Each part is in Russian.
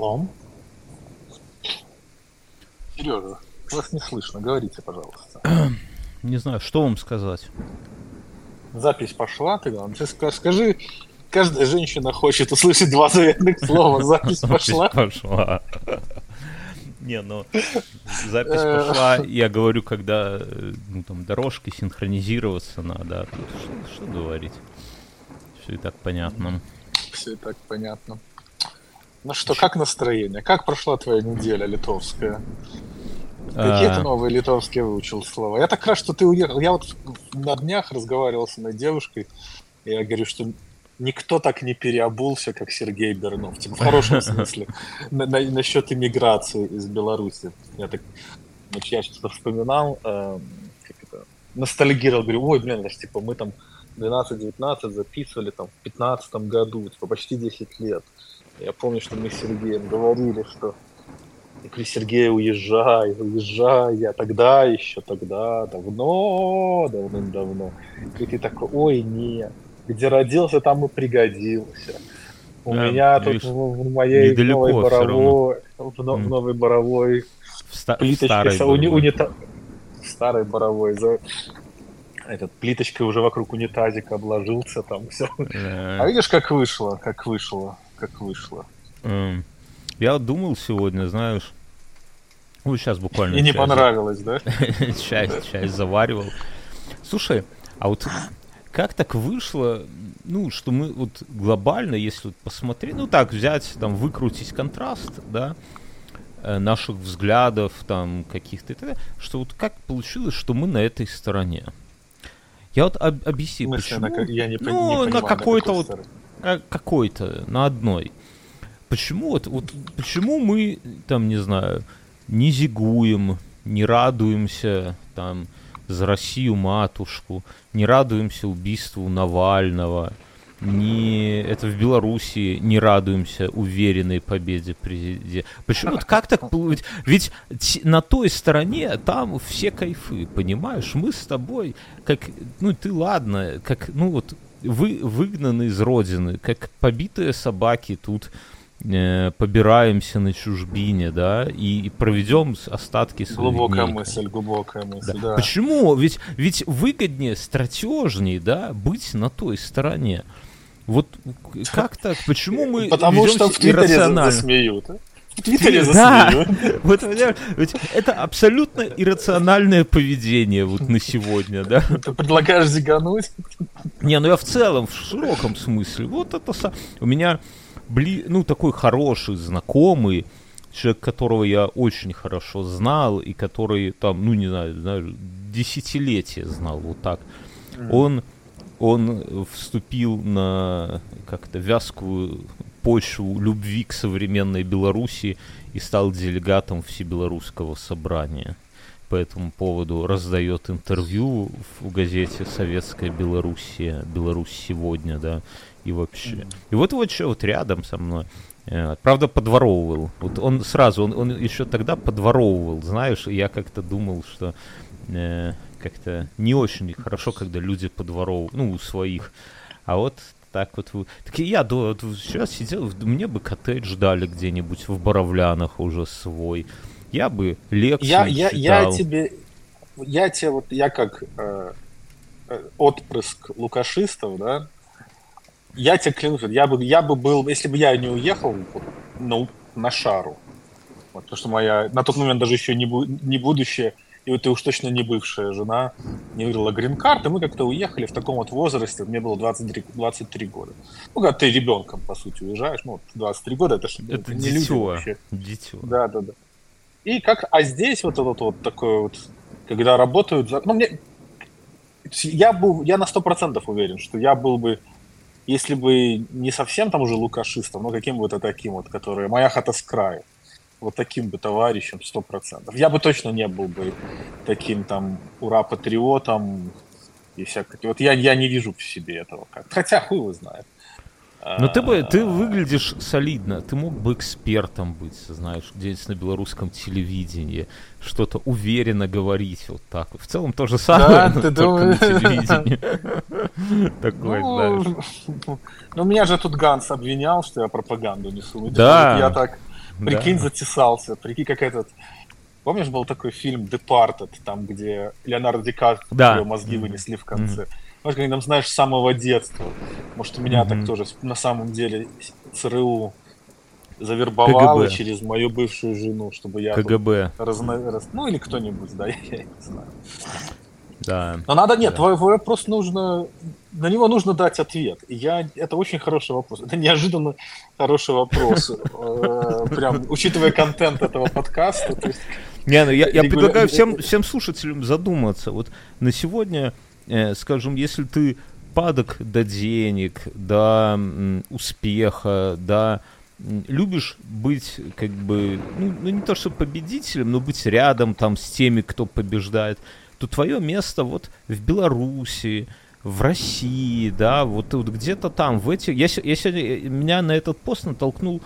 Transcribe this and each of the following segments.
Шалом. Сережа, вас не слышно, говорите, пожалуйста. Не знаю, что вам сказать. Запись пошла, ты, ты скажи, каждая женщина хочет услышать два заветных слова. Запись пошла. пошла. Не, ну запись пошла, я говорю, когда ну, там дорожки синхронизироваться надо. А тут что, что говорить? Все и так понятно. Все и так понятно. Ну что, как настроение? Как прошла твоя неделя литовская? Какие а... ты новые литовские выучил слова? Я так рад, что ты уехал. Я вот на днях разговаривал с моей девушкой, и я говорю, что никто так не переобулся, как Сергей Бернов. Типа, в хорошем смысле. На, на, насчет иммиграции из Беларуси. Я так значит, я что-то вспоминал, э, как это, ностальгировал, говорю, ой, блин, даже, типа, мы там 12-19 записывали там в 15 году, типа, почти 10 лет. Я помню, что мы с Сергеем говорили, что я говорю, Сергей, уезжай, уезжай, я тогда еще, тогда, давно, давным-давно. И ты такой, ой, нет, где родился, там и пригодился. У да, меня тут в, в моей новой боровой, в, в новой боровой в ста- плиточке, в уни, унита... старой боровой, за этот плиточкой уже вокруг унитазика обложился там все. Yeah. А видишь, как вышло, как вышло, как вышло. Mm. Я думал сегодня, знаешь, ну сейчас буквально. И не понравилось, да? часть, часть заваривал. Слушай, а вот как так вышло, ну, что мы вот глобально, если вот посмотреть, ну так, взять, там, выкрутить контраст, да, э, наших взглядов, там, каких-то, что вот как получилось, что мы на этой стороне. Я вот об, объясню, почему. На, я не, ну, не на какой-то вот, какой-то, на одной. Почему вот, вот, почему мы, там, не знаю, не зигуем, не радуемся, там, за Россию матушку, не радуемся убийству Навального, не это в Беларуси не радуемся уверенной победе президента. Почему? Вот как так? Ведь, ведь на той стороне там все кайфы, понимаешь? Мы с тобой, как, ну ты ладно, как, ну вот вы выгнаны из родины, как побитые собаки тут э, побираемся на чужбине, да, и, и проведем остатки своих Глубокая дней. мысль, глубокая мысль, да. да. Почему? Ведь, ведь выгоднее, стратежнее, да, быть на той стороне. Вот как так? Почему мы Потому что в Твиттере засмеют, а? В Твиттере. Да. Вот, ведь это абсолютно иррациональное поведение вот на сегодня, да? Ты предлагаешь зигануть? Не, ну я в целом, в широком смысле. Вот это... У меня бли, ну, такой хороший, знакомый, человек, которого я очень хорошо знал, и который там, ну, не знаю, знаю десятилетия знал, вот так. Он, он вступил на как-то вязкую почву любви к современной Беларуси и стал делегатом Всебелорусского собрания. По этому поводу раздает интервью в газете «Советская Белоруссия», «Беларусь сегодня», да, и вообще. И вот вот что вот рядом со мной. Э, правда, подворовывал. Вот он сразу, он, он еще тогда подворовывал, знаешь, я как-то думал, что э, как-то не очень хорошо, когда люди подворовывают, ну, у своих. А вот так вот. Так я до, вот, сейчас сидел, мне бы коттедж дали где-нибудь в Боровлянах уже свой. Я бы лекцию я, я, я тебе, я тебе вот, я как э, э отпрыск лукашистов, да, я тебе клянусь, я бы, я бы был, если бы я не уехал ну, на шару, вот, потому что моя на тот момент даже еще не, не будущее, и вот ты уж точно не бывшая жена, не выиграла грин-карт, и мы как-то уехали в таком вот возрасте, мне было 23, 23 года. Ну, когда ты ребенком, по сути, уезжаешь, ну, 23 года, это же это не дитё, люди вообще. Дитё. Да, да, да. И как, а здесь вот этот вот такой вот, когда работают, ну, мне, я был, я на 100% уверен, что я был бы если бы не совсем там уже лукашистом, но каким это таким вот, который «Моя хата с краю», вот таким бы товарищем, сто процентов. Я бы точно не был бы таким там ура-патриотом и всякое. Вот я, я не вижу в себе этого. Как. Хотя хуй его знает. Но ты бы, ты выглядишь солидно, ты мог бы экспертом быть, знаешь, где-нибудь на белорусском телевидении, что-то уверенно говорить вот так. В целом то же самое, да, ты думаешь? на телевидении. Такой, знаешь. Ну, меня же тут Ганс обвинял, что я пропаганду несу. Да. Я так, Прикинь, да. затесался. Прикинь, как этот... Помнишь, был такой фильм Departed, там, где Леонардо Ди Каприо да. мозги mm-hmm. вынесли в конце. Mm-hmm. Может, как там, знаешь, с самого детства. Может, у меня mm-hmm. так тоже на самом деле ЦРУ завербовало КГБ. через мою бывшую жену, чтобы я КГБ. Разно... Раз... Ну или кто-нибудь, да, я не знаю. Да. Но надо, нет, да. твой вопрос нужно, на него нужно дать ответ. Я, это очень хороший вопрос. Это неожиданно хороший вопрос. Э, прям, учитывая контент этого подкаста. Не, ну я, я предлагаю всем, всем слушателям задуматься. Вот на сегодня, э, скажем, если ты падок до денег, до успеха, до любишь быть как бы, ну, ну не то что победителем, но быть рядом там с теми, кто побеждает, то твое место вот в Беларуси, в России, да, вот, вот где-то там, в эти... Я, я сегодня, меня на этот пост натолкнул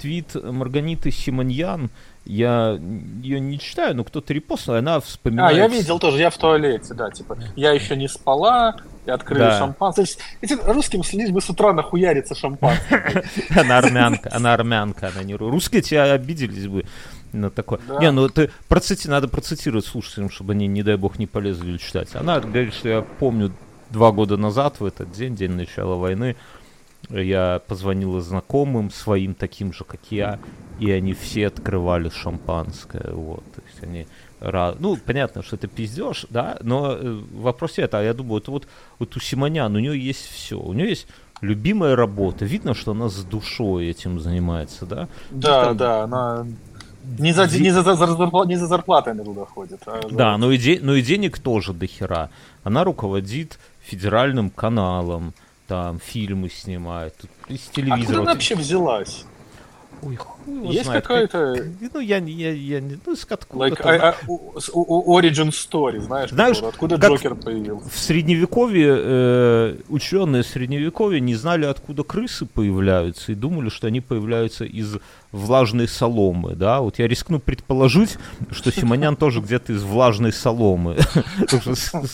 твит Марганиты Симоньян, я ее не читаю, но кто-то репостнул, она вспоминает... А, я видел тоже, я в туалете, да, типа, я еще не спала, и открыли да. шампанское. То есть, этим русским лишь бы с утра нахуяриться шампанское. Она армянка, она армянка, она не русские тебя обиделись бы на такое. Да. Не, ну ты процити, надо процитировать слушателям, чтобы они, не дай бог, не полезли читать. Она говорит, что я помню два года назад, в этот день, день начала войны, я позвонила знакомым своим, таким же, как я, и они все открывали шампанское, вот, то есть они ну, понятно, что это пиздеж, да, но э, вопрос это, а я думаю, это вот, вот у Симонян, у нее есть все, у нее есть любимая работа, видно, что она с душой этим занимается, да? Да, это, да, она не за, не за, за, не за зарплатой она туда ходит. А за... Да, но и, де, но и денег тоже до хера. Она руководит федеральным каналом, там фильмы снимает, тут из телевизора. Откуда она вообще взялась? Ой, Есть какая-то... Ну, я, я, я не... Ну, откуда like, а, а, Origin Story, знаешь, знаешь который, откуда Джокер появился. В Средневековье э, ученые Средневековья не знали, откуда крысы появляются, и думали, что они появляются из влажной соломы, да, вот я рискну предположить, что Симонян тоже где-то из влажной соломы.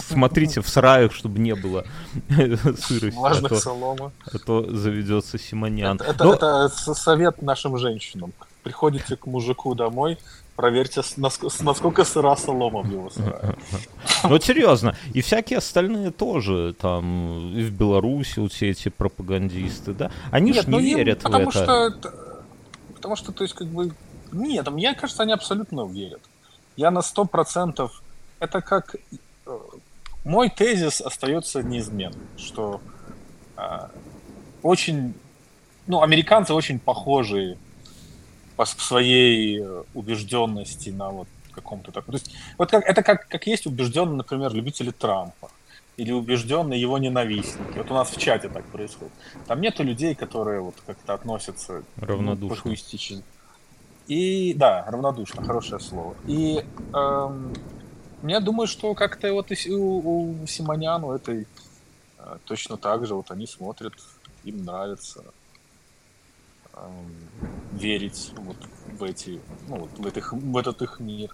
Смотрите в сараях, чтобы не было сырости. Влажных а солома. А то заведется Симонян. Это совет нашим женщинам. Приходите к мужику домой, проверьте, насколько сыра солома в его сарае. Ну, вот серьезно. И всякие остальные тоже, там, и в Беларуси вот все эти пропагандисты, да, они же не ну, верят в это. Что Потому что, то есть, как бы, нет, мне кажется, они абсолютно верят. Я на сто процентов, это как, э, мой тезис остается неизменным, что э, очень, ну, американцы очень похожи по своей убежденности на вот каком-то таком. То есть, вот как, это как, как есть убежденные, например, любители Трампа или убежденные его ненавистники. Вот у нас в чате так происходит. Там нету людей, которые вот как-то относятся равнодушно. Ну, и да, равнодушно, хорошее слово. И эм, я думаю, что как-то вот у, у Симонян, у этой э, точно так же, вот они смотрят, им нравится верить вот в эти, ну, вот в, этих, в этот их мир.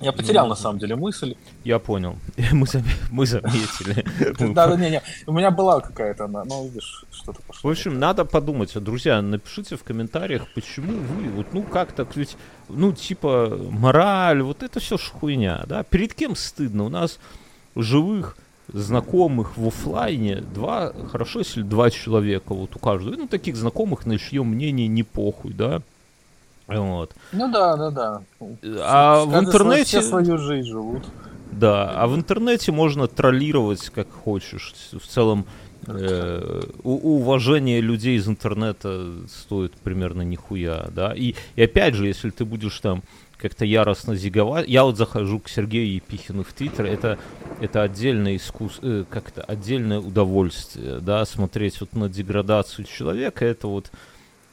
Я потерял, ну, на самом деле, мысль. Я понял. Мы, зам... мы заметили. Да, да, не, не. У меня была какая-то она, но видишь, что-то пошло. В общем, надо подумать. Друзья, напишите в комментариях, почему вы, вот, ну, как так, ведь, ну, типа, мораль, вот это все ж хуйня, да? Перед кем стыдно? У нас живых знакомых в офлайне два, хорошо, если два человека вот у каждого. Ну, таких знакомых, на чье мнение не похуй, да? Вот. Ну да, да, да. А в интернете... Все свою жизнь живут. Да, а в интернете можно троллировать как хочешь. В целом, э, уважение людей из интернета стоит примерно нихуя, да. И, и опять же, если ты будешь там как-то яростно зиговать. Я вот захожу к Сергею Епихину в Твиттер, это, это отдельное искусство, э, как-то отдельное удовольствие, да, смотреть вот на деградацию человека, это вот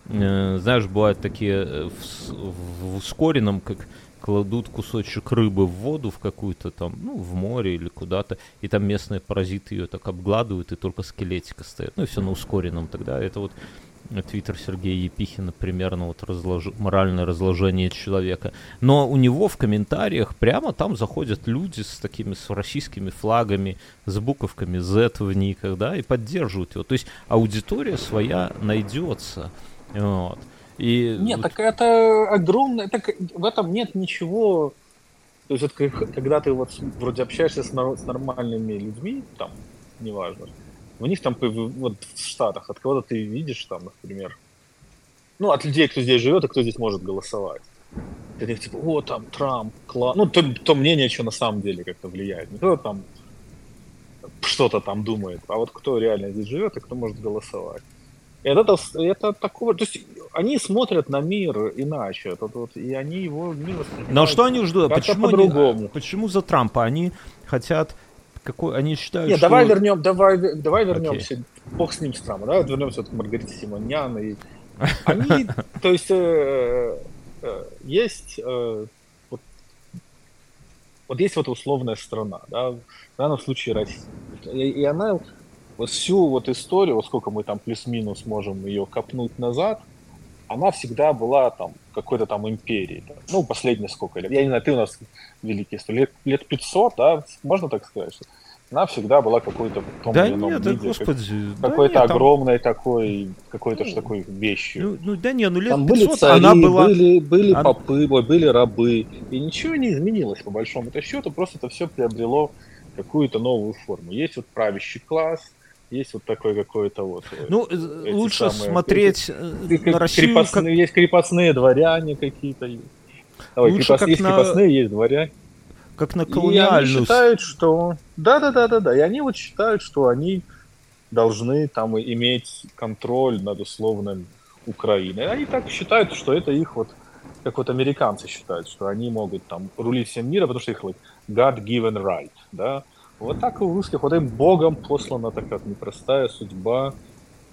Э, знаешь, бывают такие э, в, в ускоренном, как кладут кусочек рыбы в воду в какую-то там, ну, в море или куда-то, и там местные паразиты ее так обгладывают, и только скелетик остается. Ну, и все на ускоренном тогда. Это вот твиттер Сергея Епихина примерно вот разлож... моральное разложение человека. Но у него в комментариях прямо там заходят люди с такими с российскими флагами, с буковками Z в никах, да, и поддерживают его. То есть аудитория своя найдется. Вот. И... Нет, так это огромное, так в этом нет ничего. То есть, вот, когда ты вот вроде общаешься с, с нормальными людьми, там, неважно, у них там вот в Штатах, от кого-то ты видишь там, например, ну, от людей, кто здесь живет и кто здесь может голосовать. Ты них типа, о, там Трамп, класс. Ну, то, то мнение, что на самом деле как-то влияет. Не кто там что-то там думает, а вот кто реально здесь живет и кто может голосовать. И это, это такого, то есть они смотрят на мир иначе, это, вот, и они его не воспринимают. Но что они ждут? Почему, они, почему за Трампа? Они хотят какой, они считают, Нет, что... давай вернем, давай, давай вернемся, okay. бог с ним с Трампом, давай вернемся к Маргарите Симонян и они, то есть э, э, есть э, вот, вот есть вот условная страна, да, в данном случае Россия, и, и она вот всю вот историю, вот сколько мы там плюс-минус можем ее копнуть назад, она всегда была там какой-то там империей. Да. Ну, последние сколько лет. Я не знаю, ты у нас великий, лет, лет 500, да, можно так сказать, что она всегда была какой-то том да или ином нет, виде, господи, как, какой-то да огромной там... такой, какой-то ну, такой вещью. Ну, ну да не, ну лет там 500 были цари, она была... Были, были она... попы, были рабы, и ничего не изменилось по большому-то счету, просто это все приобрело какую-то новую форму. Есть вот правящий класс, есть вот такой какой-то вот. Э, ну, лучше самые, смотреть как, на Россию. Крепостные, как... Есть крепостные дворяне какие-то. Ой, лучше крепост... есть на... крепостные, есть дворяне. Как на колониальную. И они считают, что... Да, да, да, да, да. И они вот считают, что они должны там иметь контроль над условным Украиной. Они так считают, что это их вот, как вот американцы считают, что они могут там рулить всем миром, потому что их like, God given right, да. Вот так и у русских, вот им Богом послана такая непростая судьба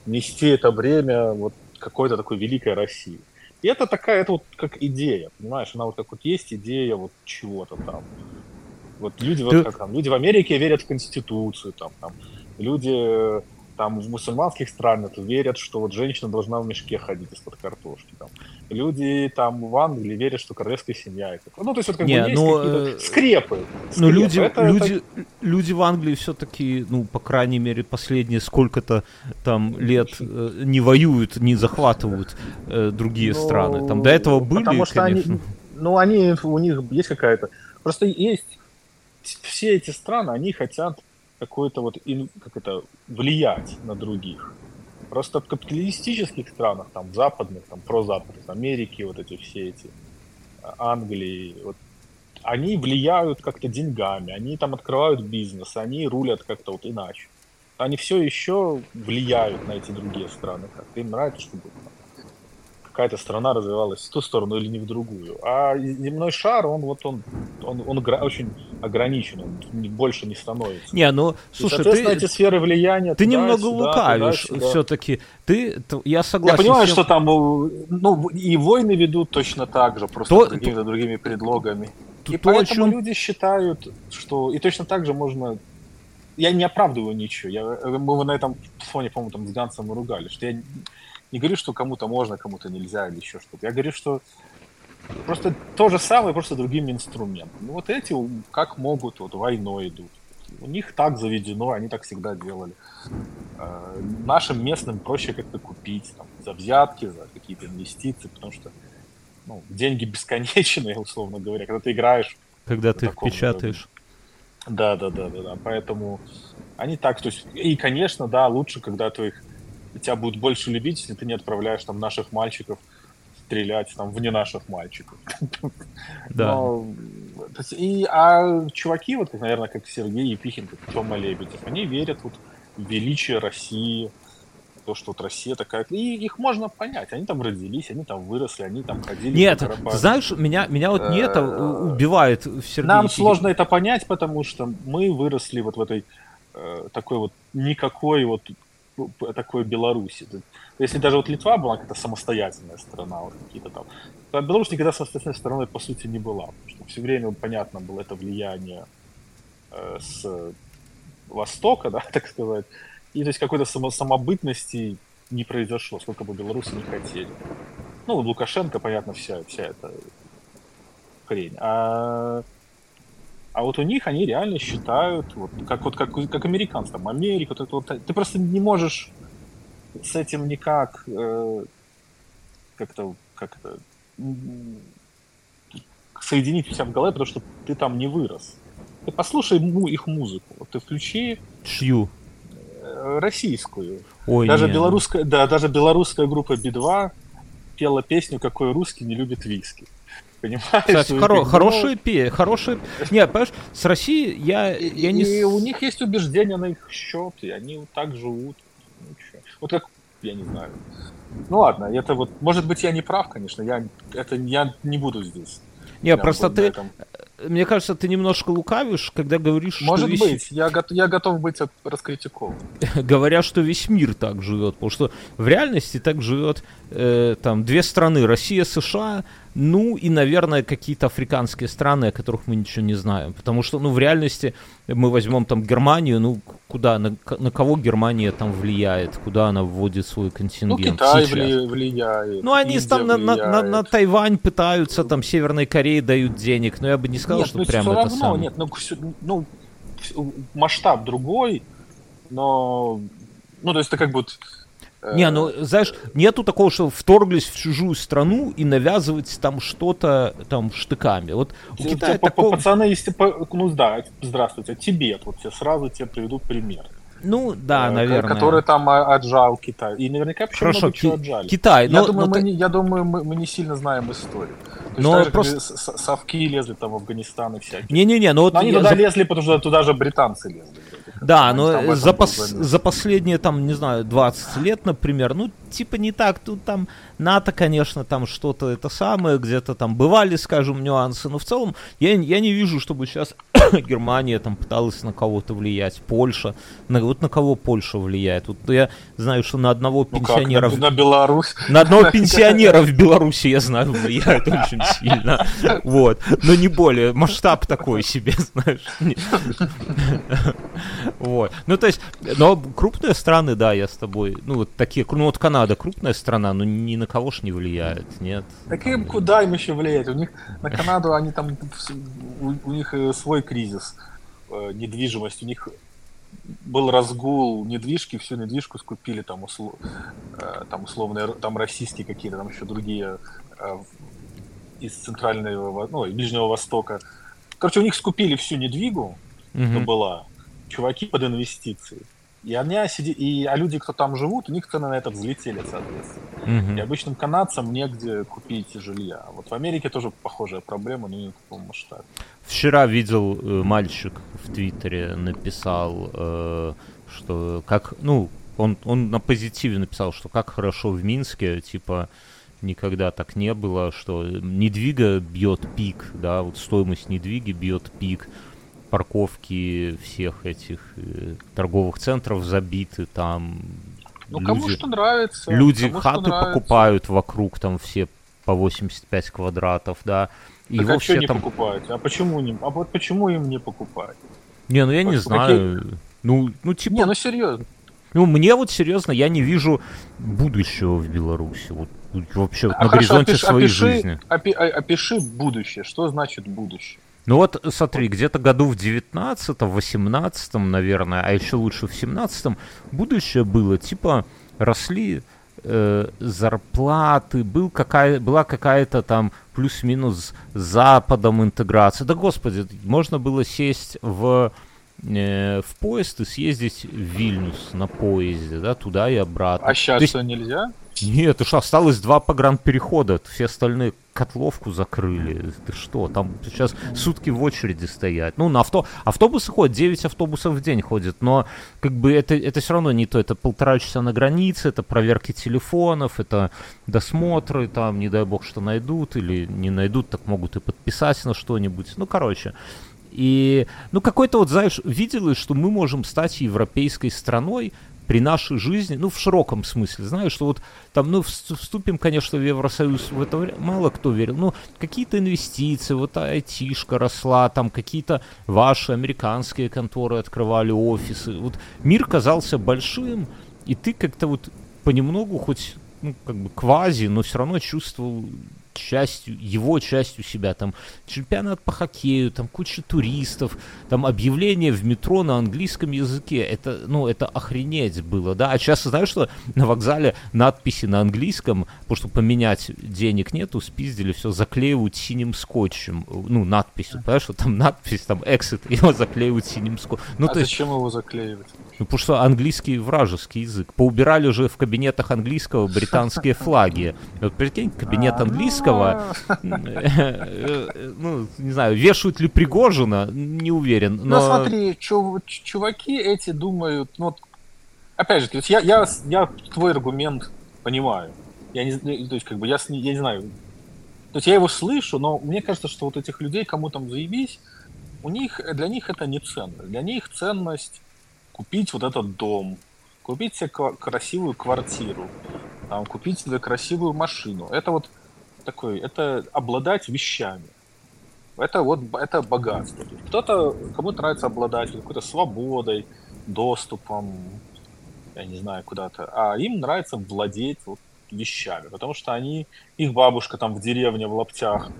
нести это бремя вот какой-то такой великой России. И это такая, это вот как идея, понимаешь, она вот как вот есть идея вот чего-то там. Вот люди, вот как там, люди в Америке верят в Конституцию, там, там, люди там в мусульманских странах верят, что вот женщина должна в мешке ходить из-под картошки. Там. Люди там в Англии верят, что королевская семья. Это... Ну, то есть вот как Не, бы есть ну, какие-то э, скрепы. скрепы. Ну, люди, это, люди, это... люди в Англии все-таки, ну, по крайней мере, последние сколько-то там лет э, не воюют, не захватывают э, другие ну, страны. Там до этого были, потому что конечно. Они, ну, они, у них есть какая-то... Просто есть... Все эти страны, они хотят какое-то вот, как это, влиять на других. Просто в капиталистических странах, там, западных, там, прозападных, Америки, вот эти все эти, а, Англии, вот, они влияют как-то деньгами, они там открывают бизнес, они рулят как-то вот иначе. Они все еще влияют на эти другие страны. Как им нравится, чтобы какая-то страна развивалась в ту сторону или не в другую. А земной шар, он вот он, он, он очень ограничен, он больше не становится. Не, ну, слушай, и, ты... эти сферы влияния... Ты туда, немного сюда, лукавишь все-таки. Ты, я согласен. Я понимаю, тем... что там ну, и войны ведут точно так же, просто то, какими-то то... другими предлогами. То, и то, поэтому чем... люди считают, что... И точно так же можно я не оправдываю ничего. Я, мы на этом фоне, по-моему, там с Гансом ругали, что я не говорю, что кому-то можно, кому-то нельзя или еще что-то. Я говорю, что просто то же самое, просто другими инструментами. Ну, вот эти как могут, вот войной идут. У них так заведено, они так всегда делали. Э, нашим местным проще как-то купить там, за взятки, за какие-то инвестиции, потому что ну, деньги бесконечные, условно говоря, когда ты играешь. Когда ты их печатаешь. Да, да, да, да, да. Поэтому они так, то есть, и, конечно, да, лучше, когда твоих тебя будут больше любить, если ты не отправляешь там наших мальчиков стрелять там вне наших мальчиков. Да. Но, и, а чуваки, вот, наверное, как Сергей Епихин, как Тёма Лебедев, они верят вот в величие России, то, что вот Россия такая... И их можно понять. Они там родились, они там выросли, они там ходили... Нет, знаешь, меня, меня вот не это э, убивает в Сергее. Нам сложно это понять, потому что мы выросли вот в этой э, такой вот никакой вот такой Беларуси. Если даже вот Литва была какая-то самостоятельная страна, вот какие-то там, то Беларусь никогда самостоятельной страной по сути не была, потому что все время понятно было это влияние э, с Востока, да, так сказать, и то есть какой-то само, самобытности не произошло, сколько бы Беларуси не хотели. Ну, Лукашенко, понятно, вся, вся эта хрень. А а вот у них они реально считают, вот, как, вот, как, как американцы, там, Америка, вот это вот, ты просто не можешь с этим никак, э, как-то как-то соединить у себя в голове, потому что ты там не вырос. Ты послушай их музыку. Вот ты включи... Чью? Э, российскую. Ой, даже нет. белорусская, да, даже белорусская группа Би-2 пела песню «Какой русский не любит виски». Понимаешь? Кстати, хоро- хорошие пе, хорошие... Не, понимаешь, с Россией я, и, я не... И у них есть убеждения на их счет, и они вот так живут. Ну, вот как, я не знаю. Ну ладно, это вот, может быть, я не прав, конечно, я, это, я не буду здесь. Не, просто ты, мне кажется, ты немножко лукавишь, когда говоришь, Может что весь... быть, я, го- я готов быть от- раскритикован. говорят, что весь мир так живет, потому что в реальности так живет э, там две страны, Россия, США, ну и, наверное, какие-то африканские страны, о которых мы ничего не знаем, потому что, ну, в реальности мы возьмем там Германию, ну, куда, на, на кого Германия там влияет, куда она вводит свой Ну, контингент Китай сейчас? вли- влияет. Ну, они Индия там на, на- на- на. Тайвань пытаются, там Северной Корее дают денег, но я бы не сказал, Нет, что ну прям все это равно, самое. нет, ну, всё- ну, масштаб другой, но, ну, то есть это как бы вот, э, Не, ну, знаешь, нету такого, что вторглись в чужую страну и навязывать там что-то там штыками. Вот у Китая такого... пацаны, если, ну да, здравствуйте, Тибет, вот тебе сразу тебе приведу пример. Ну, да, Э, наверное. Который там а, отжал Китай. И наверняка еще Хорошо, много чего отжали. Китай, Я но- думаю, но мы ты- я думаю, мы, мы не сильно знаем историю. То есть Но же, просто- совки лезли там в Афганистан и всякие. Не-не-не, ну вот Но они я туда лезли, потому что туда же британцы лезли. Да, но этом за, пос- за последние, там, не знаю, 20 лет, например, ну, типа не так, тут там НАТО, конечно, там что-то это самое, где-то там бывали, скажем, нюансы, но в целом я, я не вижу, чтобы сейчас Германия там пыталась на кого-то влиять, Польша, на, вот на кого Польша влияет. Вот я знаю, что на одного Ну как, пенсионера... на, в- на Беларусь. На одного пенсионера в Беларуси, я знаю, влияет очень сильно. Вот. Но не более. Масштаб такой себе, знаешь. Не- Вот. Ну, то есть, но крупные страны, да, я с тобой, ну, вот такие, ну, вот Канада крупная страна, но ни на кого ж не влияет, нет. Так им куда им еще влиять? У них на Канаду они там у, у них э, свой кризис э, недвижимость. У них был разгул недвижки, всю недвижку скупили там, усло, э, там условные, там российские какие-то, там еще другие э, из центрального, ну, и Ближнего Востока. Короче, у них скупили всю недвигу, что Мгм. была, чуваки под инвестиции. И, они сиди... и, а люди, кто там живут, у них цены на это взлетели, соответственно. Мгм. И обычным канадцам негде купить жилья. Вот в Америке тоже похожая проблема, но не в таком масштабе. Вчера видел э, мальчик в Твиттере написал, э, что как, ну, он, он на позитиве написал, что как хорошо в Минске, типа, никогда так не было, что недвига бьет пик, да, вот стоимость недвиги бьет пик, парковки всех этих э, торговых центров забиты, там Ну, кому люди, что нравится. люди кому хаты нравится. покупают вокруг, там все по 85 квадратов, да, и Так его а все не там покупать? А почему не? А вот почему им не покупать? Не, ну я не Какие- знаю. Ну, ну типа, Не, ну серьезно. ну мне вот серьезно, я не вижу будущего в Беларуси. Вот вообще А на хорошо, горизонте опиши, своей опиши, жизни. опи- опиши будущее. Что значит будущее? Ну вот смотри, где-то году в 19 18 наверное, а еще лучше в 17 будущее было, типа росли э, зарплаты, был какая, была какая-то там плюс-минус с Западом интеграция. Да господи, можно было сесть в, в поезд и съездить в Вильнюс на поезде, да, туда и обратно. А сейчас что нельзя? нет, что, осталось два погранперехода, все остальные котловку закрыли. Ты что, там сейчас сутки в очереди стоять. Ну, на авто... автобусы ходят, 9 автобусов в день ходят, но как бы это, это все равно не то. Это полтора часа на границе, это проверки телефонов, это досмотры, там, не дай бог, что найдут, или не найдут, так могут и подписать на что-нибудь. Ну, короче. И, ну, какой-то вот, знаешь, виделось, что мы можем стать европейской страной, при нашей жизни, ну, в широком смысле, знаешь, что вот там, ну, вс- вступим, конечно, в Евросоюз, в это вре- мало кто верил, ну, какие-то инвестиции, вот айтишка росла, там какие-то ваши американские конторы открывали офисы, вот мир казался большим, и ты как-то вот понемногу хоть, ну, как бы квази, но все равно чувствовал частью, его частью себя, там чемпионат по хоккею, там куча туристов, там объявление в метро на английском языке, это, ну, это охренеть было, да, а сейчас, знаешь что, на вокзале надписи на английском, потому что поменять денег нету, спиздили, все заклеивают синим скотчем, ну, надписью, понимаешь, что там надпись, там, exit, его заклеивают синим скотчем. Ну, а то зачем есть, его заклеивать? Ну, потому что английский вражеский язык. Поубирали же в кабинетах английского британские флаги. Вот прикинь, кабинет английского, э, ну, не знаю, вешают ли Пригожина, не уверен. Ну, Но смотри, чу- ч- чуваки эти думают, ну, опять же, то есть я, я, я твой аргумент понимаю. Я не, то есть, как бы, я, я не знаю, то есть я его слышу, но мне кажется, что вот этих людей, кому там заебись, у них, для них это не ценно. Для них ценность купить вот этот дом, купить себе красивую квартиру, там, купить себе красивую машину. Это вот такой, это обладать вещами. Это вот это богатство. Кто-то, кому-то нравится обладать какой-то свободой, доступом, я не знаю, куда-то. А им нравится владеть вот вещами, потому что они, их бабушка там в деревне в лаптях,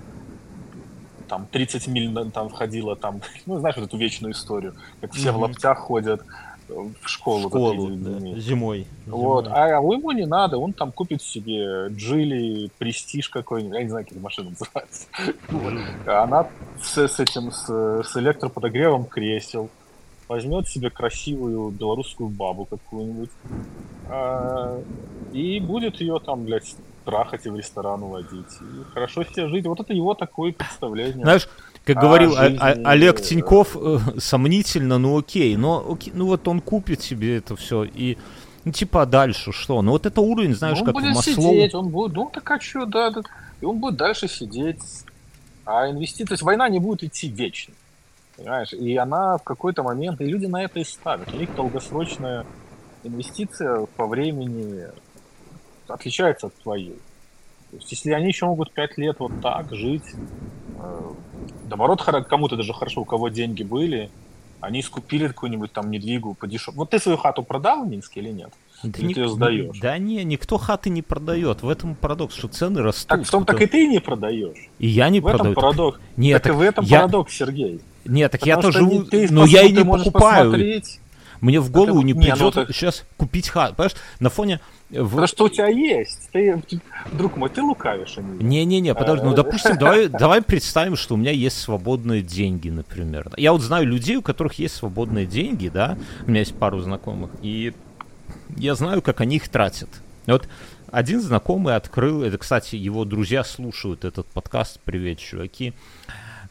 там 30 миль там ходила, там, ну знаешь вот эту вечную историю, как все в Мгм. лаптях ходят э, в школу. в школу, да, дни. зимой. Вот, зимой. а ему не надо, он там купит себе Джили, Престиж какой-нибудь, я не знаю, как эта машина называется. Вот. А Она с, с этим, с, с электроподогревом кресел, возьмет себе красивую белорусскую бабу какую-нибудь, а, и будет ее там, блядь, трахать и в ресторан уводить. И хорошо себе жить. Вот это его такое представление. Знаешь, как говорил а- жизнь, а- Олег Тиньков, э, сомнительно, ну окей, но окей, ну вот он купит себе это все и ну типа а дальше что? Ну вот это уровень, знаешь, он как будет Маслоу. сидеть, он будет, ну так а что, да, да. И он будет дальше сидеть. А инвестиции, то есть война не будет идти вечно. Понимаешь? И она в какой-то момент, и люди на это и ставят. У них долгосрочная инвестиция по времени отличается от твоей. То есть, если они еще могут пять лет вот так жить, э, наоборот, кому-то даже хорошо, у кого деньги были, они скупили какую-нибудь там недвигу по дешеву. Вот ты свою хату продал в Минске или нет? Да, Или ник- ты её сдаёшь? да не, никто хаты не продает. В этом парадокс, что цены растут. Так в том так и ты не продаешь. И я не В этом продаю. парадокс. Нет, так, и так в этом я- парадокс, Сергей. Нет, так я-то что живу, ты но я и не покупаю. посмотреть, Мне в голову Это- не не, ну придет так- сейчас купить хату. Понимаешь, на фоне... в- Потому что у тебя есть. Ты, друг мой, ты лукавишь, а. Не-не-не, подожди, ну Э. допустим, давай, давай представим, что у меня есть свободные деньги, например. Я вот знаю людей, у которых есть свободные деньги, да, у меня есть пару знакомых, и я знаю, как они их тратят. Вот один знакомый открыл, это, кстати, его друзья слушают этот подкаст, привет, чуваки,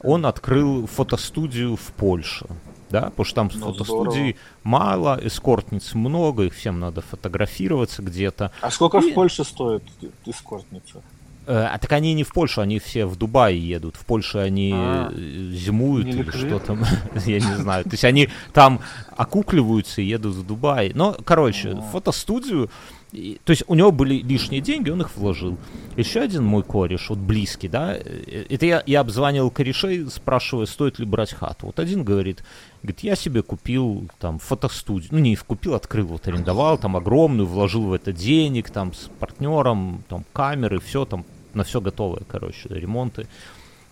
он открыл фотостудию в Польше. Да, потому что там Ну, фотостудий мало, эскортниц много, их всем надо фотографироваться где-то. А сколько И- в Польше стоит эскортница? Э, А так они не в Польшу, они все в Дубай едут. В Польше они А. э, зимуют или ликвид? что там, я не знаю. То есть они там окукливаются и едут в Дубай. Но, короче, фотостудию, и- то есть у него были лишние деньги, он их вложил. Еще один мой кореш, вот близкий, да, э, это я, я обзванивал корешей, спрашивая, стоит ли брать хату. Вот один говорит, говорит, я себе купил там фотостудию, ну не купил, открыл, вот арендовал, там огромную, вложил в это денег, там с партнером, там камеры, все там, на все готовое, короче, ремонты.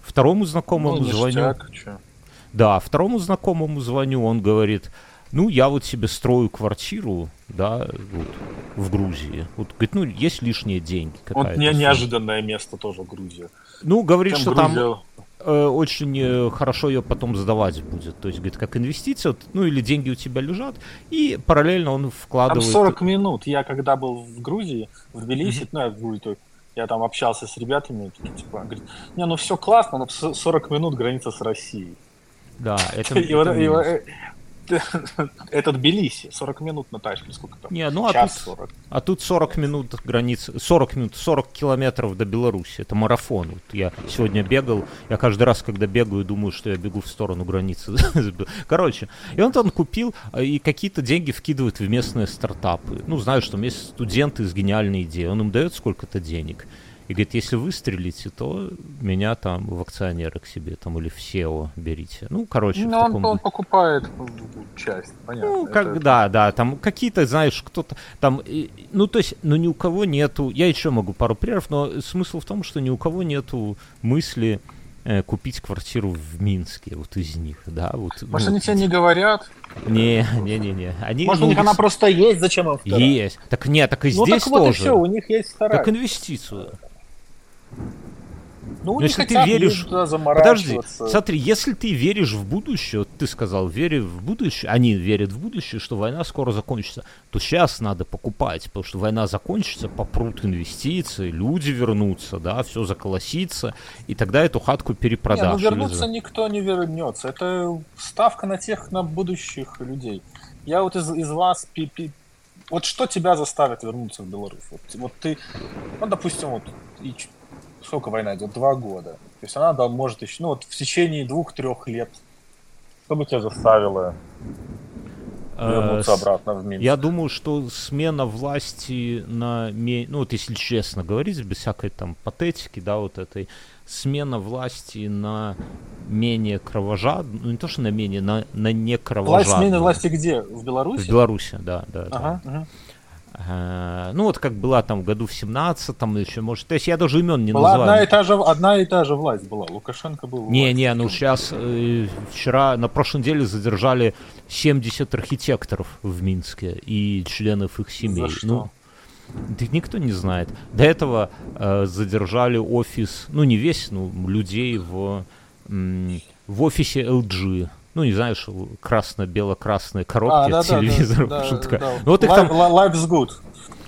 Второму знакомому Ну, звоню. чё. Да, второму знакомому звоню, он говорит, ну, я вот себе строю квартиру, да, вот, в Грузии. Вот, говорит, ну, есть лишние деньги. Вот не, сумма». неожиданное место тоже Грузия. Ну, говорит, Там что там Грузия- э, очень э, хорошо ее потом сдавать будет. То есть, говорит, как инвестиция, вот, ну, или деньги у тебя лежат, и параллельно он Там вкладывает... 40 минут. Я когда был в Грузии, в Тбилиси, ну, я в Грузии я там общался с ребятами, такие, типа, говорит, не, ну все классно, но с- 40 минут граница с Россией. Да, это... И вот- это и вот, минус. э, Это Тбилиси, 40 минут на тачке, сколько там? Не, ну, а Час тут- 40. А тут 40 минут границ, 40 минут, 40 километров до Беларуси. Это марафон. Вот я сегодня бегал, я каждый раз, когда бегаю, думаю, что я бегу в сторону границы. Короче, и он там купил а, и какие-то деньги вкидывает в местные стартапы. Ну, знаю, что есть студенты с гениальной идеей. Он им дает сколько-то денег. И говорит, если выстрелите, то меня там в акционеры к себе там или в SEO берите. Ну, короче, Ну, в он, таком он духе. покупает часть, понятно. Ну, Это- как, да, да, там какие-то, знаешь, кто-то там, и- ну, то есть, ну, ни у кого нету, я еще могу пару примеров, но смысл в том, что ни у кого нету мысли э, купить квартиру в Минске, вот из них, да, вот. Может, ну, они тебе не говорят? Не, не, не, не, они, Может, ну, у них она просто есть, зачем им вторая? есть, так нет, так и Ну, здесь так вот и все, у них есть вторая. как инвестицию. Ну, Ну, не если ты веришь- Подожди, смотри, если ты веришь в будущее, вот ты сказал, верю в будущее, они верят в будущее, что война скоро закончится, то сейчас надо покупать, потому что война закончится, попрут инвестиции, люди вернутся, да, все заколосится, и тогда эту хатку Не, перепродашь. ну или вернуться за- никто не вернется. Это ставка на тех, на будущих людей. Я вот из, из вас... пи- пи- Вот что тебя заставит вернуться в Беларусь? Вот, вот ты, ну, допустим, вот и сколько война идет? Два года. То есть она да, может еще, ну вот в течение двух-трех лет. Что бы тебя заставило Э, вернуться с- обратно в Минск? Я думаю, что смена власти на, ну вот если честно говорить, без всякой там патетики, да, вот этой, смена власти на менее кровожадную, ну не то, что на менее, на, на не Власть кровожадную. смены власти где? В В Беларуси? Беларуси, да, да, да. Ага, мгм. Э, Ну, вот как была там в году в 17 там еще, может, то есть я даже имен не Была называю. одна и, та же, одна и та же власть была. Лукашенко был. Не, власти. не, ну сейчас вчера, на прошлой неделе задержали 70 архитекторов в Минске и членов их семей. что? Ну, да никто не знает. До этого э, задержали офис, ну не весь, ну людей в, в офисе LG. Ну, не знаешь, красно-бело-красные коробки А, от да, да, да, да, да. Ну, вот их там li- Life's good.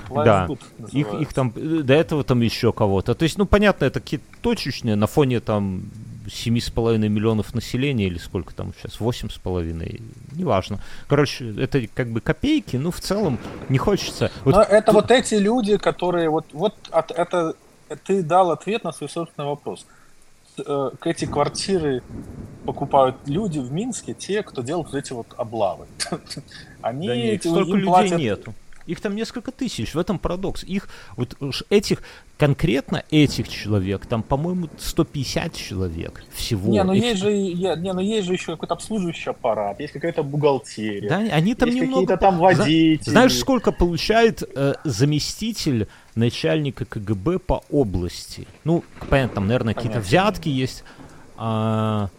Life's Да. Их, их там, э, до этого там еще кого-то. То есть, ну, понятно, это какие-то точечные на фоне там 7,5 миллионов населения или сколько там сейчас, 8,5, неважно. Короче, это как бы копейки, ну, в целом не хочется. Вот Но это тут- вот эти люди, которые вот, вот от, это ты дал ответ на свой собственный вопрос. Э, Эти квартиры покупают люди в Минске, те, кто делают вот эти вот облавы. Они Да нет, столько людей платят- нету. Их там несколько тысяч, в этом парадокс. Их, вот уж этих, конкретно этих человек, там, по-моему, 150 человек всего. Не, ну Их- есть же, е- не, ну есть же еще какой-то обслуживающий аппарат, есть какая-то бухгалтерия. Да, они там есть немного... там водители. Знаешь, сколько получает э, заместитель начальника КГБ по области? Ну, понятно, там, наверное, какие-то взятки есть. А,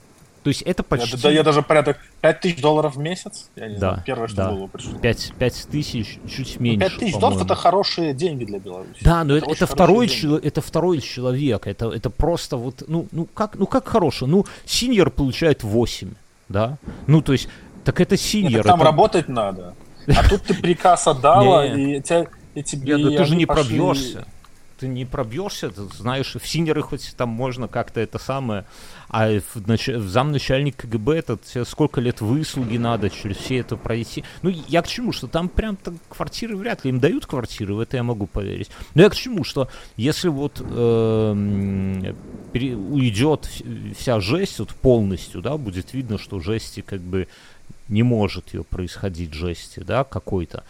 то есть это Я, почти да, я даже порядок 5000 долларов в месяц. Я не Да, знаю, первое, что да. голову пришло. 5, 5 тысяч, чуть меньше, 5000 долларов по-моему. это хорошие деньги для Беларуси. Да, но это, это хорошие второй чело- это второй человек. Это, это просто вот, ну, ну как, ну как хороший. Ну, синьор получает 8, да? Ну, то есть, так это синьор. там это- работать надо. А тут ты приказ отдала, и, тебя, и тебе... Нет, ну ты же не пошли- пробьешься. Ты не пробьешься, ты знаешь, в синеры хоть там можно как-то это самое, а в, нач... в замначальник КГБ это сколько лет выслуги надо через все это пройти. Ну, я к чему, что там прям так квартиры вряд ли им дают квартиры, в это я могу поверить. Но я к чему, что если вот эм, пере- уйдет вс- вся жесть вот полностью, да, будет видно, что жести как бы не может ее происходить жести, да, какой-то.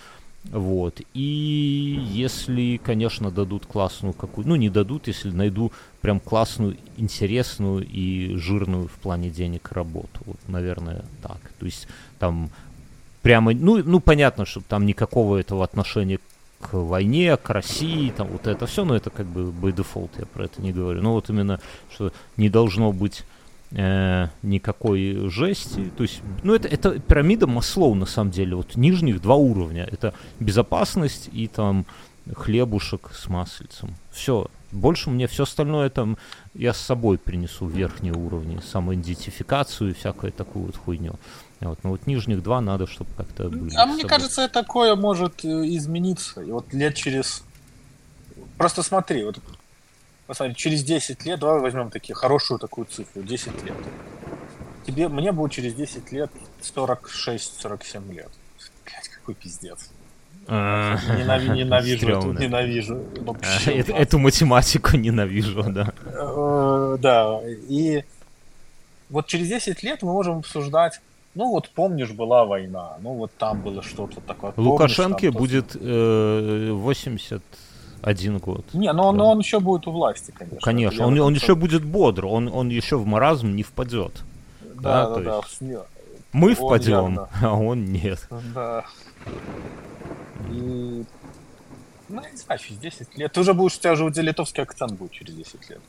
Вот. И если, конечно, дадут классную какую ну не дадут, если найду прям классную, интересную и жирную в плане денег работу. Вот, наверное, так. То есть там прямо, ну, ну понятно, что там никакого этого отношения к войне, к России, там вот это все, но это как бы by default, я про это не говорю. Но вот именно, что не должно быть э, никакой жести. То есть, ну, это, это пирамида Маслоу, на самом деле. Вот нижних два уровня. Это безопасность и там хлебушек с маслицем. Все. Больше мне все остальное там я с собой принесу в верхние уровни. Самоидентификацию и всякую такую вот хуйню. Вот. Но вот нижних два надо, чтобы как-то были. А мне кажется, такое может э, измениться. И вот лет через... Просто смотри, вот посмотри, через 10 лет, давай возьмем такие хорошую такую цифру, 10 лет. Тебе, мне будет через 10 лет 46-47 лет. Блять, какой пиздец. А, Ненави- ненавижу, эту, ненавижу. А, Вообще. Эту математику ненавижу, да. Э, Да, и вот через 10 лет мы можем обсуждать, ну вот помнишь, была война, ну вот там было что-то такое. Лукашенке то- будет э, 80 один год. Не, но, да. но он еще будет у власти, конечно. Конечно, он, он еще будет бодр, он, он еще в маразм не впадет. Да, да, да. да. Мы он впадем, явно. а он нет. Да. И... Ну, не знаю, через 10 лет. Ты уже будешь, у тебя уже литовский акцент будет через 10 лет.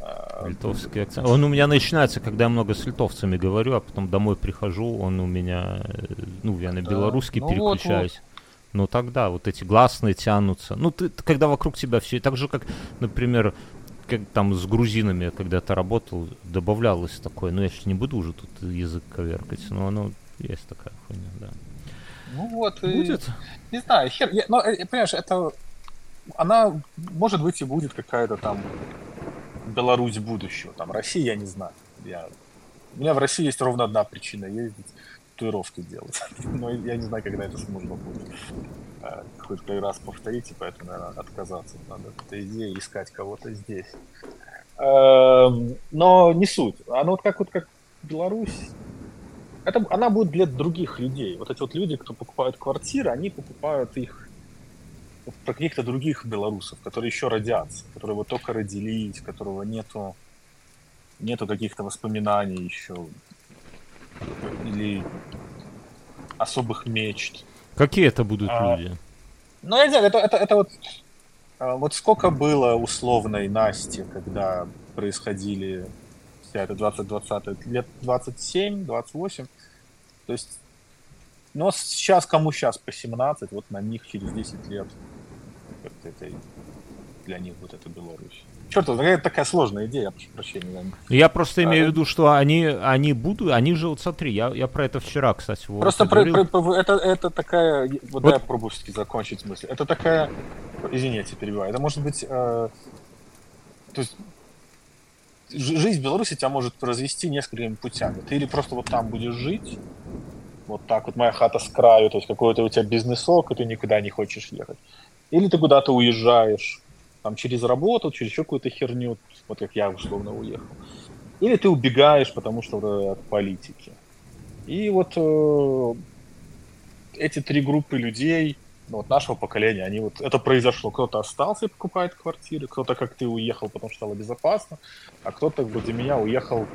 А, литовский акцент. Он у меня начинается, когда я много с литовцами говорю, а потом домой прихожу, он у меня, э, ну, я на белорусский да. ну, переключаюсь. Вот, вот. Ну тогда вот эти гласные тянутся. Ну, ты, когда вокруг тебя все, так же, как, например, как там с грузинами когда-то работал, добавлялось такое, ну я сейчас не буду уже тут язык коверкать, но оно есть такая хуйня, да. Ну вот, будет. И, не знаю, хер, я, но, э, понимаешь, это, она, может быть, и будет какая-то там Беларусь будущего, там, Россия, я не знаю. Я, у меня в России есть ровно одна причина ездить, татуировки делать. Но я не знаю, когда это сможно будет хоть как раз повторить, и поэтому, наверное, отказаться надо от этой идеи, искать кого-то здесь. Эм, но не суть. Оно вот как вот как Беларусь, это, она будет для других людей. Вот эти вот люди, кто покупают квартиры, они покупают их про каких-то других белорусов, которые еще родятся, которые вот только родились, которого нету, нету каких-то воспоминаний еще или особых мечт. Какие это будут а, люди? Ну, я не знаю, это, это, это вот, а, вот сколько было условной Насти, когда происходили вся эта 20-20, лет 27, 28. То есть, но сейчас, кому сейчас по 17, вот на них через 10 лет это, для них вот это Беларусь. Черт, это такая сложная идея, я прошу прощения. Я просто имею а, в виду, что они, они будут, они же, вот смотри, я, я про это вчера, кстати, вот Просто про, про, про, это, это такая, вот, вот. дай я попробую закончить мысль. Это такая, извините, перебиваю, это может быть, э, то есть жизнь в Беларуси тебя может развести несколькими путями. Ты или просто вот там будешь жить, вот так вот моя хата с краю, то есть какой-то у тебя бизнесок, и ты никуда не хочешь ехать. Или ты куда-то уезжаешь, там через работу, через еще какую-то херню, вот как я условно уехал. Или ты убегаешь, потому что вот, от политики. И вот э, эти три группы людей, ну, вот нашего поколения, они вот это произошло. Кто-то остался и покупает квартиры, кто-то, как ты, уехал, потому что стало безопасно, а кто-то, вроде меня, уехал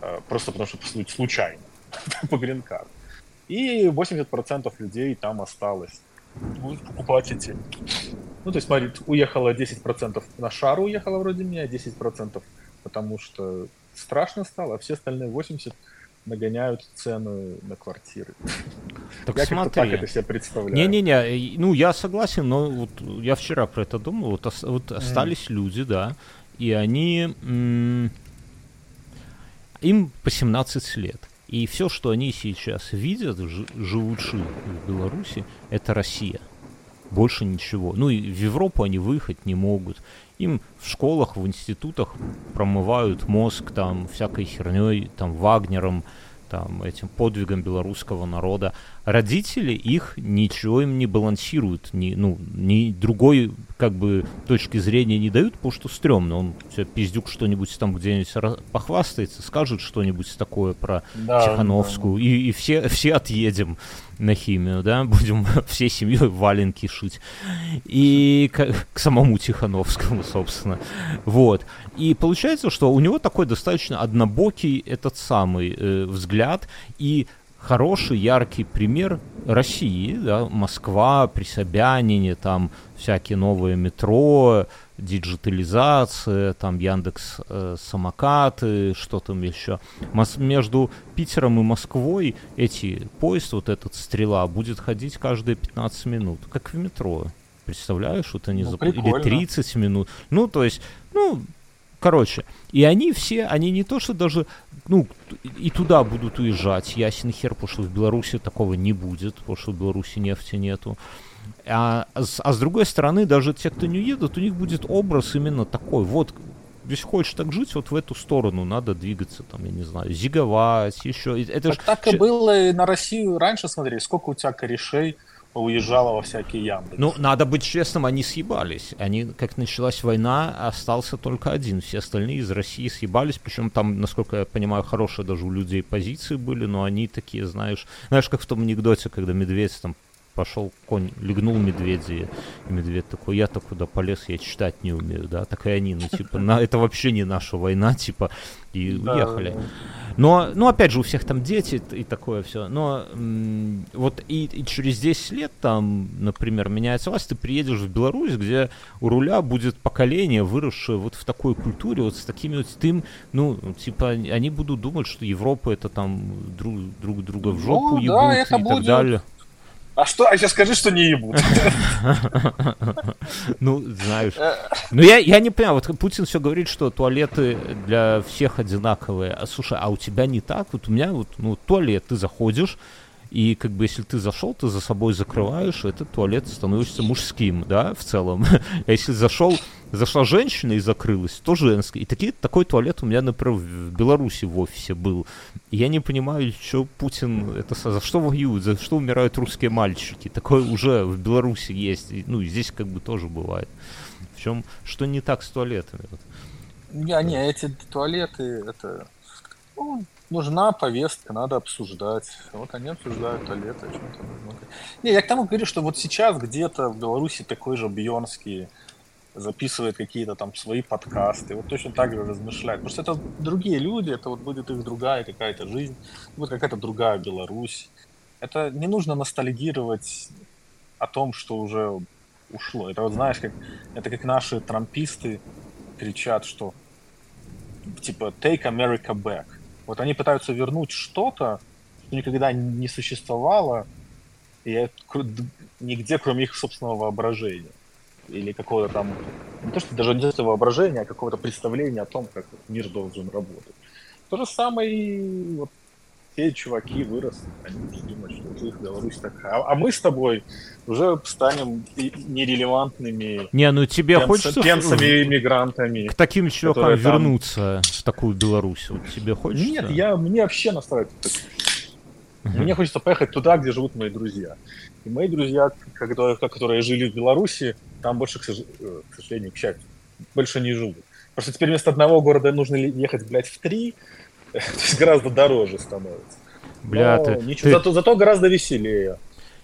э, просто потому что случайно по грин-карт. И 80% людей там осталось. Будут покупать эти ну, то есть, смотри, уехало 10% на шару уехало вроде меня, 10% потому что страшно стало, а все остальные 80% нагоняют цену на квартиры. Так я смотри. так это себе представляю. Не-не-не, ну я согласен, но вот я вчера про это думал, вот, вот остались mm. люди, да, и они... М- им по 17 лет. И все, что они сейчас видят, ж- живучи в Беларуси, это Россия больше ничего. Ну и в Европу они выехать не могут. Им в школах, в институтах промывают мозг там всякой херней, там Вагнером, там, этим подвигом белорусского народа. Родители их ничего им не балансируют, ни, ну, ни другой, как бы, точки зрения не дают, потому что стрёмно. Он все пиздюк что-нибудь там где-нибудь похвастается, скажет что-нибудь такое про да, Тихановскую, да. И, и все, все отъедем на химию, да, будем всей семьей валенки шить. И к, к самому Тихановскому, собственно. Вот. И получается, что у него такой достаточно однобокий этот самый э, взгляд, и хороший, яркий пример России, да, Москва при там всякие новые метро, диджитализация, там Яндекс э, самокаты, что там еще. Мос- между Питером и Москвой эти поезд, вот этот стрела, будет ходить каждые 15 минут, как в метро. Представляешь, вот они ну, зап... или 30 минут. Ну, то есть, ну, короче, и они все, они не то, что даже, ну, и туда будут уезжать, ясен хер, потому что в Беларуси такого не будет, потому что в Беларуси нефти нету. А, а с другой стороны, даже те, кто не уедут, у них будет образ именно такой. Вот, если хочешь так жить, вот в эту сторону надо двигаться, там, я не знаю, зиговать, еще. Это так, ж... так и было и на Россию раньше, смотри, сколько у тебя корешей уезжало во всякие ямы. Ну, надо быть честным, они съебались. Они, как началась война, остался только один. Все остальные из России съебались, причем там, насколько я понимаю, хорошие даже у людей позиции были, но они такие, знаешь, знаешь, как в том анекдоте, когда медведь там пошел конь, легнул медведя, и медведь такой, я-то куда полез, я читать не умею, да, так и они, ну, типа, на, это вообще не наша война, типа, и да, уехали. Да. Но, ну, опять же, у всех там дети и такое все, но м- вот и, и через 10 лет там, например, меняется власть, ты приедешь в Беларусь, где у руля будет поколение, выросшее вот в такой культуре, вот с такими вот, ты ну, типа, они будут думать, что Европа это там друг, друг друга в жопу ну, ебут да, это и будет. так далее. А что? А сейчас скажи, что не ебут. Ну, знаешь. Ну, я, я не понимаю, вот Путин все говорит, что туалеты для всех одинаковые. А слушай, а у тебя не так? Вот у меня вот, ну, туалет, ты заходишь, и как бы если ты зашел, ты за собой закрываешь, этот туалет становится мужским, да, в целом. А если зашел, зашла женщина и закрылась, то женский. И такие, такой туалет у меня, например, в Беларуси в офисе был. И я не понимаю, что Путин, это за что воюют, за что умирают русские мальчики. Такое уже в Беларуси есть. И, ну, здесь как бы тоже бывает. В чем, что не так с туалетами? Не, не, эти туалеты, это ну, нужна повестка, надо обсуждать. Вот они обсуждают туалеты, о чем-то нужно. Не, я к тому говорю, что вот сейчас где-то в Беларуси такой же Бьонский записывает какие-то там свои подкасты, вот точно так же размышляет. Потому это другие люди, это вот будет их другая какая-то жизнь, будет какая-то другая Беларусь. Это не нужно ностальгировать о том, что уже ушло. Это вот знаешь, как это как наши трамписты кричат, что типа take America back. Вот они пытаются вернуть что-то, что никогда не существовало, и нигде, кроме их собственного воображения. Или какого-то там, не то что даже не воображения, а какого-то представления о том, как мир должен работать. То же самое и вот те чуваки выросли, они уже думают, что их Беларусь такая. А, а мы с тобой уже станем нерелевантными Не, ну тебе пенс, хочется пенсами иммигрантами. К таким чувакам вернуться там... в такую Беларусь. Вот тебе хочется? Нет, я, мне вообще настраивать. Uh-huh. Мне хочется поехать туда, где живут мои друзья. И мои друзья, которые, которые жили в Беларуси, там больше, к, сожалению, к счастью, больше не живут. Потому что теперь вместо одного города нужно ехать, блядь, в три, То есть гораздо дороже становится. Бля, Но ты, ничего, ты... Зато, зато гораздо веселее.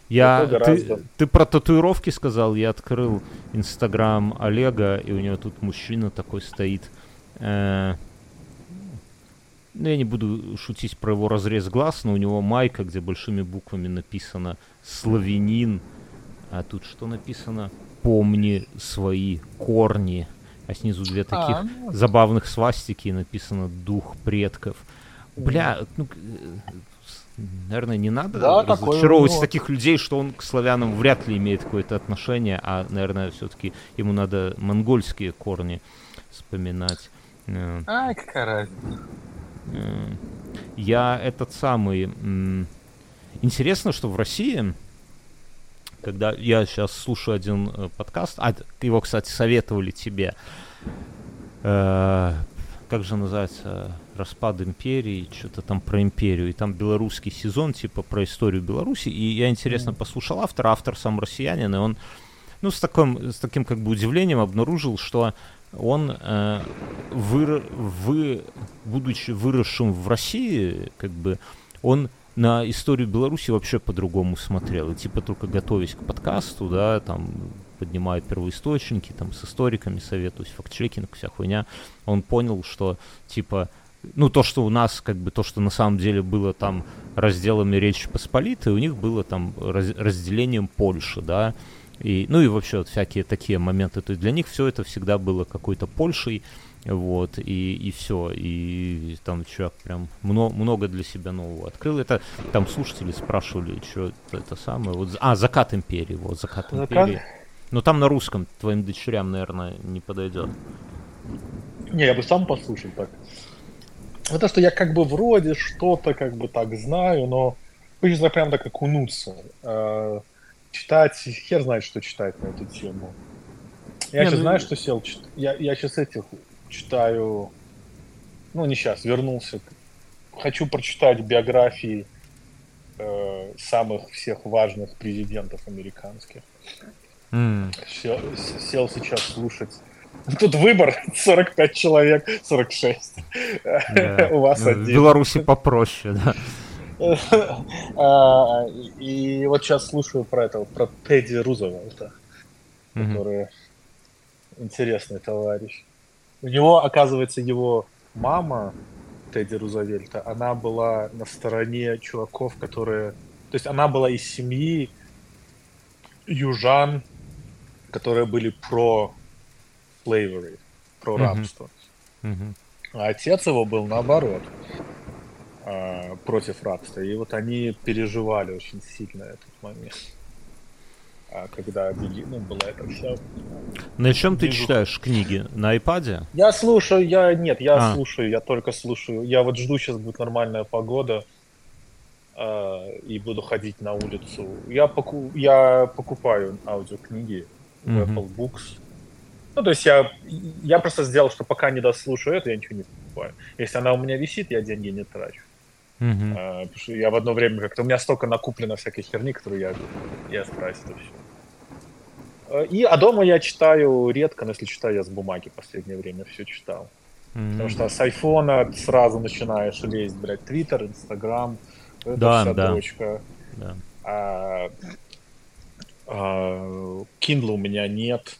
Я, гораздо... ты, ты про татуировки сказал, я открыл инстаграм Олега, и у него тут мужчина такой стоит. Э, ну, я не буду шутить про его разрез глаз, но у него майка, где большими буквами написано «Славянин», а тут что написано? «Помни свои корни» а снизу две таких а, ну... забавных свастики, и написано «Дух предков». Бля, ну, наверное, не надо да, разочаровывать такое, таких людей, что он к славянам вряд ли имеет какое-то отношение, а, наверное, все-таки ему надо монгольские корни вспоминать. Э, Ай, какая разница. Э, я этот самый... Интересно, что в России когда я сейчас слушаю один э, подкаст, а его, кстати, советовали тебе, э, как же называется, распад империи, что-то там про империю, и там белорусский сезон, типа про историю Беларуси, и я интересно послушал автора, автор сам россиянин, и он, ну, с таким, с таким как бы удивлением обнаружил, что он, э, вы, вы, будучи выросшим в России, как бы, он на историю Беларуси вообще по-другому смотрел. И типа только готовясь к подкасту, да, там поднимает первоисточники, там с историками советуюсь, факт-чекинг, вся хуйня, он понял, что типа ну, то, что у нас, как бы, то, что на самом деле было там разделами Речи Посполитой, у них было там раз, разделением Польши, да, и, ну и вообще вот всякие такие моменты, то есть для них все это всегда было какой-то Польшей, вот, и, и все, и там человек прям много, много для себя нового открыл. Это там слушатели спрашивали, что это, это самое, вот, а, «Закат империи», вот, «Закат, Закат? империи». Но там на русском твоим дочерям, наверное, не подойдет. Не, я бы сам послушал так. Это что я как бы вроде что-то как бы так знаю, но хочется прям так окунуться. Э, читать, хер знает, что читать на эту тему. Я не, сейчас ну... знаю, что сел читать. Я, я сейчас этих читаю, ну не сейчас, вернулся. Хочу прочитать биографии э, самых всех важных президентов американских. Mm. Сел, сел сейчас слушать. Тут выбор 45 человек, 46. Yeah. У вас ну, один. В Беларуси попроще, да. А, и вот сейчас слушаю про этого, про Тедди Рузвельта, который интересный товарищ. У него, оказывается, его мама Тедди Рузвельта, она была на стороне чуваков, которые... То есть она была из семьи южан, которые были про slavery, про рабство. Mm-hmm. А отец его был наоборот э, против рабства. И вот они переживали очень сильно этот момент. А когда ну, было это все. На чем ты читаешь книги? На iPad? Я слушаю, я нет, я а. слушаю, я только слушаю. Я вот жду, сейчас будет нормальная погода э, и буду ходить на улицу. Я, поку, я покупаю аудиокниги в mm-hmm. Apple Books. Ну, то есть я, я просто сделал, что пока не дослушаю это, я ничего не покупаю. Если она у меня висит, я деньги не трачу. Mm-hmm. А, потому что я в одно время как-то... У меня столько накуплено всякой херни, которую я, я страсть это все. И, а дома я читаю редко, но если читаю, я с бумаги в последнее время все читал. Mm-hmm. Потому что с айфона сразу начинаешь лезть, блядь, Твиттер, Инстаграм, да, вся да. дрочка. Да. А, а, Kindle у меня нет,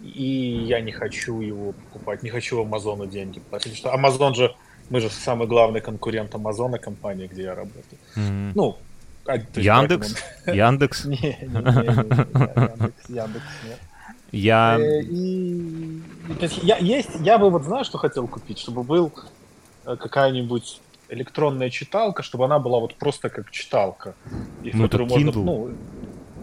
и я не хочу его покупать, не хочу в Амазону деньги платить, что Амазон же мы же самый главный конкурент Амазона, компании, где я работаю. Mm-hmm. Ну, а, Яндекс? Яндекс? Не, Яндекс, Яндекс нет. Я... Э, и, то есть, я, есть, я бы вот знаю, что хотел купить, чтобы был э, какая-нибудь электронная читалка, чтобы она была вот просто как читалка. И ну, это можно, Kindle. ну,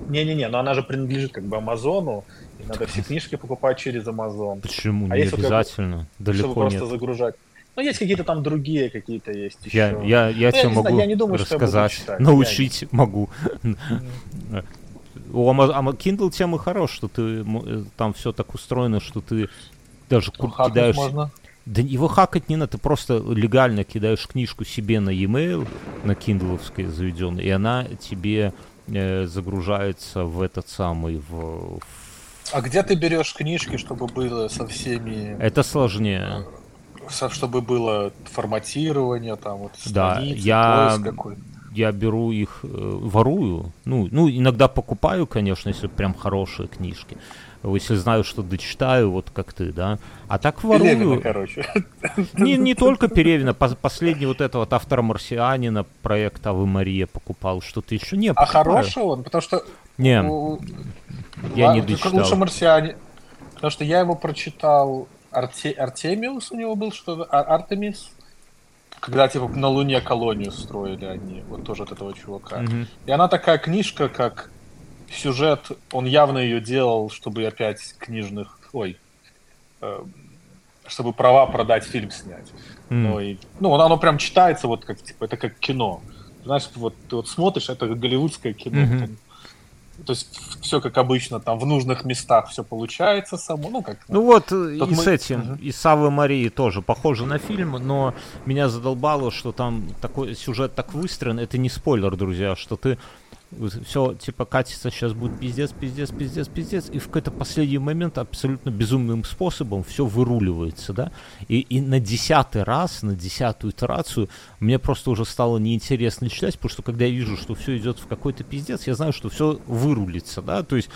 не-не-не, но она же принадлежит как бы Амазону, и надо все книжки покупать через Амазон. Почему? А не обязательно. Вот, Далеко чтобы нет. просто загружать. Ну, есть какие-то там другие какие-то есть еще. Я, я, я ну, я могу знаю, я не думаю, рассказать, что я научить я... могу. У Amazon Kindle тема хорош, что ты там все так устроено, что ты даже ну, кидаешь... Можно. Да его хакать не надо, ты просто легально кидаешь книжку себе на e-mail, на киндловской заведенной, и она тебе э, загружается в этот самый, в, в... А где ты берешь книжки, чтобы было со всеми... Это сложнее чтобы было форматирование, там вот да, я, я беру их, э, ворую, ну, ну, иногда покупаю, конечно, если прям хорошие книжки, если знаю, что дочитаю, вот как ты, да, а так ворую. Пелевина, короче. Не, не только Перевина, последний вот этого вот автора Марсианина, проект Авы Мария покупал, что-то еще не А хороший он, потому что... Не, я не дочитал. Лучше Марсианин, потому что я его прочитал Арте... Артемиус у него был что-то, Ар Артемис, когда типа на Луне колонию строили они, вот тоже от этого чувака. Mm-hmm. И она такая книжка, как сюжет, он явно ее делал, чтобы опять книжных, ой, э, чтобы права продать, фильм снять. Mm. Ну, и, ну, оно, оно прям читается, вот как, типа, это как кино. Знаешь, вот ты вот смотришь, это голливудское кино. Mm-hmm. Там, то есть все как обычно, там в нужных местах все получается само. Ну, как, ну вот и мы... с этим, угу. и Савы Марии тоже похоже на фильм, но меня задолбало, что там такой сюжет так выстроен. Это не спойлер, друзья, что ты все, типа, катится, сейчас будет пиздец, пиздец, пиздец, пиздец, и в какой-то последний момент абсолютно безумным способом все выруливается, да, и, и на десятый раз, на десятую итерацию мне просто уже стало неинтересно читать, потому что когда я вижу, что все идет в какой-то пиздец, я знаю, что все вырулится, да, то есть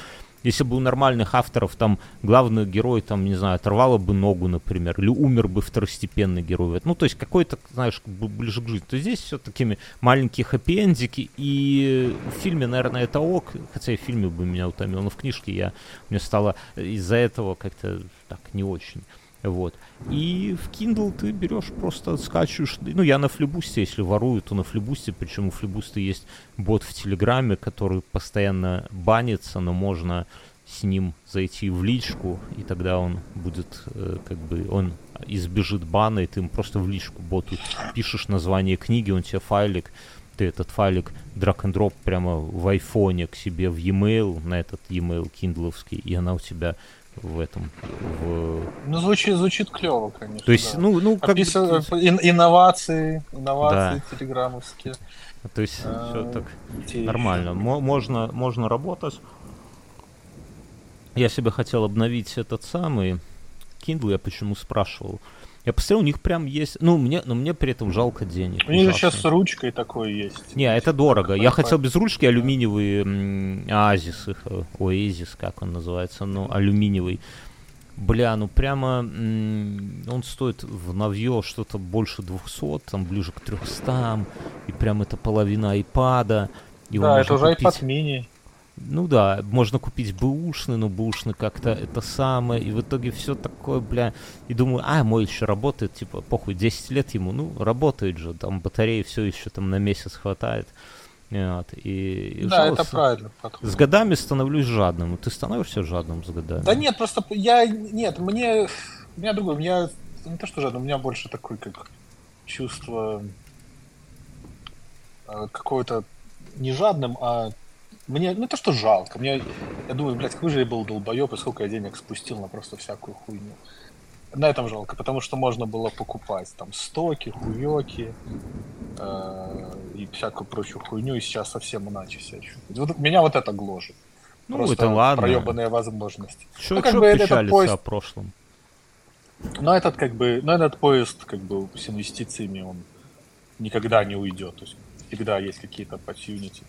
если бы у нормальных авторов там главный герой, там, не знаю, оторвало бы ногу, например, или умер бы второстепенный герой. Ну, то есть какой-то, знаешь, ближе к жизни. То здесь все такими маленькие хэппи-эндики. И в фильме, наверное, это ок. Хотя и в фильме бы меня утомил, но в книжке я, мне стало из-за этого как-то так не очень. Вот. И в Kindle ты берешь, просто скачиваешь. Ну, я на флибусте, если ворую, то на флибусте. Причем у флибуста есть бот в Телеграме, который постоянно банится, но можно с ним зайти в личку, и тогда он будет, э, как бы, он избежит бана, и ты ему просто в личку боту пишешь название книги, он тебе файлик, ты этот файлик drag and drop прямо в айфоне к себе в e-mail, на этот e-mail киндловский, и она у тебя в этом. В... Ну, звучит, звучит клево, конечно. То есть, да. ну, ну, как Опис... бы... Ин- инновации, инновации да. телеграммовские. То есть, а, все так нормально. М- можно, можно работать. Я себе хотел обновить этот самый Kindle, я почему спрашивал. Я посмотрел, у них прям есть... Ну, мне, но мне при этом жалко денег. У них же сейчас с ручкой такой есть. Не, это дорого. Я хотел без ручки алюминиевый Оазис, их, э, Оазис, как он называется, ну, алюминиевый. Бля, ну прямо он стоит в новье что-то больше 200, там ближе к 300, и прям это половина айпада. И да, это уже купить... iPad mini. Ну да, можно купить бэушный, но бэушный как-то это самое, и в итоге все такое, бля, и думаю, а, мой еще работает, типа, похуй, 10 лет ему, ну, работает же, там батареи все еще там на месяц хватает. Вот, и, и да, это правильно. С годами становлюсь жадным. Ты становишься жадным с годами? Да нет, просто я... Нет, мне... У меня другое. У меня не то, что жадным, у меня больше такое, как чувство э, какое-то не жадным, а мне не то, что жалко. Мне, я думаю, блядь, какой же я был долбоеб, и сколько я денег спустил на просто всякую хуйню. На этом жалко, потому что можно было покупать там стоки, хуёки э, и всякую прочую хуйню, и сейчас совсем иначе себя. Вот, меня вот это гложет. Ну, Просто это ладно. проебанные возможности. Чё, ну, как чё бы этот поезд... о прошлом? Но этот как бы, но этот поезд как бы с инвестициями он никогда не уйдет. То есть всегда есть какие-то opportunities,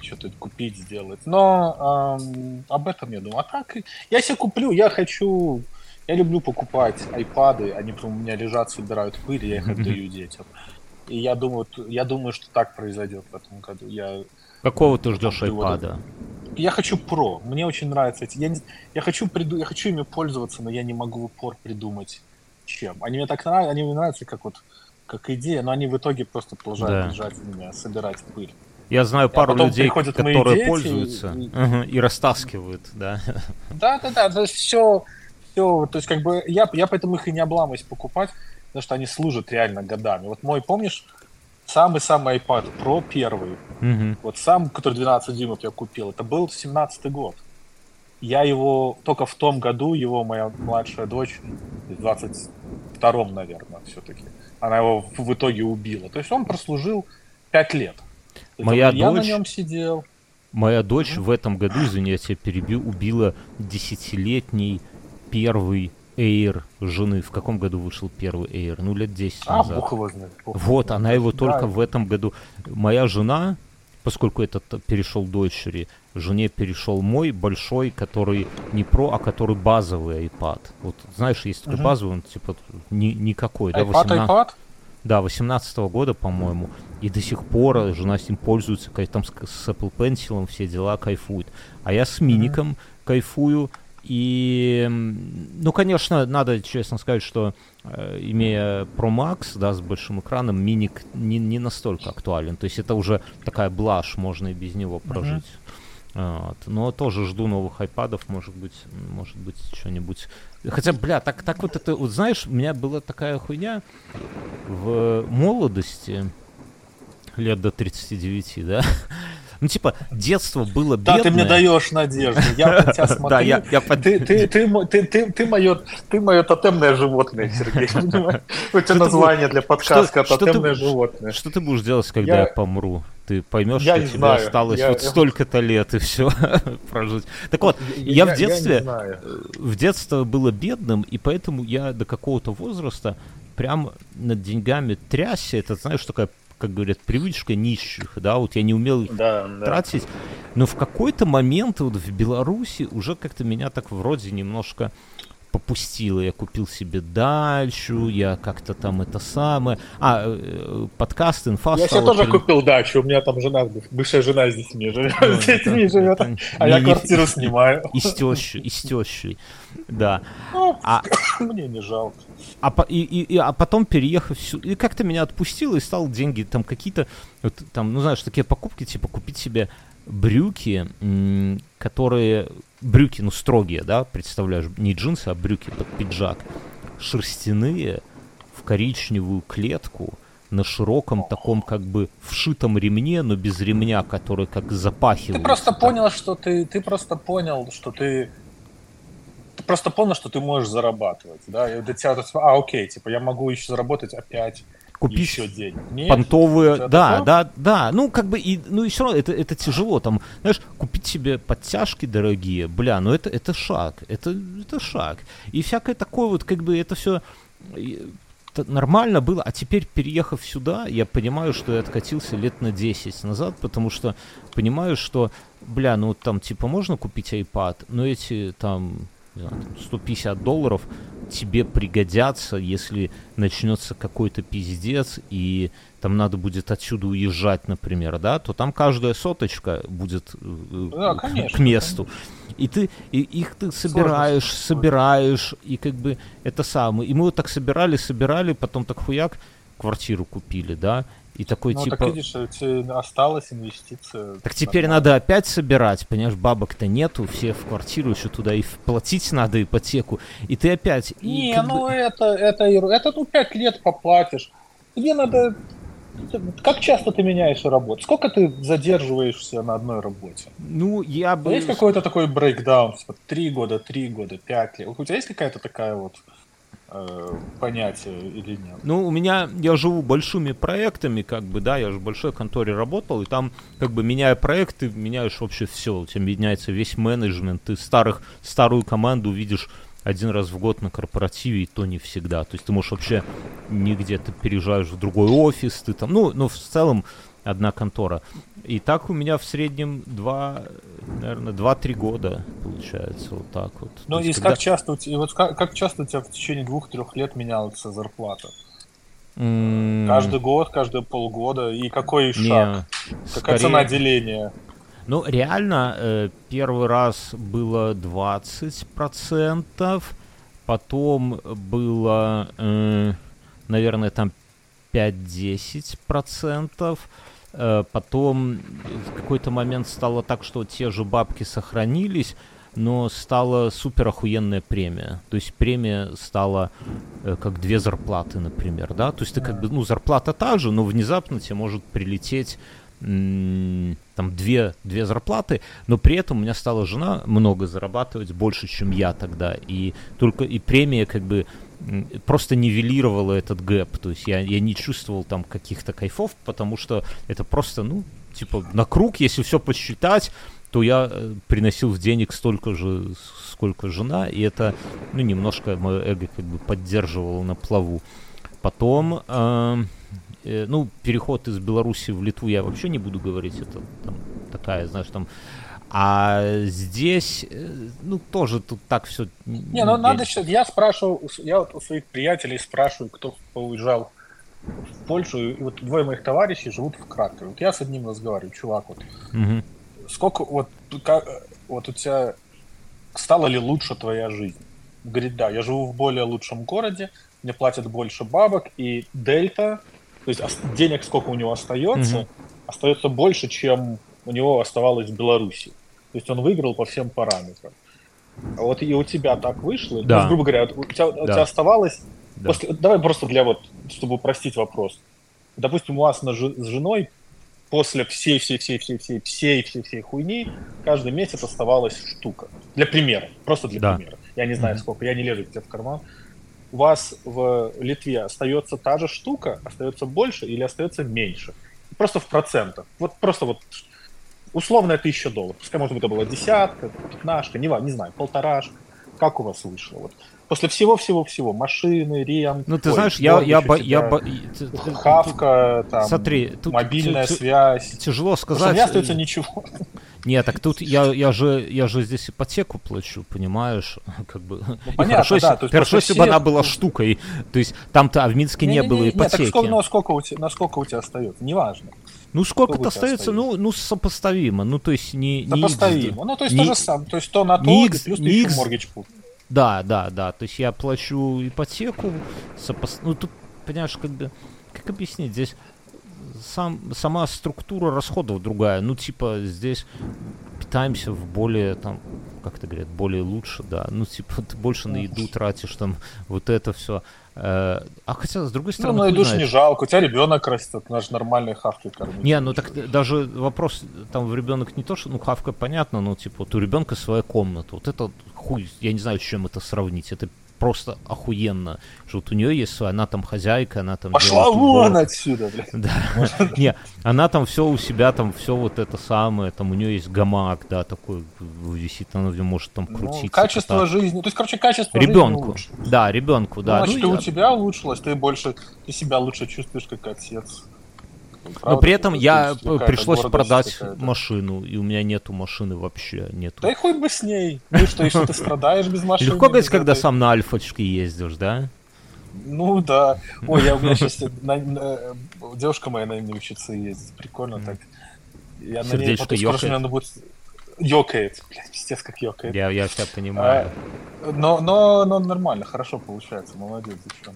что-то купить, сделать. Но э, об этом я думаю. А так, я себе куплю, я хочу я люблю покупать айпады, они у меня лежат, собирают пыль, я их отдаю детям. И я думаю, я думаю, что так произойдет в этом году. Я Какого ты ждешь айпада? Я хочу Pro. Мне очень нравятся эти. Я, не, я хочу приду, я хочу ими пользоваться, но я не могу в упор придумать чем. Они мне так нравятся, они мне нравятся как вот как идея, но они в итоге просто продолжают да. лежать у меня, собирать пыль. Я знаю пару людей, которые пользуются и, угу, и растаскивают, да. Да, да, да. То есть все, все, то есть как бы я, я поэтому их и не обламываюсь покупать, потому что они служат реально годами. Вот мой, помнишь, самый-самый iPad Pro первый, угу. вот сам, который 12 дюймов я купил, это был 17-й год. Я его только в том году, его моя младшая дочь, в 22-м, наверное, все-таки, она его в итоге убила. То есть он прослужил 5 лет. Моя я дочь... на нем сидел. Моя дочь в этом году, извини, я тебя перебью, убила десятилетний первый Air жены. В каком году вышел первый Air? Ну, лет 10 а, назад. Бог его знает. Бог вот, она его да. только в этом году. Моя жена, поскольку этот перешел дочери, жене перешел мой большой, который не про, а который базовый iPad. Вот знаешь, есть такой угу. базовый, он типа ни, никакой. iPad, да, 18... iPad? Да, 18 -го года, по-моему. И до сих пор жена с ним пользуется, там с, с Apple Pencil все дела кайфует. А я с миником mm-hmm. кайфую. И, ну, конечно, надо честно сказать, что э, имея Pro Max, да, с большим экраном, миник не, не настолько актуален. То есть это уже такая блажь, можно и без него прожить. Uh-huh. Вот. Но тоже жду новых айпадов, может быть, может быть, что-нибудь. Хотя, бля, так, так вот это, вот знаешь, у меня была такая хуйня в молодости, лет до 39, да, ну, типа, детство было бедное. Да, ты мне даешь надежду. Я на тебя смотрю. Да, я, я под... ты, ты, ты, ты, ты, ты, мое, ты мое тотемное животное, Сергей. У тебя название для подкаста «Тотемное животное». Что ты будешь делать, когда я помру? Ты поймешь, что тебе осталось вот столько-то лет и все прожить. Так вот, я, в детстве, в детстве было бедным, и поэтому я до какого-то возраста прям над деньгами трясся. Это, знаешь, такая как говорят, привычка нищих, да, вот я не умел их да, тратить, да. но в какой-то момент вот в Беларуси уже как-то меня так вроде немножко попустило. Я купил себе дачу, я как-то там это самое... А, э, подкаст, инфа Я себе тоже купил дачу, у меня там жена, бывшая жена с детьми живет, ну, с детьми живет, а я квартиру снимаю. И с тещей, и с тещей, да. Ну, а, мне не жалко. А, и, и, а потом переехав сюда, и как-то меня отпустило, и стал деньги там какие-то, вот, там, ну знаешь, такие покупки, типа купить себе брюки, которые, брюки, ну строгие, да, представляешь, не джинсы, а брюки под пиджак, шерстяные, в коричневую клетку, на широком таком как бы вшитом ремне, но без ремня, который как запахивает. Ты просто так. понял, что ты, ты просто понял, что ты ты просто понял, что ты можешь зарабатывать, да, и для тебя, а, окей, типа, я могу еще заработать опять купить еще денег. Нет, понтовые, да, такое? да, да, ну как бы и, ну и все равно это, это тяжело, там, знаешь, купить себе подтяжки дорогие, бля, ну это, это шаг, это, это шаг, и всякое такое вот, как бы это все нормально было, а теперь, переехав сюда, я понимаю, что я откатился лет на 10 назад, потому что понимаю, что, бля, ну там типа можно купить iPad, но эти там не знаю, там, 150 долларов тебе пригодятся, если начнется какой-то пиздец, и там надо будет отсюда уезжать, например, да, то там каждая соточка будет э, Да, к- конечно, к месту. И ты и их ты собираешь, Сложно. собираешь, и как бы это самое. И мы вот так собирали, собирали, потом так хуяк квартиру купили, да, и такой Ну, типа... так видишь, осталась инвестиция. Так теперь надо опять собирать, понимаешь, бабок-то нету, все в квартиру еще туда и платить надо ипотеку, и ты опять... и Не, как ну это, это, это ну пять лет поплатишь. Тебе надо... Как часто ты меняешь работу? Сколько ты задерживаешься на одной работе? ну, я бы... Есть какой-то такой брейкдаун, типа три года, три года, пять лет? У тебя есть какая-то такая вот понятие или нет? Ну, у меня, я живу большими проектами, как бы, да, я же в большой конторе работал, и там, как бы, меняя проекты, меняешь вообще все, у тебя меняется весь менеджмент, ты старых, старую команду видишь один раз в год на корпоративе, и то не всегда. То есть ты можешь вообще нигде, ты переезжаешь в другой офис, ты там, ну, ну, в целом одна контора. И так у меня в среднем два, наверное, два-три года получается, вот так вот. Ну, и есть как часто у тебя, вот как, как часто у тебя в течение двух-трех лет менялась зарплата? М, Каждый год, каждые полгода? И какой не, шаг? Какая скорее- цена деления? Ну, реально, э, первый раз было 20%, потом было, э, наверное, там 5-10%, э, потом в какой-то момент стало так, что те же бабки сохранились, но стала супер охуенная премия. То есть премия стала э, как две зарплаты, например, да? То есть ты как бы, ну, зарплата та же, но внезапно тебе может прилететь там две, две зарплаты, но при этом у меня стала жена много зарабатывать, больше, чем я тогда. И только и премия как бы просто нивелировала этот гэп. То есть я, я не чувствовал там каких-то кайфов, потому что это просто, ну, типа, на круг, если все посчитать, то я э, приносил в денег столько же, сколько жена, и это, ну, немножко мое эго как бы поддерживало на плаву. Потом, эм, э, ну, переход из Беларуси в Литву я вообще не буду говорить, это там такая, знаешь, там... А здесь, э, ну, тоже тут так все... Не, ну надо сейчас. Я спрашивал, я вот у своих приятелей спрашиваю, кто поуезжал в Польшу, и вот двое моих товарищей живут в Кракове. Вот я с одним разговариваю, чувак, вот сколько вот, как, вот у тебя стала ли лучше твоя жизнь? Говорит, да, я живу в более лучшем городе, мне платят больше бабок, и дельта, то есть денег сколько у него остается, Мгм. остается больше, чем у него оставалось в Беларуси. То есть он выиграл по всем параметрам. А вот и у тебя так вышло, Да. ну, грубо говоря, у тебя, у Да. тебя оставалось, Да. после- давай просто для вот, чтобы упростить вопрос. Допустим, у вас на с женой после всей всей всей всей всей всей всей всей хуйни каждый месяц оставалась штука. Для примера, просто для Да. примера. Я не знаю Мгм. сколько, я не лезу к тебе в карман. У вас в Литве остается та же штука, остается больше или остается меньше? Просто в процентах. Вот просто вот условная тысяча долларов. Пускай, может быть, это была десятка, пятнашка, не, не знаю, полторашка. Как у вас вышло? Вот. После всего-всего-всего, машины, рент, Ну, ты ой, знаешь, я, я, бо- я, бо- хавка, там, Смотри, тут мобильная тя- связь. тяжело что у сказать. меня остается ничего. Нет, так тут я, я же я же здесь ипотеку плачу, понимаешь, как бы. Ну, понятно, хорошо, да, то есть хорошо, если бы все- она была штукой. То есть там-то, а в Минске не, было Не-не-не, так ипотеки. сколько, ну, сколько у тебя, насколько у тебя остается? Неважно. Ну сколько сколько-то остается, ну, ну сопоставимо. Ну то есть не не Сопоставимо. Ну, то есть не- то же самое. То есть то на то, не X, плюс не X. put. Да, да, да. То есть я плачу ипотеку, сопос- ну тут, понимаешь, как бы, как объяснить, здесь сам, сама структура расходов другая. Ну, типа, здесь питаемся в более, там, как это говорят, более лучше, да. Ну, типа, ты больше на еду тратишь, там, вот это все. А хотя, с другой Ну, стороны, ну, и хуй душ не жалко. У тебя ребенок растет, наш нормальный хавки кормить. Не, ну так даже вопрос, там в ребенок не то, что, ну, хавка понятно, но типа вот у ребенка своя комната. Вот это хуй, я не знаю, с чем это сравнить. Это просто охуенно. Что вот у нее есть своя, она там хозяйка, она там... Пошла вон отсюда, блядь. Да. Не, она там все у себя, там все вот это самое, там у нее есть гамак, да, такой висит, она может там Ну, крутиться. качество кататься. жизни. То есть, короче, качество Ребенку. жизни. Да, ребенку, да. Ну, значит, Ну, и у тебя улучшилось, ты больше, ты себя лучше чувствуешь как отец. Но Правда? при этом То я пришлось продать машину, и у меня нету машины вообще, нету. Да и хоть бы с ней. Ну и что, что ты страдаешь без машины? Легко говорить, когда сам на альфочке ездишь, да? Ну да. Ой, я у меня сейчас девушка моя на ней учится ездить. Прикольно так. Я на ней потом что ёкает. надо будет... Ёкает. Блядь, пиздец, как ёкает. Я, я тебя понимаю. Но, но, но нормально, хорошо получается, молодец, зачем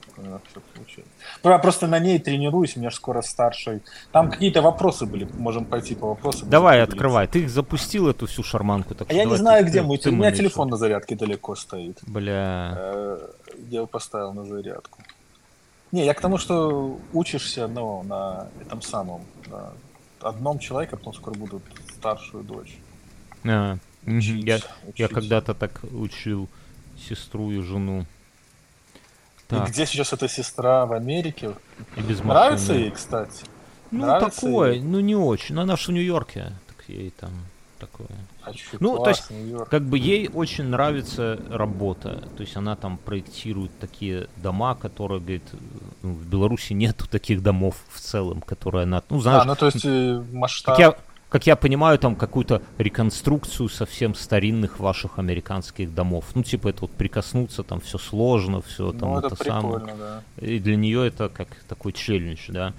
все получается. Про- Просто на ней тренируюсь, у меня же скоро старший. Там какие-то вопросы были, можем пойти по вопросам. Давай, открывай. Ты запустил эту всю шарманку. Так А я не знаю, ты- где ты- мой ты. У меня телефон на зарядке далеко стоит. Бля. Э, Я его поставил на зарядку. Не, я к тому, что учишься, ну, на этом самом, на одном человеке, а потом скоро буду старшую дочь. А, учить, я, я учить. когда-то так учил сестру и жену. И Так, где сейчас эта сестра в Америке? и без Нравится ей, кстати? Ну, Нравится такое, ей? ну не очень. Но она ж в Нью-Йорке, так ей там такое. А Ну, то класс, есть, Нью-Йорк. Как бы ей очень нравится работа. То есть она там проектирует такие дома, которые, говорит, ну, в Беларуси нету таких домов в целом, которые она... Ну, знаешь, А, ну то есть э, масштаб. как я, как я понимаю, там какую-то реконструкцию совсем старинных ваших американских домов. Ну, типа, это вот прикоснуться, там все сложно, все там Ну, это, это самое. да. И для нее это как такой челлендж, да.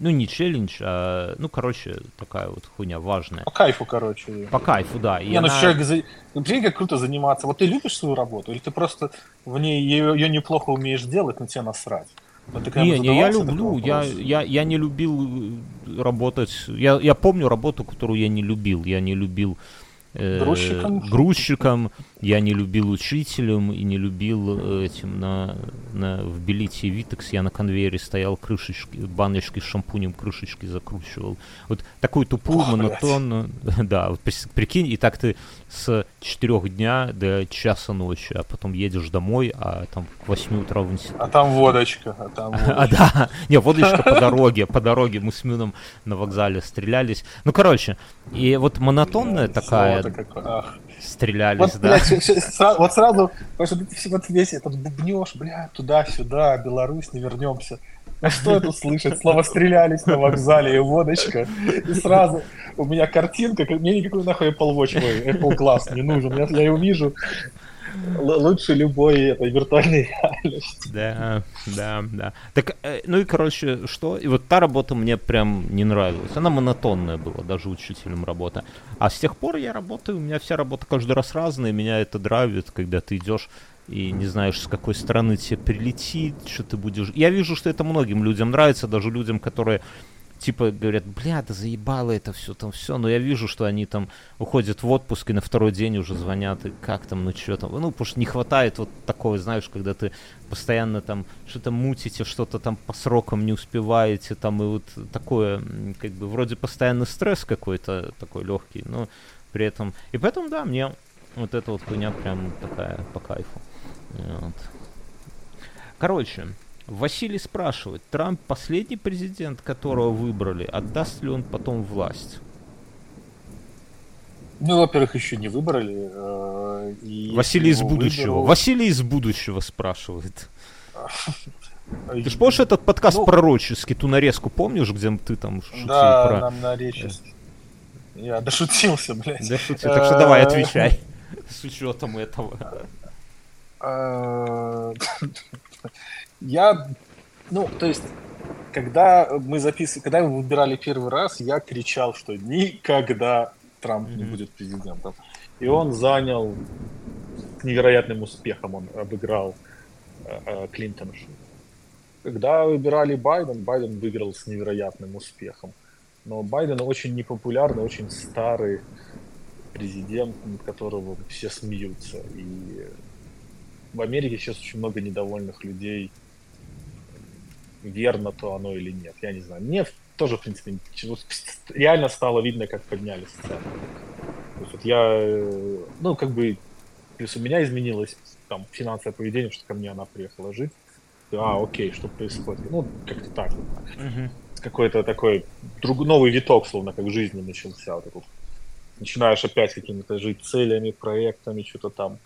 Ну, не челлендж, а, ну, короче, такая вот хуйня важная. По кайфу, короче. По кайфу, да. И Не, ну она- человек, за... ну, прикинь, как круто заниматься. Вот ты любишь свою работу, или ты просто в ней ее, ее неплохо умеешь делать, но тебе насрать? Вот ты Не, не, я люблю, я, я, я не любил э, работать, я, я помню работу, которую я не любил, я не любил э, Грузчиком? грузчиком, я не любил учителем и не любил э, этим на, на в Белите и Витекс, я на конвейере стоял, крышечки, баночки с шампунем крышечки закручивал. Вот такую тупую, Ох, блядь. монотонную, да, вот прикинь, и так ты с 4 дня до часа ночи, а потом едешь домой, а там к 8 утра в институт. А там водочка, а там А, водочка. да. Не, водочка по дороге, по дороге. Мы с Мином на вокзале стрелялись. Ну, короче, и вот монотонная такая. Стрелялись, Вот, да. блядь, вот сразу, потому что ты вот весь этот бубнешь, бля, туда-сюда, Беларусь, не вернемся. А что это слышать? Слово стрелялись на вокзале и водочка. И сразу у меня картинка, мне никакой нахуй Apple Watch, ой, Apple Glass не нужен. Я, я его вижу лучше любой этой виртуальной реальности. Да, да, да. Так, э, ну и, короче, что? И вот та работа мне прям не нравилась. Она монотонная была, даже учителем работа. А с тех пор я работаю, у меня вся работа каждый раз разная, меня это драйвит, когда ты идешь и не знаешь, с какой стороны тебе прилетит, что ты будешь... Я вижу, что это многим людям нравится, даже людям, которые типа говорят, бля, да заебало это все, там все, но я вижу, что они там уходят в отпуск и на второй день уже звонят, и как там, ну что там, ну, потому что не хватает вот такого, знаешь, когда ты постоянно там что-то мутите, что-то там по срокам не успеваете, там и вот такое, как бы, вроде постоянный стресс какой-то такой легкий, но при этом, и поэтому, да, мне вот эта вот хуйня прям такая по кайфу. Вот. Короче, Василий спрашивает, Трамп последний президент, которого выбрали, отдаст ли он потом власть? Ну, во-первых, еще не выбрали. э, и Василий из его будущего. выберут- Василий из будущего спрашивает. Ты ж помнишь этот подкаст Ну- пророческий, ту нарезку помнишь, где ты там шутил Да, про... нам на речи. Я дошутился, блядь. Да, шутил. Так что давай, отвечай. С учетом этого. Я, ну, то есть, когда мы записывали, когда мы выбирали первый раз, я кричал, что никогда Трамп не Мгм. будет президентом. И он занял с невероятным успехом, он обыграл э, э, Клинтона. Когда выбирали Байден, Байден выиграл с невероятным успехом. Но Байден очень непопулярный, очень старый президент, над которого все смеются. И в Америке сейчас очень много недовольных людей. Верно то оно или нет, я не знаю. Мне тоже, в принципе, реально стало видно, как поднялись цены. То есть вот я, э, ну, как бы, плюс у меня изменилось там финансовое поведение, что ко мне она приехала жить. А, окей, что происходит? Ну, как-то так. Угу. Какой-то такой друг, новый виток, словно как в жизни начался. Вот этот. Начинаешь опять какими-то жить целями, проектами, что-то там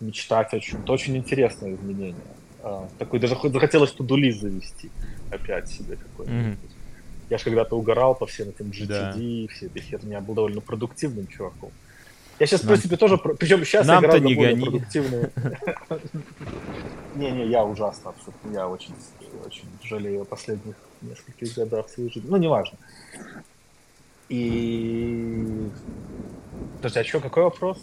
мечтать о чем-то. Очень интересное изменение. А, такой даже захотелось тудулист завести опять себе какой-нибудь. Mm-hmm. Я же когда-то угорал по всем этим GTD, да. все этой херня, был довольно продуктивным чуваком. Я сейчас, в принципе, тоже... Причем сейчас я гораздо не более гони. продуктивный. Не-не, я ужасно абсолютно. Я очень, очень жалею о последних нескольких годах своей жизни. Ну, неважно. И... Подожди, а что, какой вопрос?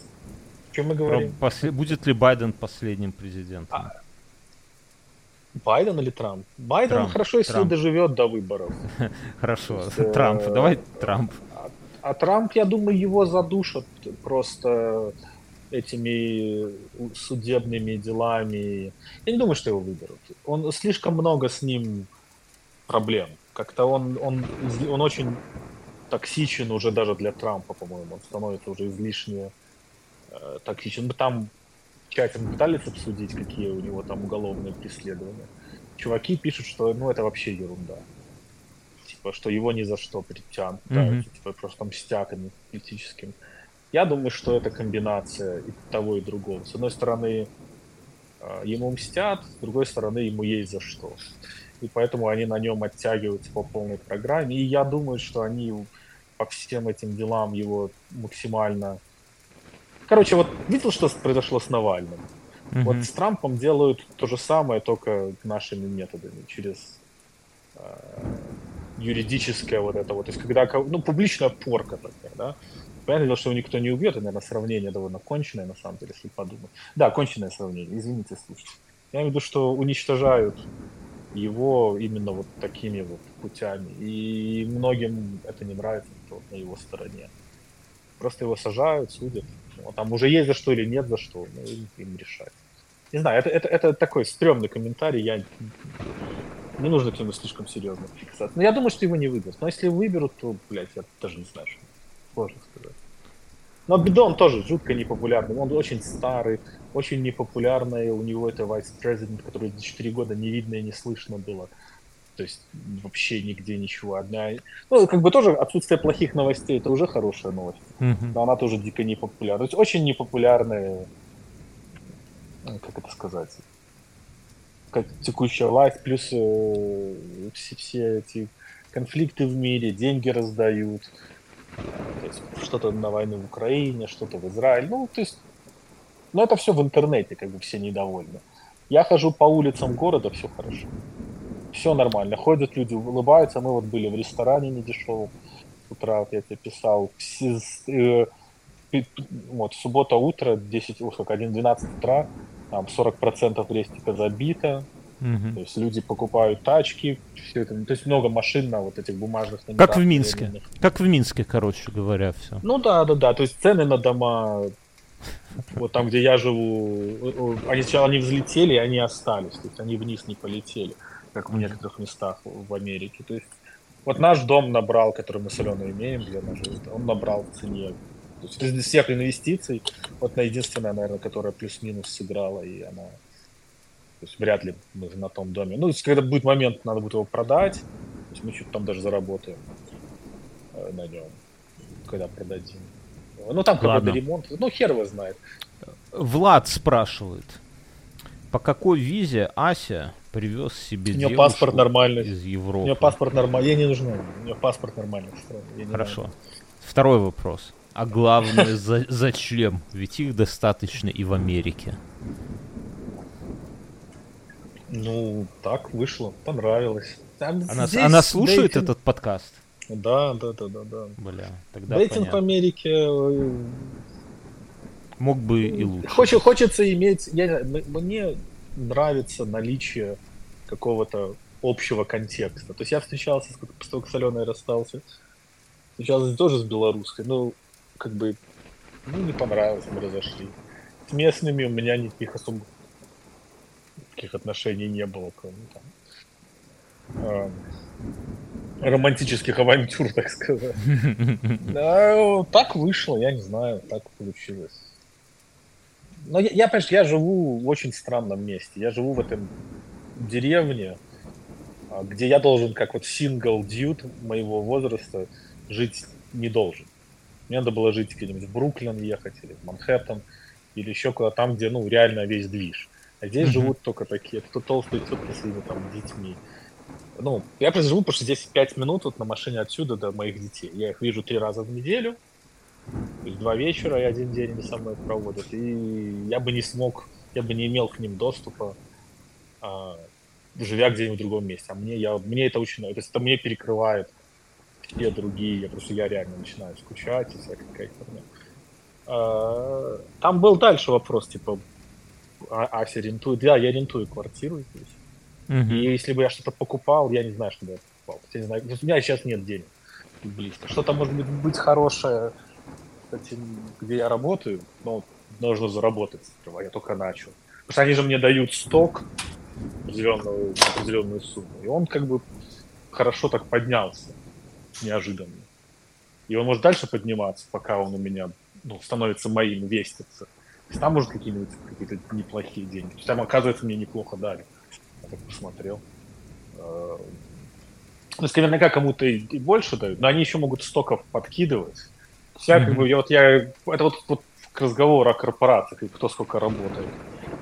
О чем мы говорим? После... Будет ли Байден последним президентом? А... Байден или Трамп? Байден Трамп. хорошо, если Трамп. доживет до выборов. Хорошо. Трамп. Давай Трамп. А Трамп, я думаю, его задушат просто этими судебными делами. Я не думаю, что его выберут. Он слишком много с ним проблем. Как-то он, он, он очень токсичен уже даже для Трампа, по-моему. Он становится уже излишне э, токсичен. Мы там тщательно пытались обсудить, какие у него там уголовные преследования. Чуваки пишут, что ну это вообще ерунда типа, что его ни за что притянут, mm-hmm. типа, просто мстяками политическим. Я думаю, что это комбинация и того, и другого. С одной стороны, а, ему мстят, с другой стороны, ему есть за что. И поэтому они на нем оттягиваются по полной программе. И я думаю, что они по всем этим делам его максимально... Короче, вот видел, что произошло с Навальным? Mm-hmm. Вот с Трампом делают то же самое, только нашими методами, через а, юридическая вот это вот, то есть когда, ну, публичная порка такая, да, Понятное дело, что его никто не убьет, это, наверное, сравнение довольно конченое, на самом деле, если подумать. Да, конченое сравнение, извините, слушайте. Я имею в виду, что уничтожают его именно вот такими вот путями. И многим это не нравится, кто на его стороне. Просто его сажают, судят. Ну, там уже есть за что или нет за что, ну, им, решать. Не знаю, это, это, это такой стрёмный комментарий, я не нужно к нему слишком серьезно фиксаться. Но я думаю, что его не выберут. Но если выберут, то, блядь, я даже не знаю, что сложно сказать. Но Бидон тоже жутко непопулярный. Он очень старый, очень непопулярный. У него это vice-president, который за 4 года не видно и не слышно было. То есть вообще нигде ничего. Одна... Ну, как бы тоже отсутствие плохих новостей, это уже хорошая новость. Mm-hmm. Но она тоже дико непопулярна. То есть очень непопулярная, как это сказать, как текущая власть, плюс э, все, все эти конфликты в мире, деньги раздают, что-то на войну в Украине, что-то в Израиле, ну, то есть, ну, это все в интернете, как бы все недовольны. Я хожу по улицам города, все хорошо. Все нормально. Ходят люди, улыбаются. Мы вот были в ресторане недешевом. Утра, вот я тебе писал. Э, вот, суббота утро, 10, сколько, 1-12 утра там 40% рестика забито, Угу. То есть люди покупают тачки, все это, то есть много машин на вот этих бумажных номерах. Как в Минске. Временных. Как в Минске, короче говоря, все. Ну да, да, да. То есть цены на дома, вот там, где я живу, они сначала не взлетели, и они остались. То есть они вниз не полетели, как в некоторых местах в Америке. То есть вот наш дом набрал, который мы с Аленой имеем, где она живет, он набрал в цене то есть из всех инвестиций, вот на единственная, наверное, которая плюс-минус сыграла, и она... То есть вряд ли мы на том доме. Ну, есть, когда будет момент, надо будет его продать, то есть мы что-то там даже заработаем э, на нем, когда продадим. Ну, там какой-то ремонт. Ну, хер его знает. Влад спрашивает, по какой визе Ася привез себе У нее паспорт нормальный. из Европы? У нее паспорт нормальный. Ей не нужно. У нее паспорт нормальный. Хорошо. Второй вопрос. А главное, за, зачем? Ведь их достаточно и в Америке. Ну, так вышло, понравилось. Там она, она слушает дейтинг... этот подкаст? Да, да, да, да, да. Бля, тогда Дейтинг понятно. в Америке... Мог бы и лучше. Хочет, хочется иметь... Я, мне нравится наличие какого-то общего контекста. То есть я встречался, после того, как с Аленой расстался, встречался тоже с белорусской, ну, как бы, ну, не понравилось, мы разошлись. С местными у меня никаких особых таких отношений не было, кроме там э, романтических авантюр, так сказать. Да, так вышло, я не знаю, так получилось. Но я, я, понимаешь, я живу в очень странном месте. Я живу в этом деревне, а, где я должен, как вот сингл дьют моего возраста, жить не должен. Мне надо было жить где-нибудь в Бруклин ехать или в Манхэттен, или еще куда-то там, где, ну, реально весь движ. А здесь mm-hmm. живут только такие, кто толстый, кто со своими там детьми. Ну, я просто живу, потому что здесь 5 минут вот на машине отсюда до моих детей. Я их вижу три раза в неделю. То есть два вечера и один день они со мной проводят. И я бы не смог, я бы не имел к ним доступа, а, живя где-нибудь в другом месте. А мне, я, мне это очень нравится. То есть это мне перекрывает все другие. Я просто я реально начинаю скучать и всякая. А, там был дальше вопрос, типа, а, Ася рентует. Да, я рентую квартиру здесь. Uh-huh. И если бы я что-то покупал, я не знаю, что бы я покупал. Я не знаю, у меня сейчас нет денег близко. Что-то может быть, быть хорошее кстати, где я работаю, ну, нужно заработать сперва, я только начал. Потому что они же мне дают сток определенную, определенную сумму. И он как бы хорошо так поднялся неожиданно. И он может дальше подниматься, пока он у меня ну, становится моим, вестится. То есть там может какие-нибудь какие-то неплохие деньги. То есть там, оказывается, мне неплохо дали. Я так посмотрел. Э, ну, наверняка кому-то и больше дают, но они еще могут стоков подкидывать. Я mm-hmm. как бы, я, вот я, это вот, вот к разговору о корпорациях и кто сколько работает.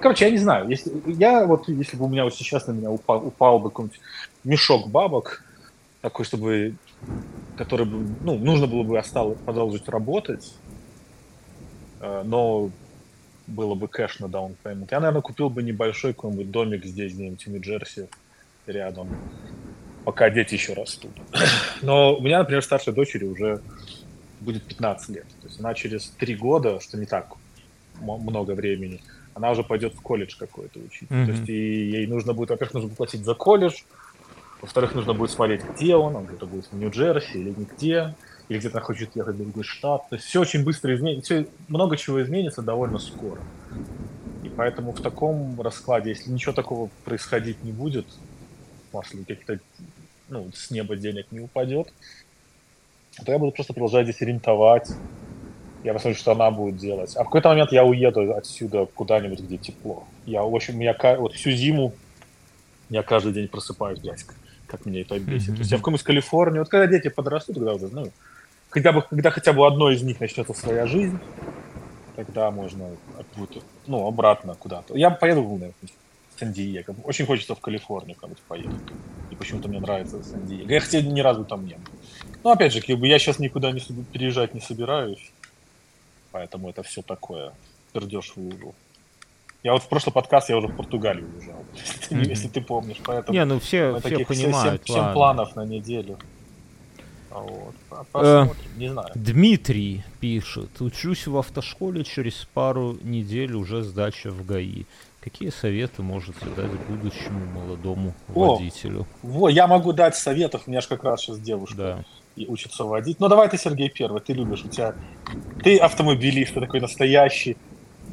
Короче, я не знаю, если я вот, если бы у меня вот сейчас на меня упал, упал бы какой-нибудь мешок бабок, такой, чтобы, который бы, ну, нужно было бы осталось продолжить работать, э, но было бы кэш на down payment. Я, наверное, купил бы небольшой какой-нибудь домик здесь, где-нибудь в Нью-Джерси, рядом, пока дети еще растут. Но у меня, например, старшей дочери уже будет 15 лет. То есть она через 3 года, что не так много времени, она уже пойдет в колледж какой-то учить. Mm-hmm. То есть и ей нужно будет, во-первых, нужно платить за колледж, во-вторых, нужно будет смотреть, где он, он где-то будет в Нью-Джерси или нигде, или где-то хочет ехать в другой штат. То есть все очень быстро изменится, много чего изменится довольно скоро. И поэтому в таком раскладе, если ничего такого происходить не будет, если каких-то ну, с неба денег не упадет, то я буду просто продолжать здесь рентовать. Я посмотрю, что она будет делать. А в какой-то момент я уеду отсюда куда-нибудь, где тепло. Я, в общем, меня вот всю зиму я каждый день просыпаюсь, блядь, как меня это бесит. Mm-hmm. То есть я в каком-нибудь Калифорнии, вот когда дети подрастут, когда уже, ну, когда, бы, когда хотя бы одной из них начнется своя жизнь, тогда можно будет, ну, обратно куда-то. Я поеду в Сан-Диего. Очень хочется в Калифорнию куда-нибудь поехать. И почему-то мне нравится Сан-Диего. Я хотя ни разу там не был. Ну, опять же, как бы я сейчас никуда не переезжать не собираюсь. Поэтому это все такое. Пердеж в лужу. Я вот в прошлый подкаст я уже в Португалию уезжал, mm-hmm. если ты помнишь. Поэтому не, ну все, все понимают. Семь, семь планов на неделю. Вот. Посмотрим, э, не знаю. Дмитрий пишет. Учусь в автошколе, через пару недель уже сдача в ГАИ. Какие советы можете дать будущему молодому О, водителю? Во, я могу дать советов, у меня же как раз сейчас девушка. Да и учится водить. Ну, давай ты, Сергей, первый, ты любишь, у тебя... Ты автомобилист, ты такой настоящий.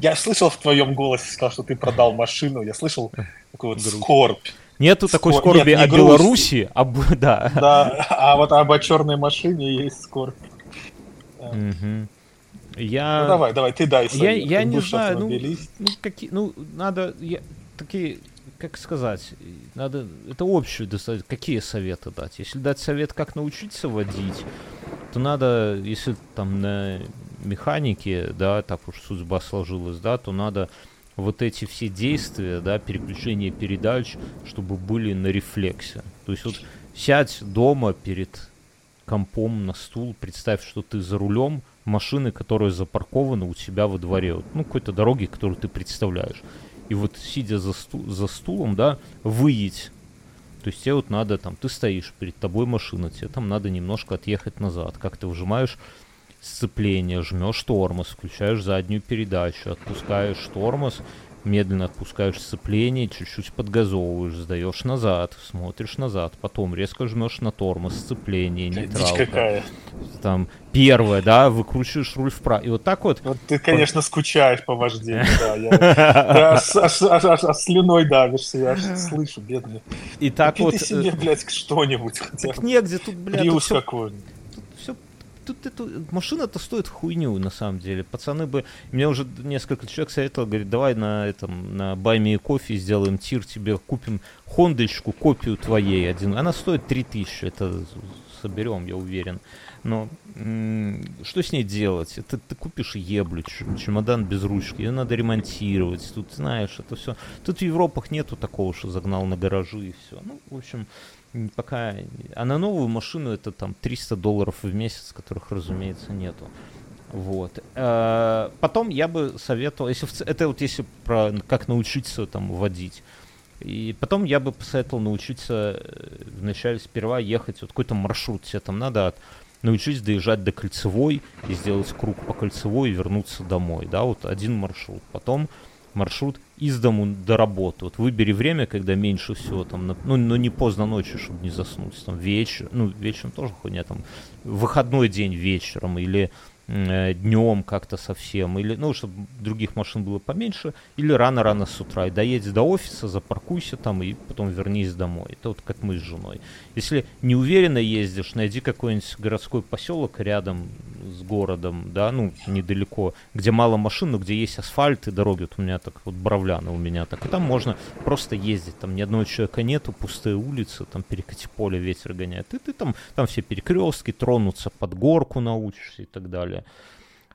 Я слышал в твоем голосе, сказал, что ты продал машину, я слышал такой вот скорбь. Нету такой Скор... скорби Нет, о грусть. Беларуси, об... да. Да, а вот об о черной машине есть скорбь. Угу. Я... Ну, давай, давай, ты дай. Я, я не знаю, ну, ну, какие, ну, надо, я, такие, как сказать, надо, это общую достать, какие советы дать. Если дать совет, как научиться водить, то надо, если там на механике, да, так уж судьба сложилась, да, то надо вот эти все действия, да, переключение передач, чтобы были на рефлексе. То есть вот сядь дома перед компом на стул, представь, что ты за рулем машины, которая запаркована у тебя во дворе, ну, какой-то дороги, которую ты представляешь и вот сидя за, стул, за стулом, да, выять. То есть тебе вот надо там, ты стоишь, перед тобой машина, тебе там надо немножко отъехать назад. Как ты выжимаешь сцепление, жмешь тормоз, включаешь заднюю передачу, отпускаешь тормоз, медленно отпускаешь сцепление, чуть-чуть подгазовываешь, сдаешь назад, смотришь назад, потом резко жмешь на тормоз, сцепление, нейтралка. какая. Там первое, да, выкручиваешь руль вправо. И вот так вот... Вот ты, конечно, скучаешь по вождению, да. Аж слюной давишься, я аж слышу, бедный. И так вот... ты себе, блядь, что-нибудь хотя бы. негде тут, блядь. Приус какой-нибудь тут эту машина-то стоит хуйню, на самом деле. Пацаны бы... Мне уже несколько человек советовал, говорит, давай на этом, на Байме кофе сделаем тир, тебе купим хондочку, копию твоей один. Она стоит 3000, это соберем, я уверен. Но что с ней делать? Это ты купишь еблю, чемодан без ручки, ее надо ремонтировать. Тут, знаешь, это все. Тут в Европах нету такого, что загнал на гаражи и все. Ну, в общем, пока... А на новую машину это там 300 долларов в месяц, которых, разумеется, нету. Вот. Э, потом я бы советовал, если в... это вот если про как научиться там водить. И потом я бы посоветовал научиться э, вначале сперва ехать, вот какой-то маршрут тебе там надо от научись доезжать до кольцевой и сделать круг по кольцевой и вернуться домой, да, вот один маршрут. Потом маршрут из дому до работы. Вот выбери время, когда меньше всего там, ну, ну не поздно ночью, чтобы не заснуть, там вечер, ну вечером тоже хуйня, там выходной день вечером или днем как-то совсем, или, ну, чтобы других машин было поменьше, или рано-рано с утра, и доедь до офиса, запаркуйся там, и потом вернись домой. Это вот как мы с женой. Если неуверенно ездишь, найди какой-нибудь городской поселок рядом с городом, да, ну, недалеко, где мало машин, но где есть асфальт и дороги, вот у меня так, вот Бравляна у меня так, и там можно просто ездить, там ни одного человека нету, пустые улицы, там перекати поле ветер гоняет, и ты там, там все перекрестки, тронуться под горку научишься и так далее далее.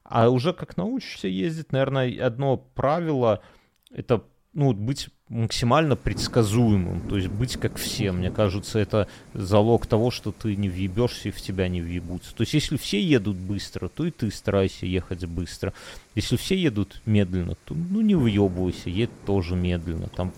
А уже как научишься ездить, наверное, одно правило — это ну, быть максимально предсказуемым, то есть быть как все. Мне кажется, это залог того, что ты не въебешься и в тебя не въебутся. То есть если все едут быстро, то и ты старайся ехать быстро. Если все едут медленно, то ну не въебывайся, едь тоже медленно. Там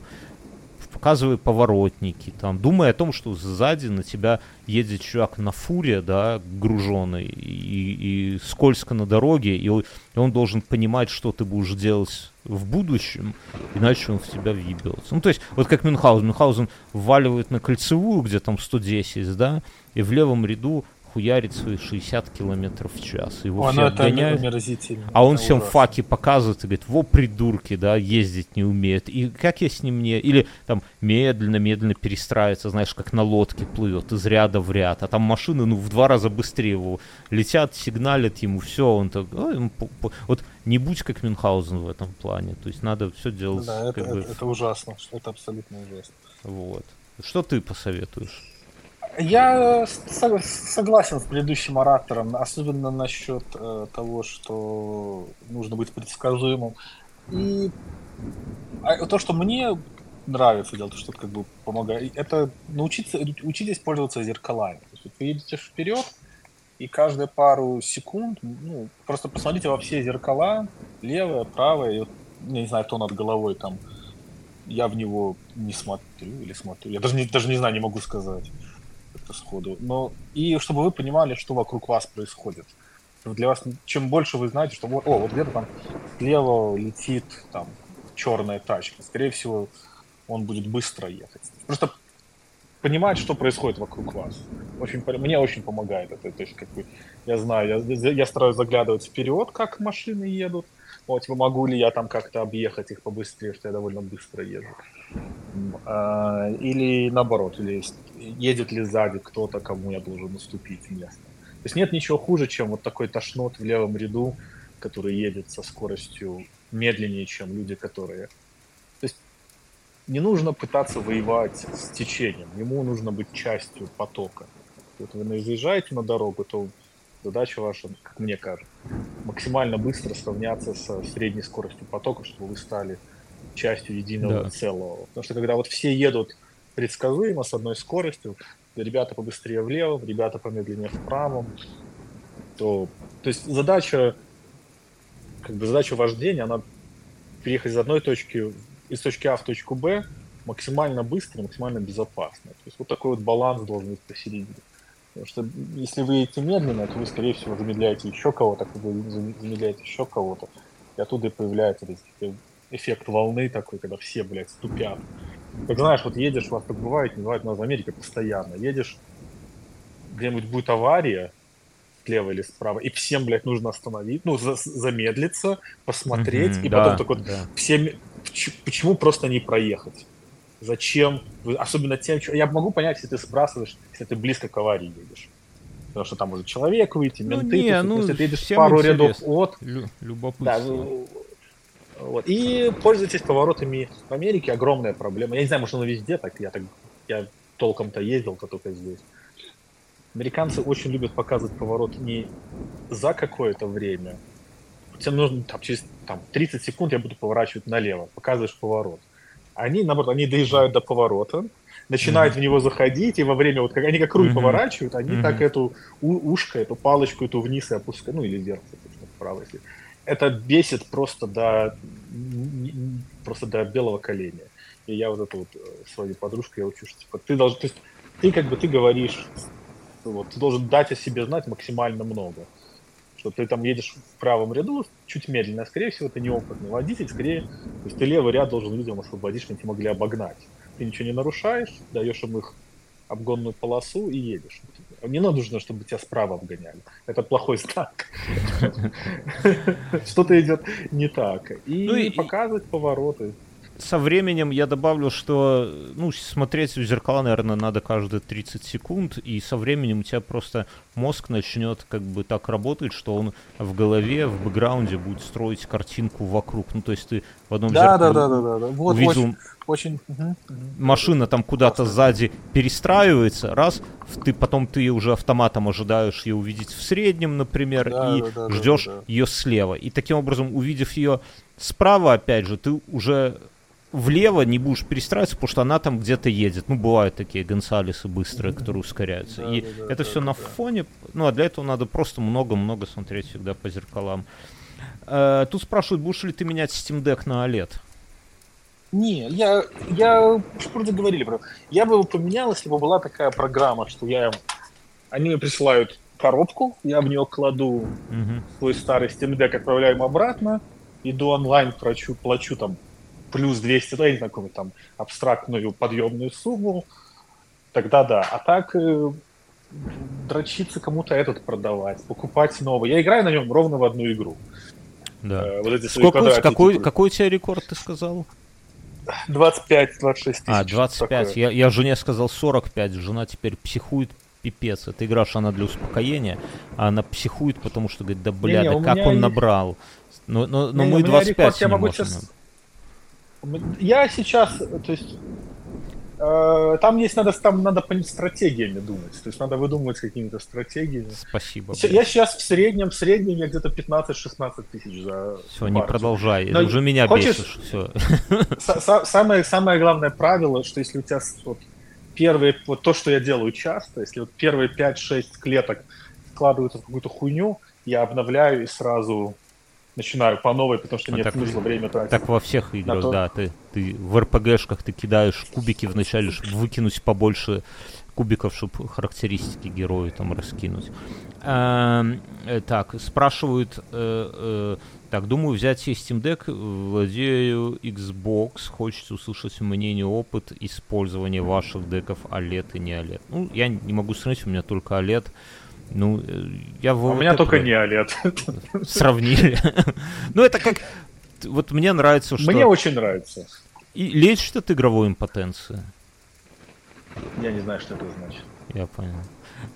показывай поворотники, там, думая о том, что сзади на тебя едет чувак на фуре, да, груженный, и, и скользко на дороге, и он, и он должен понимать, что ты будешь делать в будущем, иначе он в тебя въебется. Ну, то есть, вот как Мюнхгаузен. Мюнхгаузен вваливает на кольцевую, где там 110, да, и в левом ряду хуярит свои 60 километров в час. Его О, все ну отгоняют. А он всем ужасно. факи показывает и говорит, во придурки, да, ездить не умеет. И как я с ним не... Или там медленно-медленно перестраивается, знаешь, как на лодке плывет из ряда в ряд. А там машины, ну, в два раза быстрее его летят, сигналят ему, все, он так... Вот не будь как Мюнхгаузен в этом плане. То есть надо все делать... Да, это, бы... это, это ужасно. Это абсолютно ужасно. Вот. Что ты посоветуешь? Я согласен с предыдущим оратором, особенно насчет э, того, что нужно быть предсказуемым. И а, то, что мне нравится делать, что как бы помогает, это научиться учитесь пользоваться зеркалами. То есть вы едете вперед, и каждые пару секунд, ну, просто посмотрите во все зеркала, левое, правое, и, я не знаю, кто над головой там, я в него не смотрю или смотрю, я даже не, даже не знаю, не могу сказать как-то сходу. Но и чтобы вы понимали, что вокруг вас происходит. Для вас, чем больше вы знаете, что вот, о, вот где-то там слева летит там черная тачка, скорее всего, он будет быстро ехать. Просто понимать, что происходит вокруг вас. Очень, мне очень помогает это. То есть, как бы, я знаю, я, я стараюсь заглядывать вперед, как машины едут. Вот, могу ли я там как-то объехать их побыстрее, что я довольно быстро езжу. А, или наоборот, или едет ли сзади кто-то, кому я должен наступить место. То есть нет ничего хуже, чем вот такой тошнот в левом ряду, который едет со скоростью медленнее, чем люди, которые... То есть не нужно пытаться воевать с течением, ему нужно быть частью потока. Вот вы заезжаете на дорогу, то задача ваша, как мне кажется, максимально быстро сравняться со средней скоростью потока, чтобы вы стали частью единого да. целого. Потому что когда вот все едут предсказуемо, с одной скоростью, ребята побыстрее влево, ребята помедленнее вправо, то, то есть задача, как бы задача вождения, она переехать из одной точки, из точки А в точку Б максимально быстро, максимально безопасно. То есть вот такой вот баланс должен быть посередине. Потому что если вы едете медленно, то вы, скорее всего, замедляете еще кого-то, вы замедляете еще кого-то, и оттуда и появляется эффект волны такой, когда все, блядь, ступят. Как знаешь, вот едешь, у вас так бывает, не бывает, у нас в Америке постоянно. Едешь, где-нибудь будет авария, слева или справа, и всем, блядь, нужно остановить, ну, за замедлиться, посмотреть, mm-hmm, и да, потом так вот да. всем... Почему просто не проехать? Зачем? Особенно тем, что... Я могу понять, если ты сбрасываешь, если ты близко к аварии едешь. Потому что там может человек выйти, Ну, менты, не, то есть, ну, если ты едешь пару интересно. рядов от, Лю- да, любопытство. ну, вот. И пользуйтесь поворотами в Америке, огромная проблема. Я не знаю, может, оно везде так, я так, я толком-то ездил-то только здесь. Американцы очень любят показывать поворот не за какое-то время. Тебе нужно там, через там, 30 секунд я буду поворачивать налево, показываешь поворот. Они, наоборот, они доезжают до поворота, начинают в него заходить, и во время, вот как они как руль Мгм. поворачивают, они Мгм. так эту у- ушко, эту палочку эту вниз и опускают, ну или вверх, вправо, если. Это бесит просто до просто до белого коленя. И я вот эту вот э, своей подружке я учу, что типа ты должен, то есть ты как бы ты говоришь, вот, ты должен дать о себе знать максимально много. Что ты там едешь в правом ряду чуть медленно, скорее всего, ты неопытный водитель, скорее, то есть ты левый ряд должен людям освободить, чтобы они могли обогнать. Ты ничего не нарушаешь, даешь им их обгонную полосу и едешь. Не нужно, чтобы тебя справа обгоняли. Это плохой знак. Что-то идет не так. И Ну и- показывать повороты. Со временем я добавлю, что ну, смотреть в зеркала, наверное, надо каждые 30 секунд, и со временем у тебя просто мозг начнет как бы так работать, что он в голове, в бэкграунде будет строить картинку вокруг. Ну, то есть ты в одном Да, зеркале да, да, да, да, да. Вот увидел очень, очень. машина там куда-то сзади перестраивается, раз, ты потом ты уже автоматом ожидаешь ее увидеть в среднем, например, Да, и да, да, ждешь да, да. ее слева. И таким образом, увидев ее справа, опять же, ты уже влево не будешь перестраиваться, потому что она там где-то едет. Ну, бывают такие Гонсалесы быстрые, которые ускоряются. Да, и да, это да, все да, на да. фоне. Ну, а для этого надо просто много-много смотреть всегда по зеркалам. Э, тут спрашивают, будешь ли ты менять Steam Deck на OLED? Не, я, я вроде говорили про. Я бы его поменял, если бы была такая программа, что я, они мне присылают коробку, я в нее кладу Мгм. свой старый Steam Deck, отправляю им обратно, иду онлайн, плачу, плачу там плюс 200, да, я не знаю, какую-нибудь там абстрактную подъемную сумму, тогда да. А так э, дрочиться кому-то этот продавать, покупать новый. Я играю на нем ровно в одну игру. Да. Э, вот эти Сколько, какой, типа, какой у тебя рекорд, ты сказал? 25-26 тысяч. А, что-то 25. такое. Я, я жене сказал 45. Жена теперь психует пипец. Это игра, она для успокоения, а она психует, потому что говорит, да бля, Не-не, да у как он есть- набрал. Но, но, но Не, мы у меня 25 рекорд, я не могу можем. сейчас- Я сейчас, то есть, э, там есть надо, там надо по стратегиями думать, то есть надо выдумывать какими-то стратегиями. Спасибо. Щ- Я сейчас в среднем, в среднем я где-то 15-16 тысяч за Все, не партию. продолжай. Но Уже меня хочешь- бесишь. Все. Са- са- Самое, самое главное правило, что если у тебя вот, первые, вот то, что я делаю часто, если вот первые 5-6 клеток складываются в какую-то хуйню, я обновляю и сразу начинаю по новой, потому что Ну, нет так- смысла время тратить. Так во всех играх, то- да. Ты, ты в РПГшках ты кидаешь кубики вначале, чтобы выкинуть побольше кубиков, чтобы характеристики героя там раскинуть. Э, так, спрашивают, э, э, так, думаю взять себе Steam Deck, владею Xbox, хочется услышать мнение, опыт использования ваших деков OLED и не OLED. Ну, я не могу сравнить, у меня только OLED. Ну, я в А у меня только не OLED. сравнили. Ну, это как... Вот мне нравится, что... Мне очень нравится. И лечит от игровой импотенции. Я не знаю, что это значит. Я понял.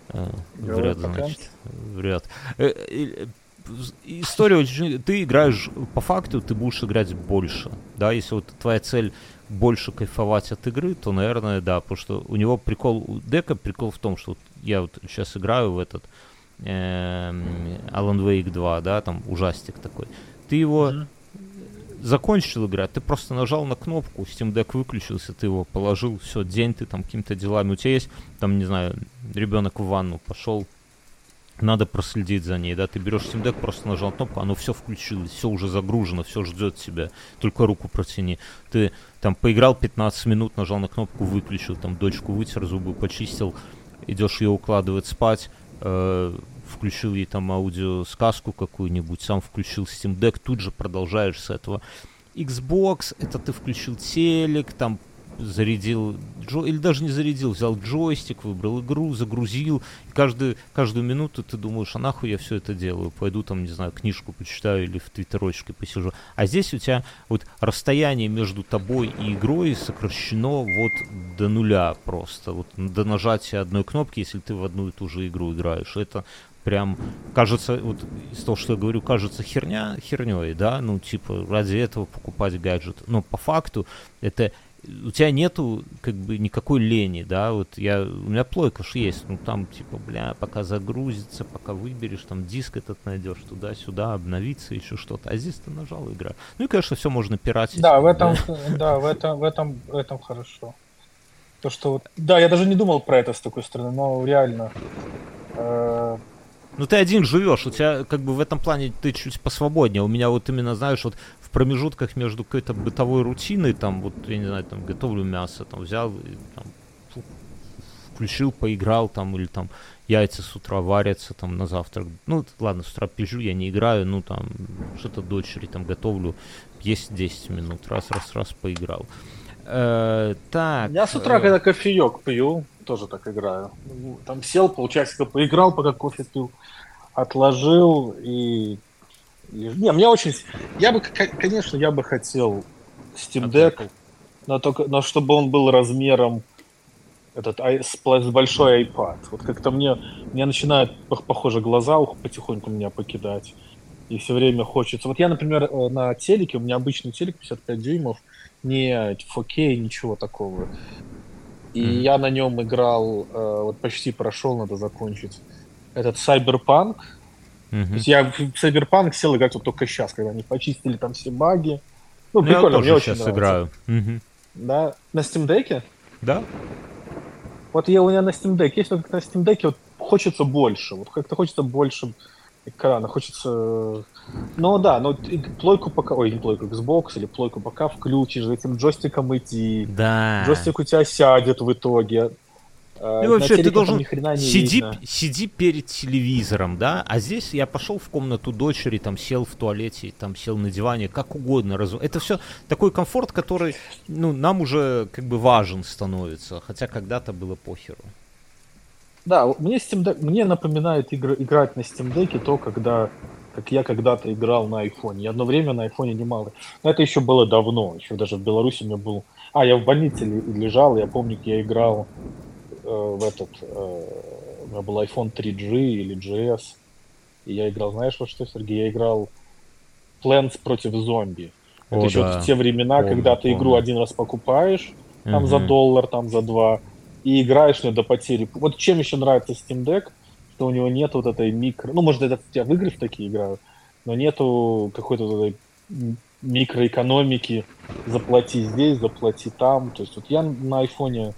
Э, Игровой Вряд, значит. Вряд. Э, э, История очень... Ты играешь, по факту, ты будешь играть больше. Да, если вот твоя цель больше кайфовать от игры, то, наверное, да, потому что у него прикол, у дека прикол в том, что я вот сейчас играю в этот эм, Alan Wake 2, да, там ужастик такой. Ты его Мгм. закончил играть, ты просто нажал на кнопку, Steam Deck выключился, ты его положил, все, день ты там какими-то делами. У тебя есть, там, не знаю, ребенок в ванну пошел, надо проследить за ней, да, ты берешь Steam Deck, просто нажал кнопку, оно все включилось, все уже загружено, все ждет тебя, только руку протяни. Ты там поиграл 15 минут, нажал на кнопку, выключил, там дочку вытер, зубы почистил, идешь ее укладывать спать, э, включил ей там аудиосказку какую-нибудь, сам включил Steam Deck, тут же продолжаешь с этого. Xbox, это ты включил телек, там зарядил, джо... или даже не зарядил, взял джойстик, выбрал игру, загрузил. И каждую, каждую минуту ты думаешь, а нахуй я все это делаю? Пойду там, не знаю, книжку почитаю или в твиттерочке посижу. А здесь у тебя вот расстояние между тобой и игрой сокращено вот до нуля просто. Вот до нажатия одной кнопки, если ты в одну и ту же игру играешь. Это прям кажется, вот из того, что я говорю, кажется херня херней, да, ну, типа, ради этого покупать гаджет. Но по факту это у тебя нету как бы никакой лени, да, вот я, у меня плойка ж есть, ну там типа, бля, пока загрузится, пока выберешь, там диск этот найдешь туда-сюда, обновиться, еще что-то, а здесь ты нажал игра. Ну и, конечно, все можно пиратить. Да, в этом, да, да в этом, в этом, в этом хорошо. То, что вот, да, я даже не думал про это с такой стороны, но реально, э, ну ты один живешь, у тебя как бы в этом плане ты чуть посвободнее. У меня вот именно, знаешь, вот промежутках между какой-то бытовой рутиной, там, вот, я не знаю, там, готовлю мясо, там, взял, и, там, включил, поиграл, там, или там яйца с утра варятся, там, на завтрак. Ну, ладно, с утра пижу, я не играю, ну, там, что-то дочери там готовлю, есть 10 минут, раз, раз, раз, поиграл. Э, так. Я с утра, э... когда кофеек пью, тоже так играю. Там сел, полчасика поиграл, пока кофе пил, отложил и... Не, мне очень... Я бы, конечно, я бы хотел Steam Deck, но, только, но чтобы он был размером этот с, большой iPad. Вот как-то мне, мне начинают, похоже, глаза потихоньку меня покидать. И все время хочется. Вот я, например, э, на телеке, у меня обычный телек 55 дюймов, не 4K, ничего такого. И mm-hmm. я на нем играл, э, вот почти прошел, надо закончить, этот Cyberpunk. То есть я в Cyberpunk сел играть вот только сейчас, когда они почистили там все баги. Ну, ну прикольно, я тоже мне сейчас очень играю. Mm-hmm. Да? На Steam Deck? Да. Вот я у меня на Steam Deck есть, но как на Steam Deck вот хочется больше. Вот как-то хочется больше экрана, хочется... Ну да, но плойку пока... Ой, не плойку, Xbox или плойку пока включишь, за этим джойстиком идти. Да. Джойстик у тебя сядет в итоге. А, ну, вообще, ты должен сиди, сиди перед телевизором, да, а здесь я пошел в комнату дочери, там сел в туалете, там сел на диване, как угодно. Раз... Это все такой комфорт, который, ну, нам уже как бы важен становится, хотя когда-то было похеру. Да, мне, Steam Deck, мне напоминает игр, играть на Steam Deck то, когда как я когда-то играл на айфоне. Я одно время на айфоне немало. Но это еще было давно. Еще даже в Беларуси у меня был... А, я в больнице лежал, я помню, как я играл э, в этот... Э, у меня был iPhone 3G или GS. И я играл, знаешь, во что, Сергей? Я играл Plants против зомби. Это О, еще да. те времена, помню, когда ты помню. игру один раз покупаешь, там угу. за доллар, там за два, и играешь на до потери. Вот чем еще нравится Steam Deck, что у него нет вот этой микро... Ну, может, это я в игры в такие играю, но нету какой-то вот этой микроэкономики, заплати здесь, заплати там. То есть вот я на айфоне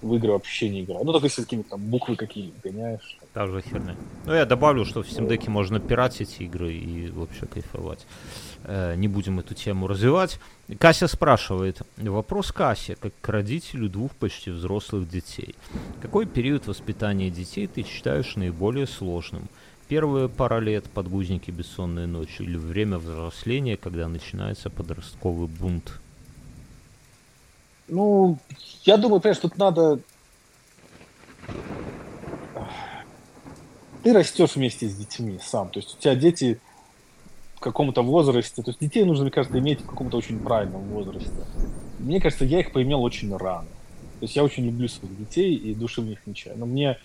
в игры вообще не играю. Ну, только если какие-то там буквы какие-нибудь гоняешь. Та же херня. Ну, я добавлю, что в Steam Deck можно пиратить игры и вообще кайфовать. Э, не будем эту тему развивать. Кася спрашивает. Вопрос Касе, как к родителю двух почти взрослых детей. Какой период воспитания детей ты считаешь наиболее сложным? Первая пара лет, подгузники, бессонные ночи или время взросления, когда начинается подростковый бунт? Ну, я думаю, понимаешь, тут надо... Ты растешь вместе с детьми сам. То есть у тебя дети в каком-то возрасте. То есть детей нужно, мне кажется, иметь в каком-то очень правильном возрасте. Мне кажется, я их поимел очень рано. То есть я очень люблю своих детей и души в них не чаю. Но мне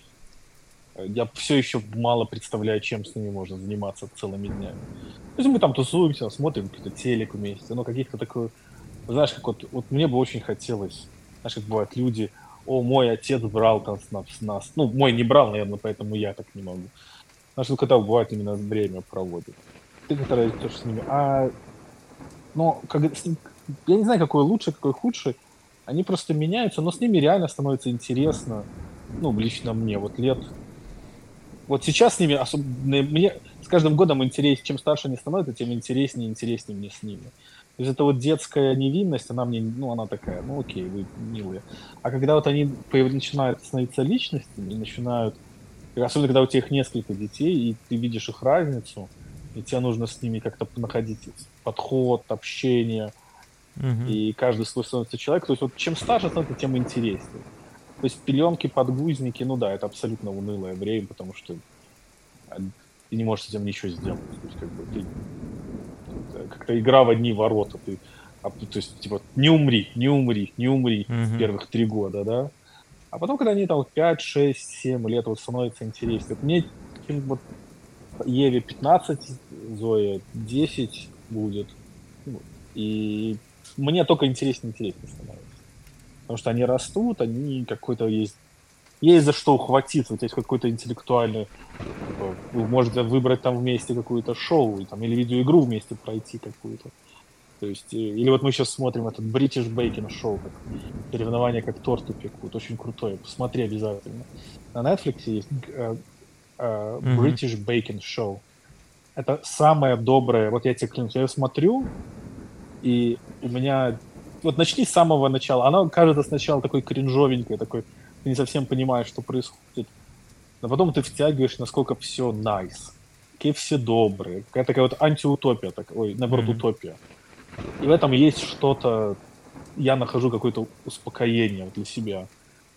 э, я все еще мало представляю, чем с ними можно заниматься целыми днями. То есть мы там тусуемся, смотрим какой-то телек вместе, но каких-то такой, знаешь, как вот, вот мне бы очень хотелось, знаешь, как бывают люди, о, мой отец брал там с нас, с нас, ну, мой не брал, наверное, поэтому я так не могу. Знаешь, ну, когда бывает именно время проводит ты который идешь с ними. А, но как, я не знаю, какой лучше, какой худше. Они просто меняются, но с ними реально становится интересно. Ну, лично мне, вот лет... Вот сейчас с ними, особенно мне с каждым годом интереснее, чем старше они становятся, тем интереснее и интереснее мне с ними. То есть это вот детская невинность, она мне, ну, она такая, ну, окей, вы милые. А когда вот они начинают становиться личностями, начинают, особенно когда у тебя их несколько детей, и ты видишь их разницу, и тебе нужно с ними как-то находить подход, общение. Угу. И каждый свой становится человек. То есть вот чем старше становится, тем интереснее. То есть пеленки, подгузники, ну да, это абсолютно унылое время, потому что ты не можешь с этим ничего сделать. То есть как бы ты как-то игра в одни ворота. Ты, а, то есть, типа, не умри, не умри, не умри mm-hmm. первых три года, да. А потом, когда они там 5, 6, 7 лет, вот становится интересно. Вот мне вот, Еве 15, Зоя 10 будет. И мне только интереснее интереснее становится. Потому что они растут, они какой-то есть есть за что ухватиться, вот есть какой-то интеллектуальный, типа, вы можете выбрать там вместе какую-то шоу, там, или видеоигру вместе пройти какую-то. То есть, э, или вот мы сейчас смотрим этот British Baking Show, как соревнование как торты пекут, очень крутое, посмотри обязательно. На Netflix есть uh, uh, British mm-hmm. Baking Show. Это самое доброе, вот я тебе клянусь, я смотрю, и у меня, вот начни с самого начала, она кажется сначала такой кринжовенькой, такой, ты не совсем понимаешь, что происходит, но потом ты втягиваешь, насколько все nice, какие все добрые, какая такая вот антиутопия, так, ой, наоборот, mm-hmm. утопия. И в этом есть что-то, я нахожу какое-то успокоение для себя.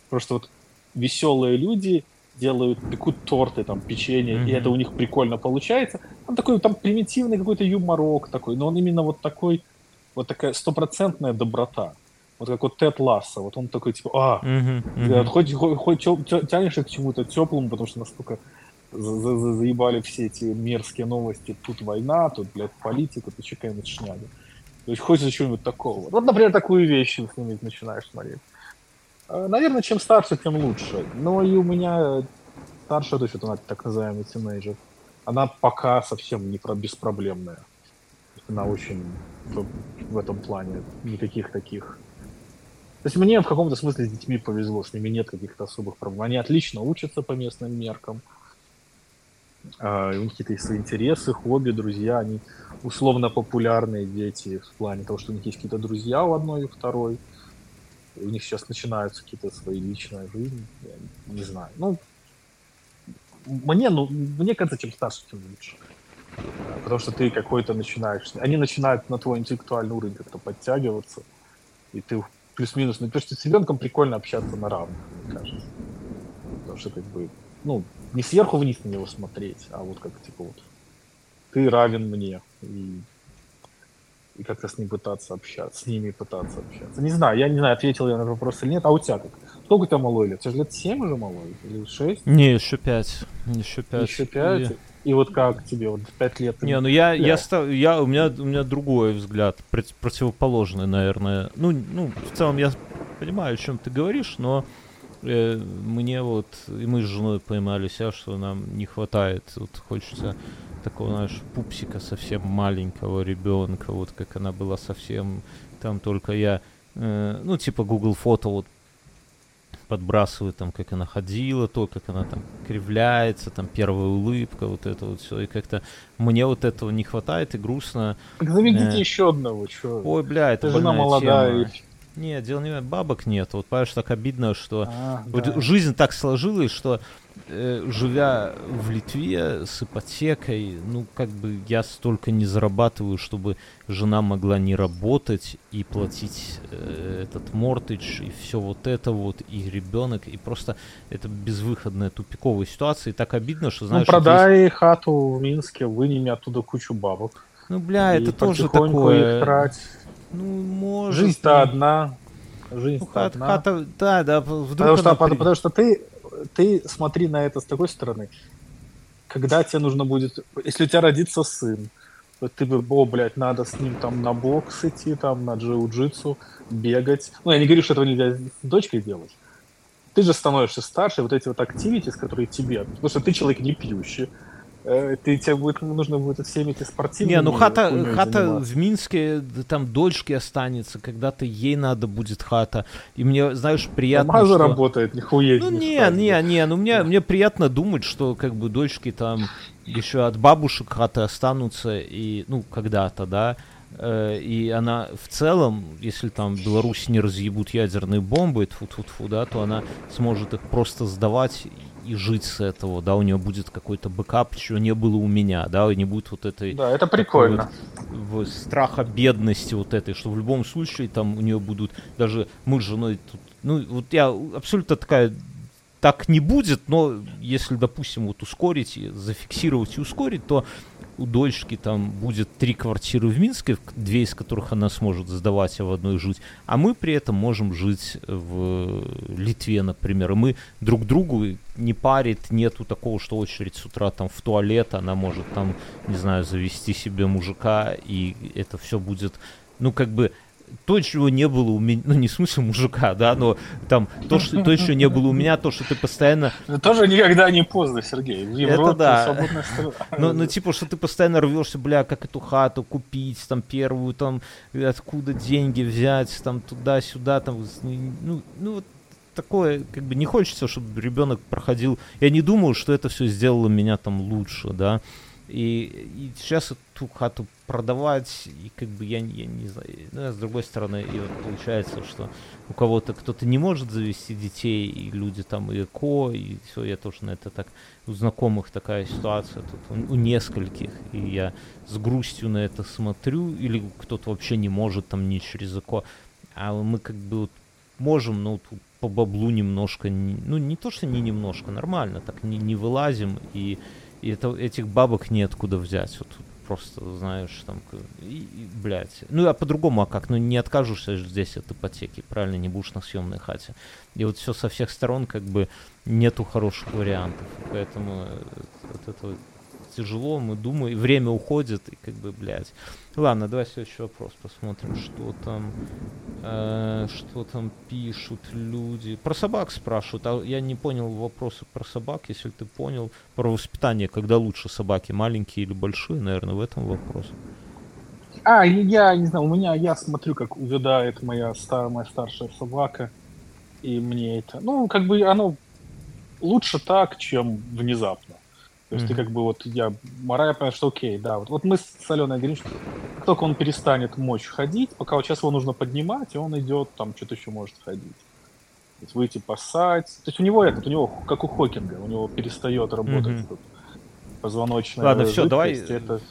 Просто вот веселые люди делают, пекут торты, там, печенье, mm-hmm. и это у них прикольно получается. Там такой, там примитивный какой-то юморок такой, но он именно вот такой, вот такая стопроцентная доброта. Вот как вот Тед Ласса, вот он такой, типа, а, mm-hmm. Mm-hmm. хоть, хоть, хоть к чему-то теплому, потому что настолько за за заебали все эти мерзкие новости, тут война, тут, блядь, политика, тут какая-нибудь шняга. То есть хочется чего-нибудь такого. Вот, например, такую вещь с ними начинаешь смотреть. А, наверное, чем старше, тем лучше. Но и у меня старшая дочь, вот она так называемый тинейджер, она пока совсем не про беспроблемная. Она очень в этом плане никаких таких... То есть мне в каком-то смысле с детьми повезло, с ними нет каких-то особых проблем. Они отлично учатся по местным меркам. Uh, у них какие-то свои интересы, хобби, друзья, они условно популярные дети в плане того, что у них есть какие-то друзья у одной и второй. И у них сейчас начинаются какие-то свои личные жизни. Я не знаю. Ну, мне, ну, мне кажется, чем старше, тем лучше. Потому что ты какой-то начинаешь... Они начинают на твой интеллектуальный уровень как-то подтягиваться. И ты плюс-минус... Ну, потому что с ребенком прикольно общаться на равных, мне кажется. Потому что как бы... Ну, не сверху вниз на него смотреть, а вот как типа вот ты равен мне. И, и как-то с ним пытаться общаться, с ними пытаться общаться. Не знаю, я не знаю, ответил я на вопрос или нет. А у тебя как? Сколько у тебя малой лет? У тебя же лет 7 уже малой? Или 6? Не, еще 5. Еще 5. Еще 5? И... И вот как тебе, вот 5 лет? Не, ну я, я, став, я, у меня, у меня другой взгляд, противоположный, наверное. Ну, ну, в целом я понимаю, о чем ты говоришь, но э, мне вот, и мы с женой поймали себя, что нам не хватает, вот хочется такого, знаешь, пупсика совсем маленького ребенка, вот как она была совсем, там только я, э, ну, типа Google фото вот подбрасываю там, как она ходила, то, как она там кривляется, там первая улыбка, вот это вот все, и как-то мне вот этого не хватает и грустно. Так заведите э, еще одного, что? Ой, бля, это жена молодая. Тема. Нет, дело не в бабок нет. Вот понимаешь, так обидно, что а, вот да. жизнь так сложилась, что э, живя в Литве с ипотекой, ну как бы я столько не зарабатываю, чтобы жена могла не работать и платить э, этот мортидж и все вот это вот и ребенок и просто это безвыходная тупиковая ситуация и так обидно, что знаешь. Ну продай есть... хату в Минске, вынеми оттуда кучу бабок. Ну бля, это тоже такое. Их трать. Ну, может. Жизнь-то одна. Жизнь ну, одна. Хата, да, да, вдруг потому, что, при... потому что ты, ты смотри на это с такой стороны. Когда тебе нужно будет... Если у тебя родится сын, ты бы, о, блядь, надо с ним там на бокс идти, там на джиу-джитсу, бегать. Ну, я не говорю, что этого нельзя с дочкой делать. Ты же становишься старше, вот эти вот активити, которые тебе... Потому что ты человек не пьющий, ты, тебе будет, нужно будет всеми эти спортивными... Не, ну хата, хата в Минске, там дочке останется, когда-то ей надо будет хата. И мне, знаешь, приятно, Сама что... работает, нихуя Ну не, не, не, не, ну мне, мне приятно думать, что как бы дочки там еще от бабушек хаты останутся, и, ну, когда-то, да, э, и она в целом, если там Беларусь не разъебут ядерные бомбы, тьфу -тьфу -тьфу, да, то она сможет их просто сдавать и жить с этого, да, у нее будет какой-то бэкап, чего не было у меня, да, и не будет вот этой... Да, это прикольно. Вот, страха бедности вот этой, что в любом случае там у нее будут даже мы с женой тут, ну вот я абсолютно такая так не будет, но если, допустим, вот ускорить, зафиксировать и ускорить, то у дочки там будет три квартиры в Минске, две из которых она сможет сдавать, а в одной жить, а мы при этом можем жить в Литве, например, и мы друг другу не парит, нету такого, что очередь с утра там в туалет, она может там, не знаю, завести себе мужика, и это все будет, ну, как бы, то, чего не было у меня, ну не в смысле мужика, да, но там то, что, то, чего не было у меня, то, что ты постоянно... Тоже никогда не поздно, Сергей. В Европе это да. страна. Ну, ну, типа, что ты постоянно рвешься, бля, как эту хату купить, там, первую, там, откуда деньги взять, там, туда-сюда, там, ну, ну, вот такое, как бы не хочется, чтобы ребенок проходил. Я не думаю, что это все сделало меня там лучше, да. И, и сейчас эту хату продавать, и как бы я, я не знаю, ну, а с другой стороны, и вот получается, что у кого-то кто-то не может завести детей, и люди там и эко, и все, я тоже на это так, у знакомых такая ситуация тут, у, у нескольких, и я с грустью на это смотрю, или кто-то вообще не может там не через эко, а мы как бы вот можем, но тут по баблу немножко, ну не то, что не немножко, нормально, так не, не вылазим, и и это, этих бабок неоткуда взять. Вот просто, знаешь, там, и, и, блядь. Ну, а по-другому, а как? Ну, не откажешься здесь от ипотеки, правильно, не будешь на съемной хате. И вот все со всех сторон, как бы, нету хороших вариантов. Поэтому э, от этого тяжело, мы думаем, время уходит, и как бы, блядь. Ладно, давай следующий вопрос посмотрим, что там, э, что там пишут люди. Про собак спрашивают, а я не понял вопросы про собак, если ты понял. Про воспитание, когда лучше собаки, маленькие или большие, наверное, в этом вопрос. А, я не знаю, у меня, я смотрю, как увядает моя, стар, моя старшая собака, и мне это, ну, как бы оно лучше так, чем внезапно. То есть mm-hmm. ты как бы вот, я, Марая понимает, что окей, да, вот, вот мы с Аленой говорим, что как только он перестанет мочь ходить, пока вот сейчас его нужно поднимать, и он идет, там что-то еще может ходить. То есть выйти поссать. То есть у него этот, у него как у Хокинга, у него перестает работать mm-hmm. тут позвоночная Ладно, все, давай это...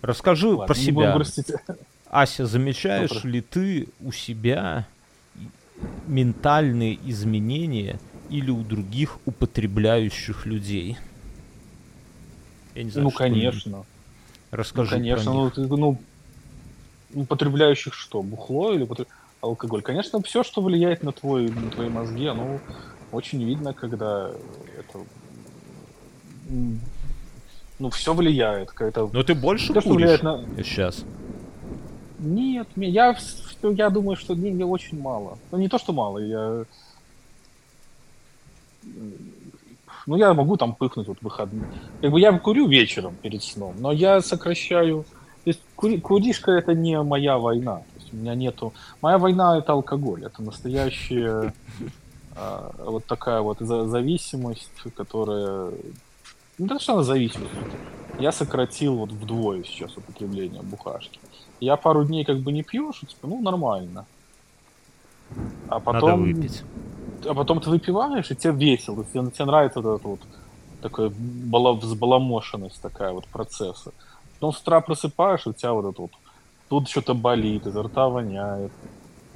расскажи Ладно, про себя. Ася, замечаешь ли ты у себя ментальные изменения или у других употребляющих людей? Я не знаю, ну, конечно. Расскажи. Ну, конечно, ну, ты, ну, употребляющих что? Бухло или потреб... алкоголь? Конечно, все, что влияет на, твой, на твои мозги, оно очень видно, когда это ну, все влияет. Какая-то... Но ты больше то, влияет на... сейчас? Нет, я, я думаю, что не, не очень мало. Ну, не то, что мало, я ну, я могу там пыхнуть вот выходные. Как бы я курю вечером перед сном, но я сокращаю. То есть кури, куришка это не моя война. То есть у меня нету. Моя война это алкоголь. Это настоящая а, вот такая вот зависимость, которая не то, что она зависимость. Я сократил вот вдвое сейчас употребление бухашки. Я пару дней как бы не пью, что типа, ну, нормально. А потом... Надо выпить а потом ты выпиваешь, и тебе весело, тебе, тебе нравится вот эта вот такая взбаламошенность такая вот процесса. Потом с утра просыпаешь, у тебя вот это вот, тут что-то болит, изо рта воняет,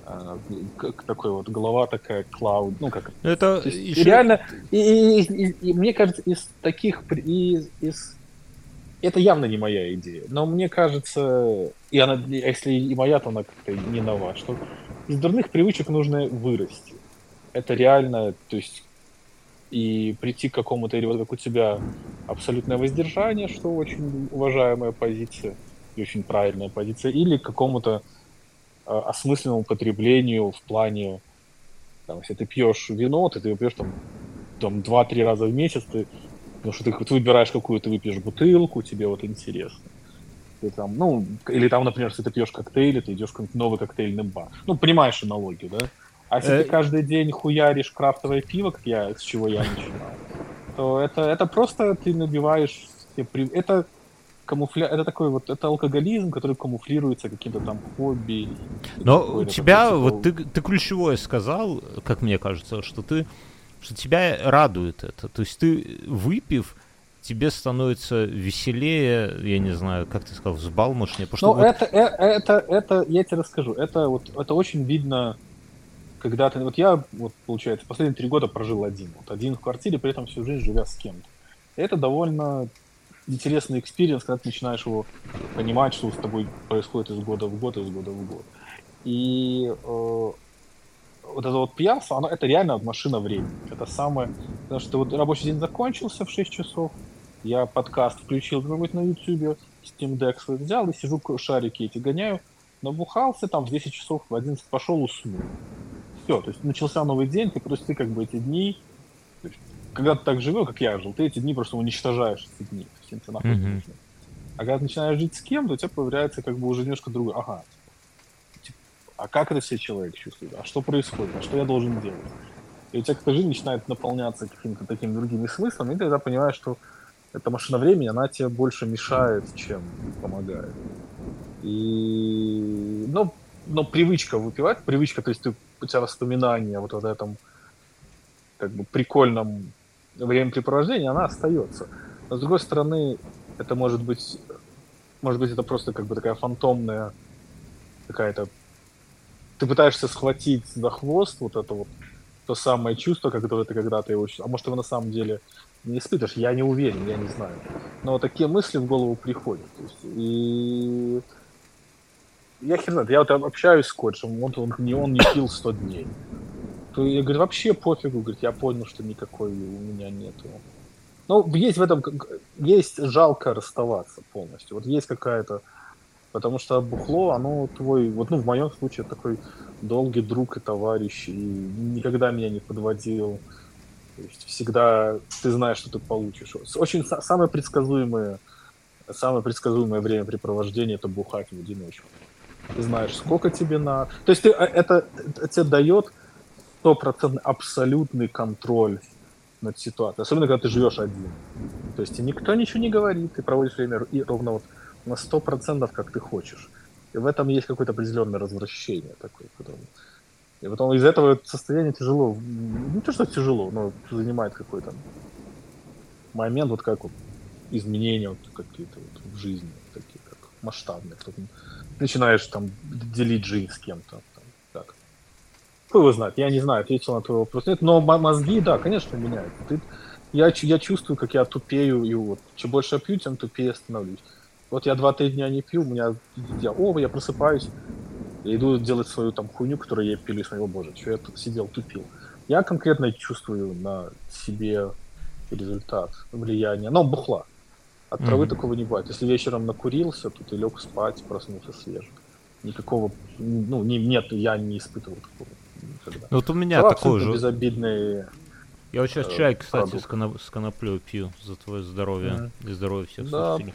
а, как такой вот голова такая клауд, ну как это еще... реально и, и, и, и, мне кажется из таких из, из это явно не моя идея, но мне кажется и она если и моя, то она как-то не нова, что из дурных привычек нужно вырасти это реально, то есть и прийти к какому-то, или вот как у тебя, абсолютное воздержание, что очень уважаемая позиция и очень правильная позиция, или к какому-то э, осмысленному потреблению в плане, там, если ты пьешь вино, ты его пьешь там, там 2-3 раза в месяц, ты, потому что ты, ты выбираешь, какую ты выпьешь бутылку, тебе вот интересно. Ты там, ну, или там, например, если ты пьешь коктейли, ты идешь в какой-нибудь новый коктейльный бар. Ну, понимаешь аналогию, да? А если ты э, каждый день хуяришь крафтовое пиво, как я, с чего я начинал, то это, это просто ты набиваешь... Это камуфля... это такой вот, это алкоголизм, который камуфлируется каким-то там хобби. Но у тебя, вот ты, ты ключевое сказал, как мне кажется, что ты что тебя радует это. То есть ты, выпив, тебе становится веселее, я не знаю, как ты сказал, взбалмошнее. Ну, вот... это, это, это, это, я тебе расскажу, это вот, это очень видно, когда ты, вот я, вот получается, последние три года прожил один, вот один в квартире, при этом всю жизнь живя с кем-то. Это довольно интересный experience, когда ты начинаешь его понимать, что с тобой происходит из года в год, из года в год. И э, вот это вот пьянство, оно это реально машина времени. Это самое... Потому что вот рабочий день закончился в 6 часов, я подкаст включил какой-нибудь на YouTube, Steam Deck свой взял и сижу, шарики эти гоняю, набухался, там в 10 часов, в 11 пошел, уснул. Все, то есть начался новый день, ты просто ты как бы эти дни, есть, когда ты так живешь, как я жил, ты эти дни просто уничтожаешь, эти дни, тебе нахуй mm-hmm. нужны. А когда ты начинаешь жить с кем-то, у тебя появляется как бы уже немножко другое. Ага, а как это все человек чувствует, а что происходит, а что я должен делать. И у тебя как-то жизнь начинает наполняться какими-то такими другими смыслами, и ты тогда понимаешь, что эта машина времени, она тебе больше мешает, чем помогает. И, ну, но привычка выпивать, привычка, то есть ты, у тебя воспоминания вот о этом как бы прикольном времяпрепровождении, она остается. Но с другой стороны, это может быть, может быть, это просто как бы такая фантомная какая-то ты пытаешься схватить за хвост вот это вот то самое чувство, которое ты когда-то его... А может, его на самом деле не испытываешь, я не уверен, я не знаю. Но такие мысли в голову приходят. Есть, и я хер знает, я вот общаюсь с коучем, он, он, не, он не пил 100 дней. То я говорю, вообще пофигу, говорит, я понял, что никакой у меня нету. Ну, есть в этом, есть жалко расставаться полностью. Вот есть какая-то Потому что бухло, оно твой, вот ну в моем случае такой долгий друг и товарищ, и никогда меня не подводил. То есть всегда ты знаешь, что ты получишь. Очень самое предсказуемое, самое предсказуемое времяпрепровождение это бухать в одиночку. Ты знаешь, сколько тебе надо. То есть ты, а, это, это тебе дает стопроцентный абсолютный контроль над ситуацией. Особенно, когда ты живешь один. То есть никто ничего не говорит, ты проводишь время и ровно вот на сто процентов, как ты хочешь. И в этом есть какое-то определенное развращение такое. Потом. И потом из этого состояния тяжело, не то что тяжело, но занимает какой-то момент, вот как вот изменения вот какие-то вот в жизни, такие как масштабные. Кто начинаешь там делить жизнь с кем-то. Так. Кто его знает? Я не знаю, ответил на твой вопрос. Нет, но мозги, да, конечно, меняют. Ты, я, я чувствую, как я тупею, и вот чем больше я пью, тем тупее становлюсь. Вот я два-три дня не пью, у меня я, о, я просыпаюсь, иду делать свою там хуйню, которую я пил, и смотрю, боже, что я тут сидел, тупил. Я конкретно чувствую на себе результат, влияние, но бухла. От травы mm-hmm. такого не бывает. Если вечером накурился, то ты лег спать, проснулся свежим. Никакого, ну, не, нет, я не испытывал такого никогда. Ну, вот у меня Трава такой же. безобидные я вот сейчас э, чай, кстати, с, коноп- с коноплей пью за твое здоровье mm-hmm. и здоровье всех да. слушателей.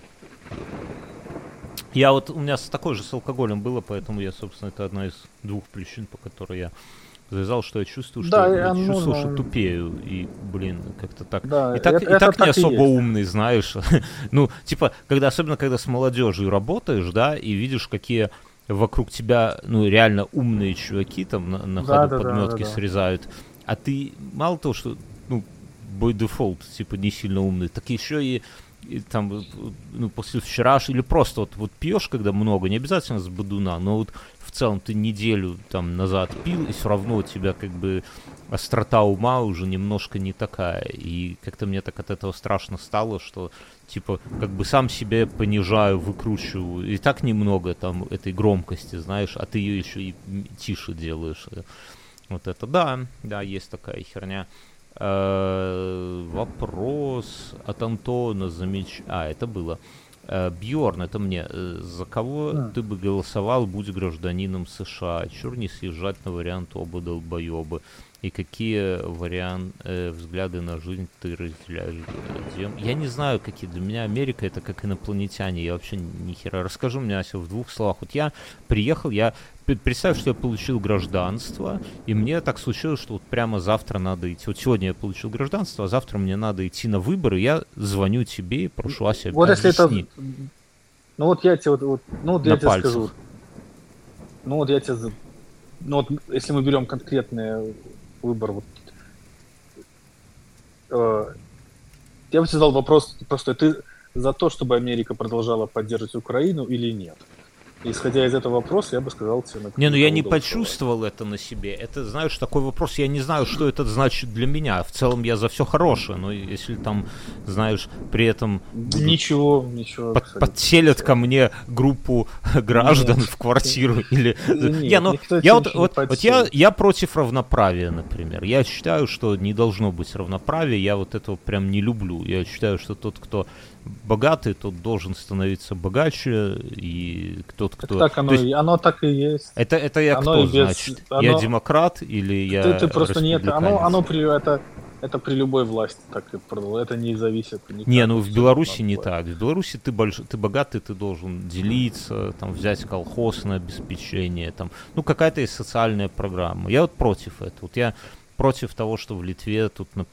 Я вот, у меня такой же с алкоголем было, поэтому я, собственно, это одна из двух причин, по которой я завязал, что я чувствую, что да, я чувствую, да. что тупею. И, блин, как-то так. Да, и так, это, и так это не особо есть. умный, знаешь. ну, типа, когда, особенно когда с молодежью работаешь, да, и видишь, какие вокруг тебя, ну, реально умные чуваки там на, на да, ходу да, подметки да, да, срезают, а ты мало того, что, ну, бой дефолт, типа, не сильно умный, так еще и и там, ну, после вчерашнего, или просто вот, вот пьешь, когда много, не обязательно с бодуна, но вот в целом ты неделю там назад пил, и все равно у тебя как бы острота ума уже немножко не такая. И как-то мне так от этого страшно стало, что типа как бы сам себе понижаю, выкручиваю. И так немного там этой громкости, знаешь, а ты ее еще и тише делаешь. Вот это да, да, есть такая херня. Э, вопрос от Антона замеч... А, это было. Э, Бьорн, это мне. Э, за кого а. ты бы голосовал, будь гражданином США? Чур не съезжать на вариант оба долбоебы. И какие варианты, э, взгляды на жизнь ты разделяешь? Я не знаю, какие. Для меня Америка это как инопланетяне. Я вообще ни хера. Расскажу мне, Ася, в двух словах. Вот я приехал, я представь, что я получил гражданство, и мне так случилось, что вот прямо завтра надо идти. Вот сегодня я получил гражданство, а завтра мне надо идти на выборы. Я звоню тебе и прошу Ася, Вот если это... Ну вот я тебе, вот, вот, ну вот я тебе пальцах. скажу. Ну вот я тебе... Ну вот если мы берем конкретный выбор, вот э, я бы задал вопрос, просто ты за то, чтобы Америка продолжала поддерживать Украину или нет? Исходя из этого вопроса, я бы сказал тебе... Не, ну я не почувствовал это на себе. Это, знаешь, такой вопрос, я не знаю, что это значит для меня. В целом я за все хорошее, но если там, знаешь, при этом... Ничего, ничего. Под, подселят ко мне группу граждан нет. в квартиру или... Нет, я, ну, я вот, вот, вот я, я против равноправия, например. Я считаю, что не должно быть равноправия, я вот этого прям не люблю. Я считаю, что тот, кто богатый, тот должен становиться богаче, и тот, кто... Так, так оно, есть, оно так и есть. Это, это я оно кто, без... значит? Оно... Я демократ или я Ты, ты просто нет, оно, оно при... Это, это при любой власти так и продало. Это не зависит. Не, ну в Беларуси не так. В Беларуси ты, больш... ты богатый, ты должен делиться, там, взять колхоз на обеспечение, там, ну какая-то есть социальная программа. Я вот против этого. Вот я против того, что в Литве тут, ну,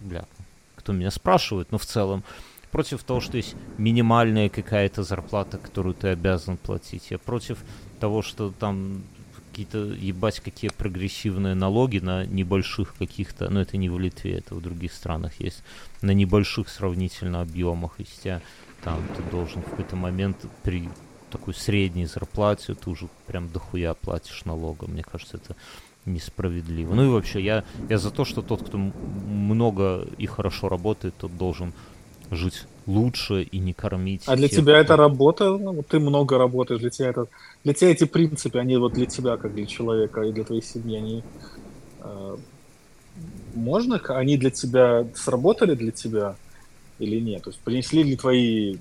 бля, кто меня спрашивает, но в целом против того, что есть минимальная какая-то зарплата, которую ты обязан платить. Я против того, что там какие-то, ебать, какие прогрессивные налоги на небольших каких-то, ну это не в Литве, это в других странах есть, на небольших сравнительно объемах, и тебя там ты должен в какой-то момент при такой средней зарплате ты уже прям дохуя платишь налога. Мне кажется, это несправедливо. Ну и вообще, я, я за то, что тот, кто много и хорошо работает, тот должен жить лучше и не кормить. А для тех, тебя это работа? Ну, ты много работаешь, для тебя это... Для тебя эти принципы, они вот для тебя, как для человека, и для твоей семьи, они... Э, можно? Они для тебя сработали для тебя или нет? То есть принесли ли твои,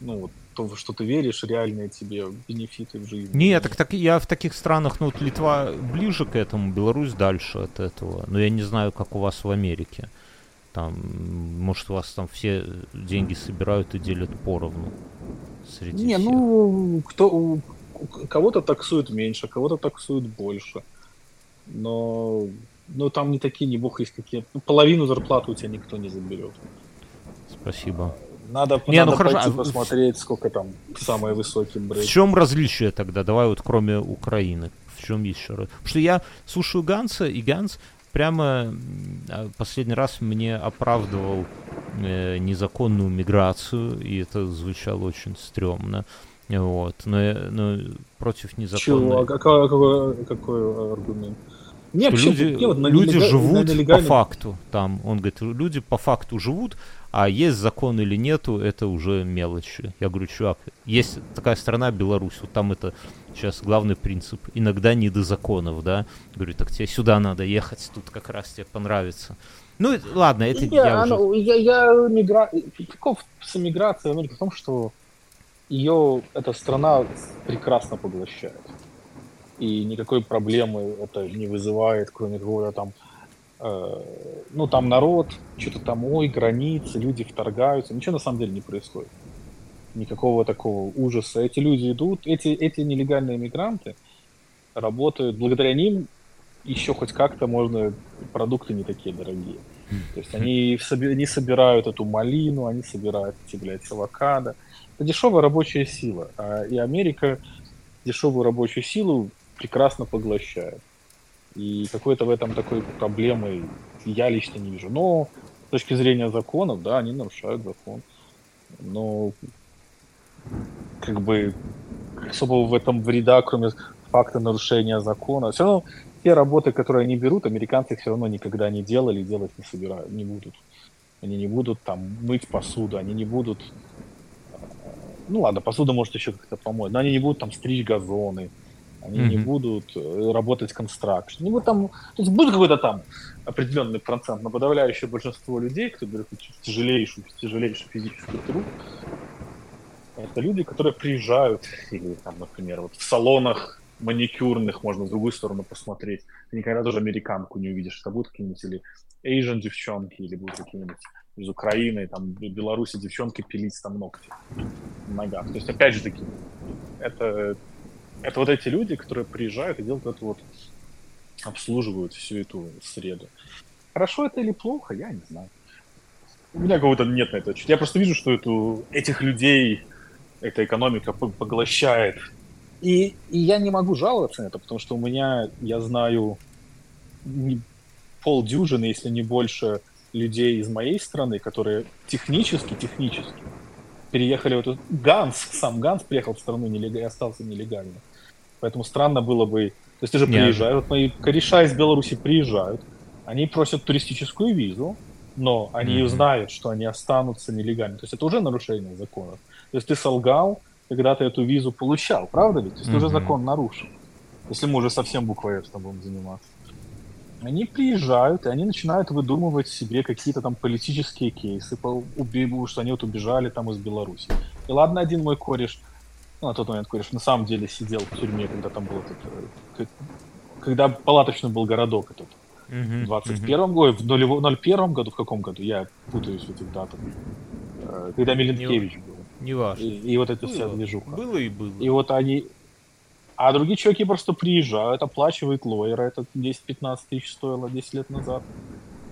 ну, вот, то, что ты веришь, реальные тебе бенефиты в жизни? Нет, так, так я в таких странах, ну, вот Литва ближе к этому, Беларусь дальше от этого. Но я не знаю, как у вас в Америке. Там, может, у вас там все деньги собирают и делят поровну среди Не, всех. ну, кто, кого-то таксуют меньше, кого-то таксуют больше. Но, но там не такие, не бог есть какие. Ну, половину зарплаты у тебя никто не заберет. Спасибо. Надо, не, надо ну, пойти хорошо. А посмотреть, сколько там самые высокие брейки. В чем различие тогда? Давай вот кроме Украины. В чем еще? Потому что я слушаю Ганса, и Ганс прямо а, последний раз мне оправдывал э, незаконную миграцию, и это звучало очень стрёмно. Вот. Но, но против незаконной... Чего? А какой, какой, какой аргумент? Не, что люди, вот, люди на, живут на по факту. Там, он говорит, люди по факту живут, а есть закон или нету, это уже мелочи. Я говорю, чувак, есть такая страна Беларусь, вот там это сейчас главный принцип. Иногда не до законов, да. Говорю, так тебе сюда надо ехать, тут как раз тебе понравится. Ну, ладно, это я, я уже... Ну, я, я мигра... Прикол с эмиграцией в том, что ее эта страна прекрасно поглощает. И никакой проблемы это не вызывает, кроме того, там ну, там народ, что-то там, ой, границы, люди вторгаются. Ничего на самом деле не происходит. Никакого такого ужаса. Эти люди идут, эти, эти нелегальные мигранты работают, благодаря ним еще хоть как-то можно, продукты не такие дорогие. То есть они, они собирают эту малину, они собирают эти, блядь, авокадо. Это дешевая рабочая сила. А, и Америка дешевую рабочую силу прекрасно поглощает. И какой-то в этом такой проблемы я лично не вижу. Но с точки зрения законов, да, они нарушают закон. Но как бы особо в этом вреда, кроме факта нарушения закона. Все равно те работы, которые они берут, американцы их все равно никогда не делали, делать не собирают, не будут. Они не будут там мыть посуду, они не будут... Ну ладно, посуда может еще как-то помочь, но они не будут там стричь газоны, они mm-hmm. не будут э, работать констракшн. Ну, там, то есть будет какой-то там определенный процент, но подавляющее большинство людей, кто берет тяжелейшую, тяжелейший физический труд, это люди, которые приезжают, или там, например, вот в салонах маникюрных можно в другую сторону посмотреть. Ты никогда тоже американку не увидишь. Это будут какие-нибудь или Asian девчонки, или будут какие-нибудь из Украины, там, Беларуси девчонки пилить там ногти в ногах. То есть, опять же таки, это это вот эти люди, которые приезжают и делают это вот, обслуживают всю эту среду. Хорошо это или плохо, я не знаю. У меня какого-то нет на это. Я просто вижу, что эту, этих людей эта экономика поглощает. И, и я не могу жаловаться на это, потому что у меня, я знаю, полдюжины, если не больше, людей из моей страны, которые технически, технически переехали в эту... Ганс, сам Ганс приехал в страну нелегально и остался нелегально. Поэтому странно было бы... То есть ты же приезжаешь, вот мои кореша из Беларуси приезжают, они просят туристическую визу, но они mm-hmm. знают, что они останутся нелегальными. То есть это уже нарушение законов. То есть ты солгал, когда ты эту визу получал, правда ли? То есть mm-hmm. ты уже закон нарушил. Если мы уже совсем буквоедством будем заниматься. Они приезжают, и они начинают выдумывать себе какие-то там политические кейсы, по, что они вот убежали там из Беларуси. И ладно, один мой кореш, ну, на тот момент кореш, на самом деле сидел в тюрьме, когда там был этот, э, когда палаточный был городок этот. В 21 году, в 01 году, в каком году, я путаюсь в этих датах, э, когда Миленкевич был. Не важно. И, и вот эта вся движуха. Было и было. И вот они, а другие чуваки просто приезжают, оплачивают лоера, это 10-15 тысяч стоило 10 лет назад.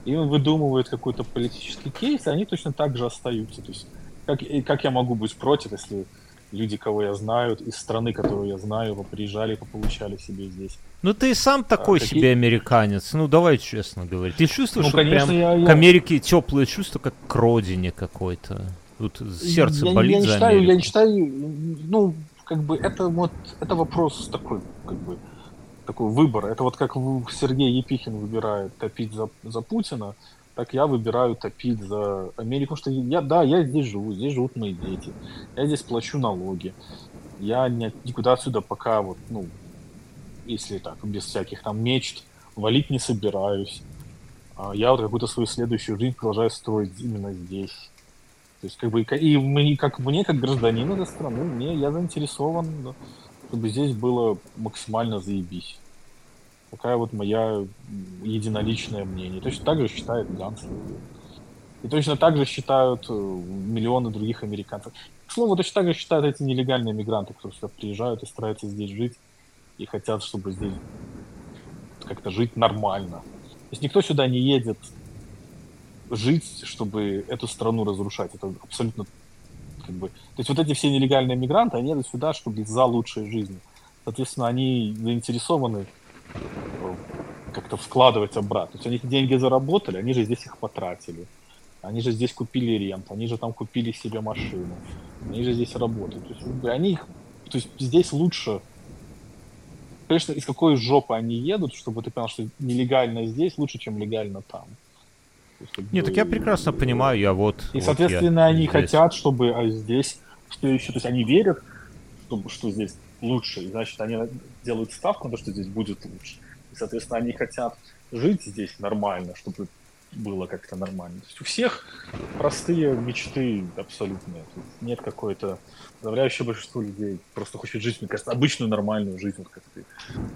И он выдумывает какой-то политический кейс, и они точно так же остаются. То есть, как, как я могу быть против, если люди, кого я знаю, из страны, которую я знаю, приезжали, получали себе здесь. Ну ты сам такой а, себе американец, ну давай честно говорить. Ты чувствуешь ну, конечно, прям я, я... к Америке теплое чувство, как к родине какой-то? Тут сердце я, болит я не за считаю, Америку. Я не считаю, ну, как бы это вот, это вопрос такой, как бы, такой выбор. Это вот как Сергей Епихин выбирает топить за, за Путина, так я выбираю топить за Америку, что я, да, я здесь живу, здесь живут мои дети, я здесь плачу налоги, я не, никуда отсюда пока вот, ну, если так, без всяких там мечт, валить не собираюсь. А я вот какую-то свою следующую жизнь продолжаю строить именно здесь. То есть, как бы, и мне, как мне, как гражданину этой страны, мне, я заинтересован, чтобы здесь было максимально заебись. Такая вот моя единоличное мнение. Точно так же считает Ганс. И точно так же считают э, миллионы других американцев. К слову, точно так же считают эти нелегальные мигранты, которые сюда приезжают и стараются здесь жить и хотят, чтобы здесь как-то жить нормально. То есть никто сюда не едет жить, чтобы эту страну разрушать. Это абсолютно как бы... То есть вот эти все нелегальные мигранты, они едут сюда, чтобы за лучшей жизнью. Соответственно, они заинтересованы как-то вкладывать обратно. То есть они деньги заработали, они же здесь их потратили. Они же здесь купили рент, они же там купили себе машину, они же здесь работают. То есть они их, то есть здесь лучше конечно, из какой жопы они едут, чтобы ты понял, что нелегально здесь лучше, чем легально там. Есть, Нет, так я прекрасно понимаю, я вот... И, вот соответственно, я они здесь. хотят, чтобы а здесь, что еще, то есть они верят, что, что здесь лучше, и значит, они делают ставку на то, что здесь будет лучше. И, соответственно, они хотят жить здесь нормально, чтобы было как-то нормально. То есть у всех простые мечты абсолютно. Тут нет какой-то... Подавляющее большинство людей просто хочет жить, мне кажется, обычную нормальную жизнь. Вот как ты,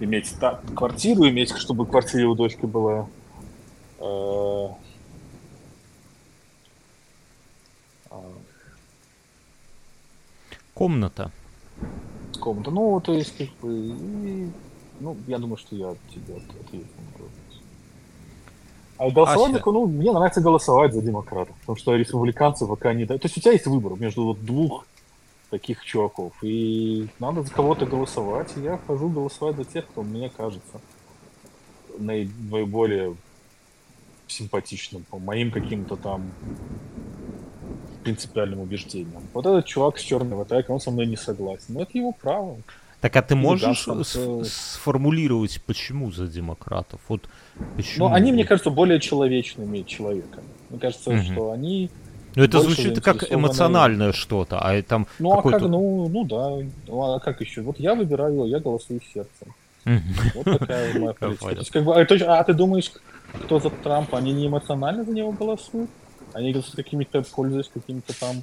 иметь та, квартиру, иметь, чтобы в квартире у дочки была... Э, Комната. Комната. Ну, то есть, как бы... И, ну, я думаю, что я тебе ответил а голосовать, Ася. ну, мне нравится голосовать за демократов, потому что республиканцы пока не... То есть у тебя есть выбор между вот двух таких чуваков, и надо за кого-то голосовать, и я хожу голосовать за тех, кто мне кажется наиболее симпатичным по моим каким-то там принципиальным убеждениям. Вот этот чувак с черной атакой, он со мной не согласен. Но это его право. Так а ты можешь да, с- сформулировать, почему за демократов? Вот почему? Ну, они, мне кажется, более человечными человеками. Мне кажется, угу. что они. Ну, это звучит как эмоциональное что-то, а там Ну, а как, ну, ну да. Ну, а как еще? Вот я выбираю, я голосую сердцем. Вот такая моя политика. А, а ты думаешь, кто за Трампа, они не эмоционально за него голосуют? Они голосуют какими-то, пользуясь какими-то там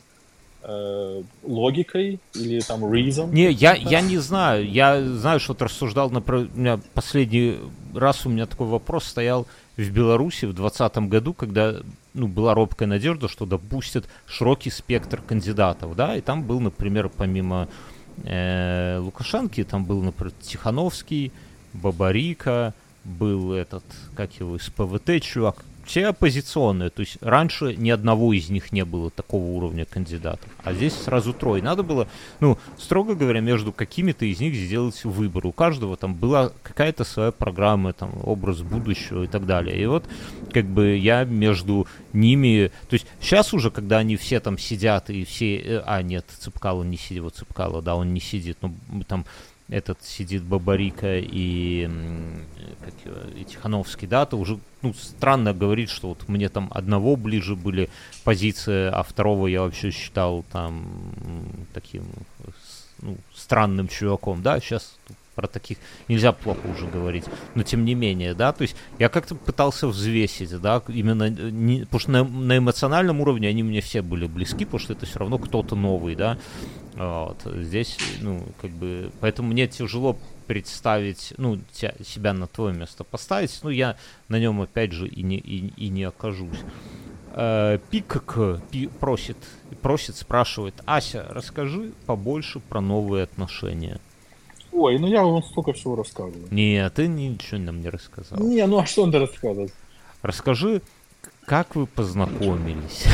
э, логикой или там reason? Не, я, я не знаю. Я знаю, что ты рассуждал, например, у меня последний раз у меня такой вопрос стоял в Беларуси в 2020 году, когда ну, была робкая надежда, что допустят широкий спектр кандидатов, да, и там был, например, помимо э, Лукашенки, там был, например, Тихановский, Бабарика, был этот, как его, из ПВТ чувак, все оппозиционные. То есть раньше ни одного из них не было такого уровня кандидатов. А здесь сразу трое. Надо было, ну, строго говоря, между какими-то из них сделать выбор. У каждого там была какая-то своя программа, там, образ будущего и так далее. И вот, как бы, я между ними... То есть сейчас уже, когда они все там сидят и все... Э, а, нет, Цыпкало не сидит, вот Цыпкало, да, он не сидит. Ну, там этот сидит Бабарика и, как и Тихановский, да, то уже ну, странно говорить, что вот мне там одного ближе были позиции, а второго я вообще считал там таким ну, странным чуваком, да, сейчас про таких нельзя плохо уже говорить, но тем не менее, да, то есть я как-то пытался взвесить, да, именно, не, потому что на, на эмоциональном уровне они мне все были близки, потому что это все равно кто-то новый, да, вот, здесь, ну, как бы, поэтому мне тяжело представить, ну, тебя, себя на твое место поставить, ну, я на нем, опять же, и не, и, и не окажусь. Э, Пикк пи, просит, просит, спрашивает, Ася, расскажи побольше про новые отношения. Ой, ну я вам столько всего рассказываю. Нет, ты ничего нам не рассказал. Не, ну а что надо рассказывать? Расскажи, как вы познакомились?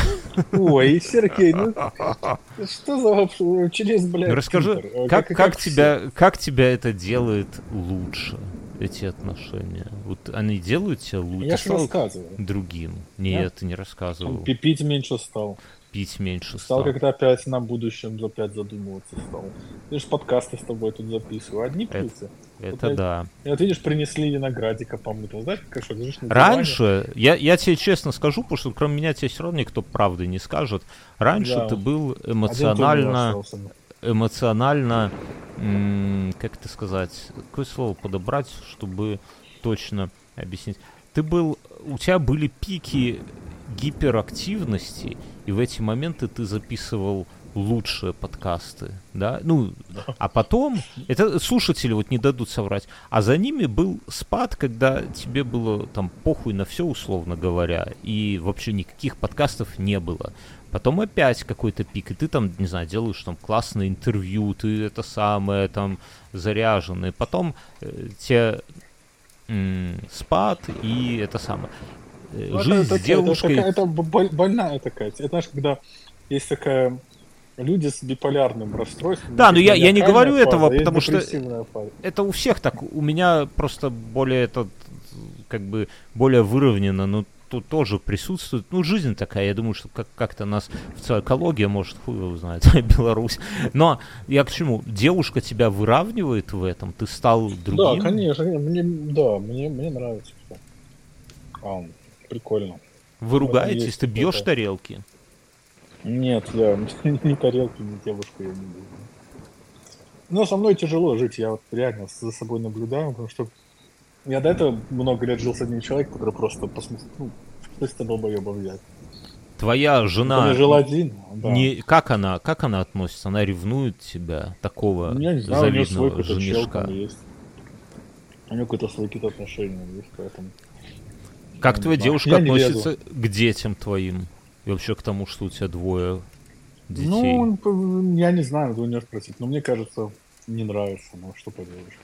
Ой, Сергей, ну что за вообще через, блядь, Расскажи, как, как, как, тебя, как тебя это делает лучше, эти отношения? Вот они делают тебя лучше? Я же рассказывал. Другим. Нет, я? ты не рассказывал. Пипить меньше стал пить меньше стал. Стал как-то опять на будущем опять задумываться стал. Видишь, подкасты с тобой тут записываю. Одни плюсы. Это, вот, да. И вот видишь, принесли виноградика помытого. Знаешь, как что, Раньше, я, я тебе честно скажу, потому что кроме меня тебе все равно никто правды не скажет. Раньше да. ты был эмоционально... Эмоционально, как это сказать, какое слово подобрать, чтобы точно объяснить. Ты был, у тебя были пики гиперактивности, и в эти моменты ты записывал лучшие подкасты, да, ну, а потом, это слушатели вот не дадут соврать, а за ними был спад, когда тебе было там похуй на все, условно говоря, и вообще никаких подкастов не было. Потом опять какой-то пик, и ты там, не знаю, делаешь там классное интервью, ты это самое там заряженный, потом э, те спад и это самое. Э, ну, жизнь это, с девушкой. Это, это, это больная такая. Это знаешь, когда есть такая люди с биполярным расстройством. Да, но я, я не говорю фаза, этого, потому что фаза. это у всех так. У меня просто более это как бы более выровнено, но тут тоже присутствует. Ну, жизнь такая, я думаю, что как- как-то нас в экология, может, хуй его знает, Беларусь. Но я к чему? Девушка тебя выравнивает в этом? Ты стал другим? Да, конечно. Мне, да, мне, мне нравится. А, Прикольно. Вы ругаетесь? Ты бьешь тарелки? Нет, я ни тарелки, ни девушку я не бью. Но со мной тяжело жить, я вот реально за собой наблюдаю, потому что я до этого много лет жил с одним человеком, который просто посмотрел, ну, просто долбоеба взять. Твоя жена... Я жил один, да. Не, как она, как она относится? Она ревнует тебя, такого ну, я не знаю, у нее свой женишка? есть. У нее какое-то свои какие-то отношения есть, поэтому... Как твоя девушка я относится к детям твоим? И вообще к тому, что у тебя двое детей? Ну, я не знаю, надо у нее спросить. Но мне кажется, не нравится, ну что поделаешь.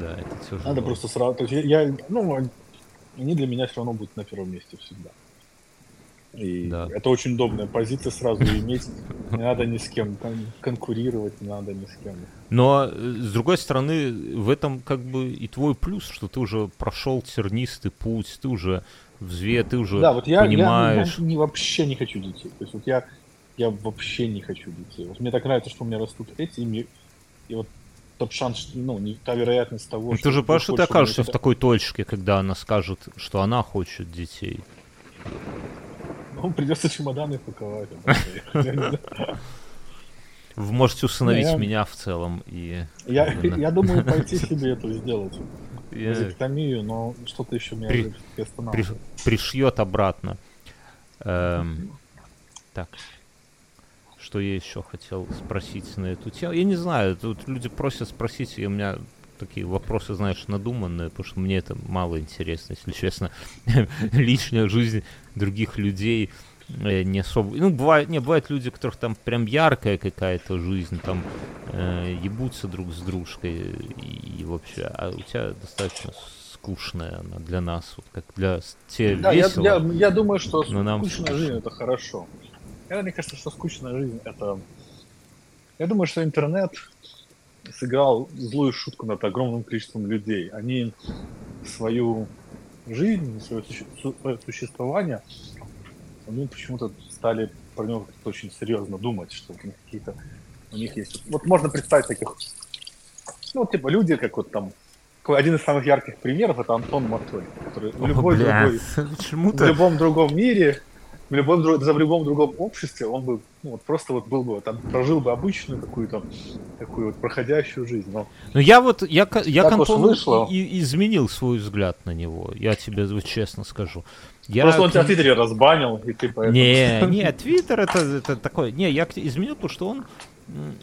Да, это тяжело. Надо просто сразу... То есть я, я, ну, они для меня все равно будут на первом месте всегда. И да. это очень удобная позиция сразу иметь. Не надо ни с кем конкурировать, не надо ни с кем. Но, э, с другой стороны, в этом как бы и твой плюс, что ты уже прошел тернистый путь, ты уже взве, ты уже да, вот я, понимаешь. Я, я не, вообще не хочу детей. То есть вот я, я вообще не хочу детей. Вот мне так нравится, что у меня растут эти, и, и вот тот шанс, ну, не та вероятность того, ну, что... Ты же понимаешь, что ты окажешься в такой точке, когда она скажет, что она хочет детей. Ну, придется чемоданы паковать. Вы можете усыновить меня в целом и. Я, я думаю пойти себе это сделать. Вазектомию, но что-то еще меня при, при, пришьет обратно. Эм, так. Что я еще хотел спросить на эту тему? Я не знаю, тут люди просят спросить, и у меня такие вопросы, знаешь, надуманные, потому что мне это мало интересно, если честно. Личная жизнь других людей э, не особо... Ну, бывает, не, бывают люди, у которых там прям яркая какая-то жизнь, там э, ебутся друг с дружкой и, и вообще, а у тебя достаточно скучная она для нас, вот как для тебе да, весело. Я, я, я думаю, что но нам скучная скучно. жизнь это хорошо. Я, мне кажется, что скучная жизнь это... Я думаю, что интернет сыграл злую шутку над огромным количеством людей. Они свою жизнь, свое, суще- свое существование, они почему-то стали про него как-то очень серьезно думать, что у них какие-то у них есть. Вот можно представить таких, ну, типа люди, как вот там, один из самых ярких примеров это Антон Матвей, который в О, любой бля, другой в любом другом мире, в любом, за в любом другом обществе он бы ну, вот просто вот был бы, там, прожил бы обычную какую-то такую вот проходящую жизнь. Но Ну я вот, я, я Так к уж Антону вышло. и- изменил свой взгляд на него, я тебе вот честно скажу. Я просто он тебя в Твиттере разбанил, и ты поэтому... Не, не, Твиттер это, это такое. Не, я изменил, потому что он,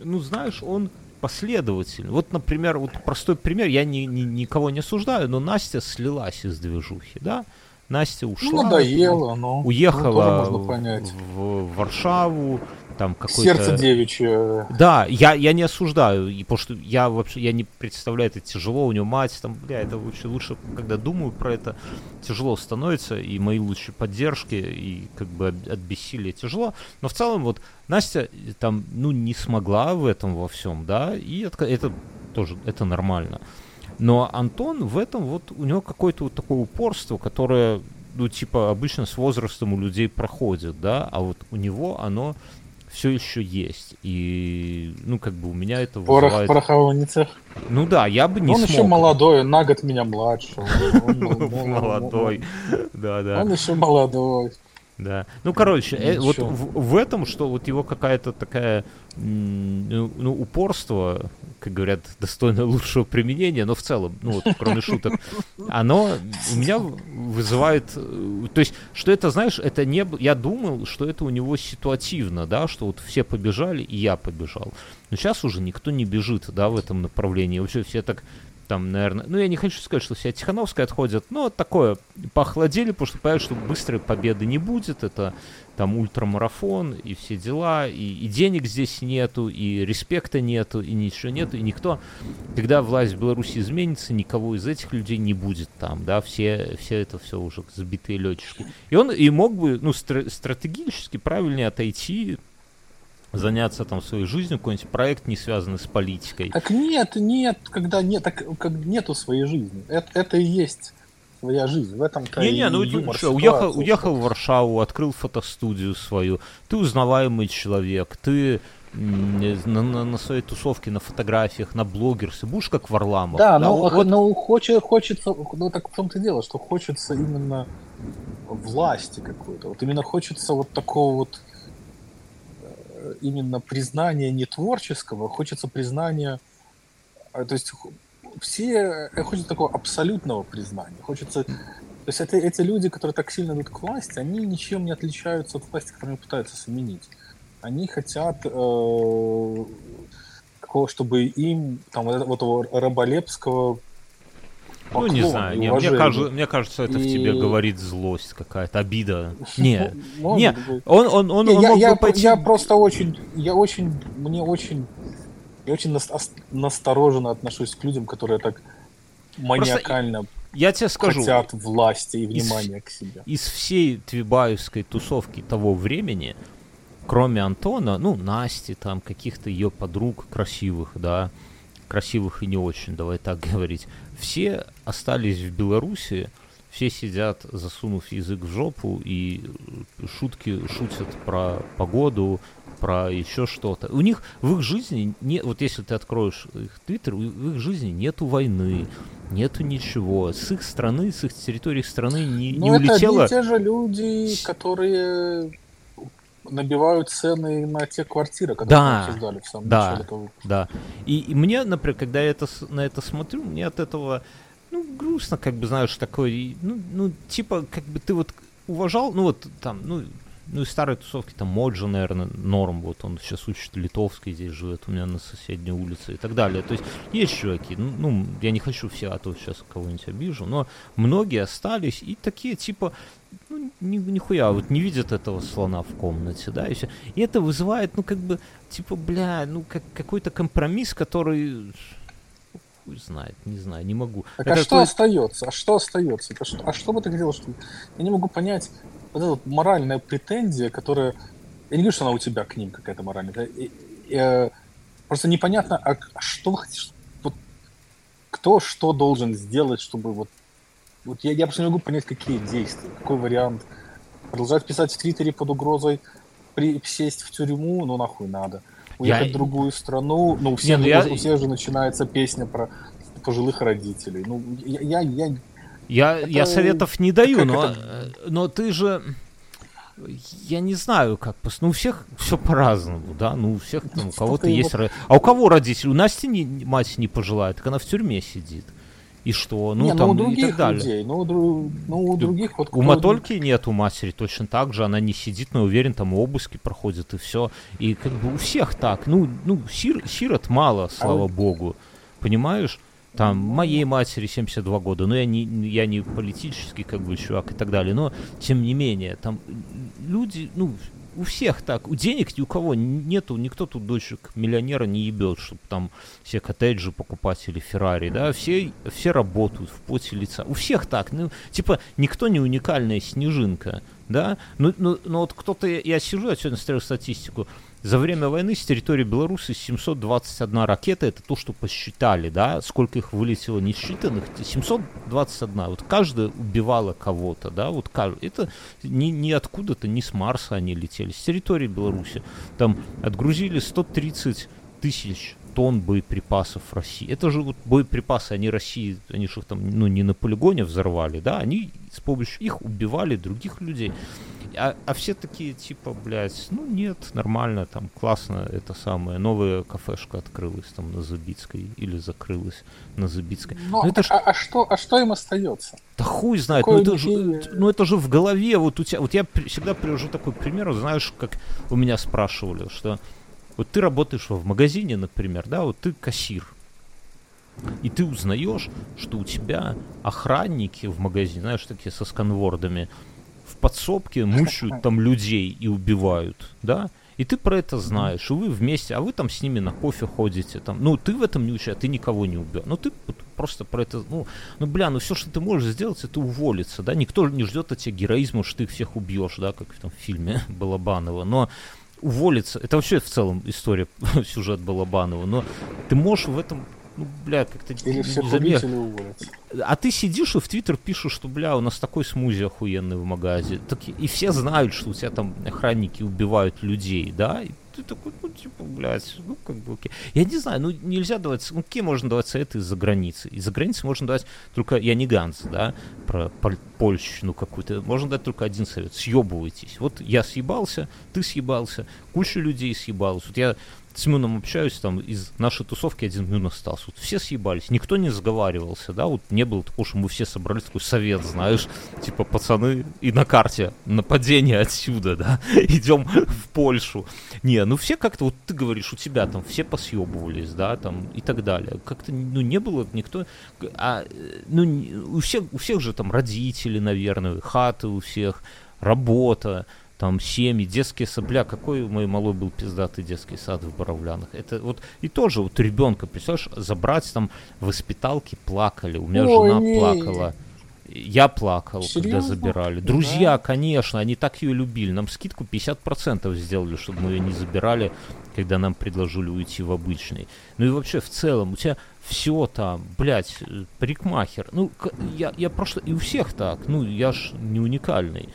ну знаешь, он последовательный. Вот, например, вот простой пример, я ни, ни- никого не осуждаю, но Настя слилась из движухи, да? Настя ушла. Ну, надоело, но Уехала ну, тоже можно понять. в, в Варшаву, там какой-то... Сердце девичье. Да, я, я не осуждаю, потому что я вообще я не представляю, это тяжело, у него мать, там, бля, это вообще лучше, когда думаю про это, тяжело становится, и мои лучшие поддержки, и как бы от от бессилия тяжело. Но в целом вот Настя э, там, ну, не смогла в этом во всем, да, и это, это тоже, это нормально. Но Антон в этом вот, у него какое-то вот такое упорство, которое, ну, типа, обычно с возрастом у людей проходит, да, а вот у него оно все еще есть. И, ну, как бы у меня это Порох вызывает... пороховой не цех. Ну да, я бы не он смог. еще молодой, на год меня младше. Молодой. Да, да. Он еще молодой. Да. Ну, короче, э, вот в, в этом, что вот его какая-то такая, ну, ну, упорство, как говорят, достойное лучшего применения, но в целом, ну, вот, кроме шуток, оно у меня вызывает, э, то есть, что это, знаешь, это не, я думал, что это у него ситуативно, да, что вот все побежали, и я побежал. Но сейчас уже никто не бежит, да, в этом направлении. Вообще все так там, наверное, ну я не хочу сказать, что все от Тихановской отходят, но такое, поохладели, потому что понимают, что быстрой победы не будет, это там ультрамарафон и все дела, и, и денег здесь нету, и респекта нету, и ничего нету, и никто, когда власть в Беларуси изменится, никого из этих людей не будет там, да, все, все это все уже сбитые летчики. И он и мог бы, ну, стра- стратегически правильнее отойти, заняться там своей жизнью, какой-нибудь проект, не связанный с политикой. Так нет, нет, когда нет, так как нету своей жизни. Это, это и есть своя жизнь. В этом-то Не-не, и ну юмор что, уехал, уехал в Варшаву, открыл фотостудию свою. Ты узнаваемый человек, ты на, на- на своей тусовке, на фотографиях, на блогерсе, будешь как Варламов. Да, но, вот- вот- но хочет, хочется, ну так в том-то дело, что хочется именно власти какой-то. Вот именно хочется вот такого вот именно признания не творческого, хочется признания, а, то есть все э, хочется такого абсолютного признания. Хочется, то есть это, эти люди, которые так сильно идут к власти, они ничем не отличаются от власти, которую пытаются заменить. Они хотят э, какого, чтобы им там вот этого раболепского ну, не знаю, и не, мне, кажется, мне кажется, это в тебе И- говорит злость какая-то, обида. Не, Может не, он, он, он, Не, он я, мог я, бы пойти... я просто очень, я очень, мне очень, я очень настороженно отношусь к людям, которые так маниакально Я тебе скажу, хотят власти и из- внимания к себе. из всей твибаевской тусовки того времени, кроме Антона, ну, Насти, там, каких-то ее подруг красивых, да, красивых и не очень, давай так говорить, все остались в Беларуси, все сидят, засунув язык в жопу, и э, шутки шутят про погоду, про еще что-то. У них в их жизни, не, вот если ты откроешь их твиттер, в их жизни нету войны, нету ничего. С их страны, с их территории страны не, не Ну, это улетело. и те же люди, которые набивают цены на те квартиры, которые Да, мы обсуждали в самом да. начале этого выпуска. Да. И, и мне, например, когда я это, на это смотрю, мне от этого, ну, грустно, как бы, знаешь, такой, и, ну, ну, типа, как бы ты вот уважал, ну, вот там, ну, ну, из старой тусовки, там, Моджа, наверное, норм, вот он сейчас учит литовский, здесь живет у меня на соседней улице и так далее. То есть есть чуваки, ну, ну, я не хочу все, а то сейчас кого-нибудь обижу, но многие остались и такие, типа, ну, ни, нихуя, вот не видят этого слона в комнате, да, и все. И это вызывает, ну, как бы, типа, бля, ну, как какой-то компромисс, который хуй знает, не знаю, не могу. Так это а что остается? А что остается? Это что? А что бы ты хотел, что... Я не могу понять, вот эта вот моральная претензия, которая... Я не говорю, что она у тебя к ним какая-то моральная. И, и, э, просто непонятно, а что вы хотите, вот, кто что должен сделать, чтобы вот... Вот я, я просто не могу понять, какие действия, какой вариант. Продолжать писать в Твиттере под угрозой при, сесть в тюрьму, ну нахуй надо. Уехать я... в другую страну, ну у всех, не, ну, я... у всех же начинается песня про пожилых родителей. Ну, я, я, я я, это... я советов не даю, но, это... но ты же... Я не знаю, как... Ну, у всех все по-разному, да? Ну, у всех там, у кого-то есть... Вот... А у кого родители? У Насти не, мать не пожелает, так она в тюрьме сидит. И что? Ну, не, там, ну, у других и так далее. людей, ну, у, ну, у других вот... У Матольки нет у матери точно так же, она не сидит, но уверен, там обыски проходят и все. И как бы у всех так. Ну, ну сир, сирот мало, слава а богу. Понимаешь? там моей матери 72 года, но я не, я не политический как бы чувак и так далее, но тем не менее, там люди, ну, у всех так, у денег ни у кого нету, никто тут дочек миллионера не ебет, чтобы там все коттеджи покупать или Феррари, да, все, все работают в поте лица, у всех так, ну, типа, никто не уникальная снежинка, да, ну, ну, ну вот кто-то, я сижу, я сегодня смотрел статистику, за время войны с территории Беларуси 721 ракета, это то, что посчитали, да, сколько их вылетело несчитанных, 721, вот каждая убивала кого-то, да, вот каждый, это не, не откуда-то, не с Марса они летели, с территории Беларуси, там отгрузили 130 тысяч тонн боеприпасов России. Это же вот боеприпасы, они России, они же их там, ну, не на полигоне взорвали, да, они с помощью их убивали других людей. А, а все такие, типа, блядь, ну нет, нормально, там, классно, это самое, новая кафешка открылась там на Забицкой или закрылась на Забицкой. Но, ну, это ж... а, а, что, а что им остается? Да хуй знает, ну это, же, ну это же в голове, вот у тебя, вот я всегда привожу такой пример, знаешь, как у меня спрашивали, что вот ты работаешь в магазине, например, да, вот ты кассир, и ты узнаешь, что у тебя охранники в магазине, знаешь, такие со сканвордами, в подсобке мучают там людей и убивают, да? И ты про это знаешь, и вы вместе, а вы там с ними на кофе ходите, там, ну, ты в этом не участвуешь, ты никого не убил. Ну, ты просто про это, ну, ну, бля, ну, все, что ты можешь сделать, это уволиться, да, никто не ждет от тебя героизма, что ты их всех убьешь, да, как в том фильме Балабанова, но уволиться, это вообще в целом история, сюжет Балабанова, но ты можешь в этом ну, бля, как-то Или все уволят. А ты сидишь и в Твиттер пишешь, что, бля, у нас такой смузи охуенный в магазе. Так, и все знают, что у тебя там охранники убивают людей, да? И ты такой, ну, типа, блядь, ну, как бы, окей. Я не знаю, ну, нельзя давать, ну, какие можно давать советы из-за границы? Из-за границы можно давать только, я не Ганс, да, про польщину какую-то, можно дать только один совет, съебывайтесь. Вот я съебался, ты съебался, куча людей съебалась. Вот я с Мюном общаюсь, там из нашей тусовки один Мюн остался. Вот все съебались, никто не сговаривался, да, вот не было такого, что мы все собрались, такой совет, знаешь, типа, пацаны, и на карте нападение отсюда, да, идем в Польшу. Не, ну все как-то, вот ты говоришь, у тебя там все посъебывались, да, там и так далее. Как-то, ну, не было никто, а, ну, у всех, у всех же там родители, наверное, хаты у всех, работа, там семьи, детские сопля, какой у моей малой был пиздатый детский сад в Боровлянах. Это вот и тоже вот ребенка, представляешь, забрать там воспиталки плакали, у меня Ой, жена не. плакала. Я плакал, Серьезно? когда забирали. Друзья, да. конечно, они так ее любили. Нам скидку 50% сделали, чтобы мы ее не забирали, когда нам предложили уйти в обычный. Ну и вообще, в целом, у тебя все там, блядь, парикмахер. Ну, я, я просто... И у всех так. Ну, я ж не уникальный.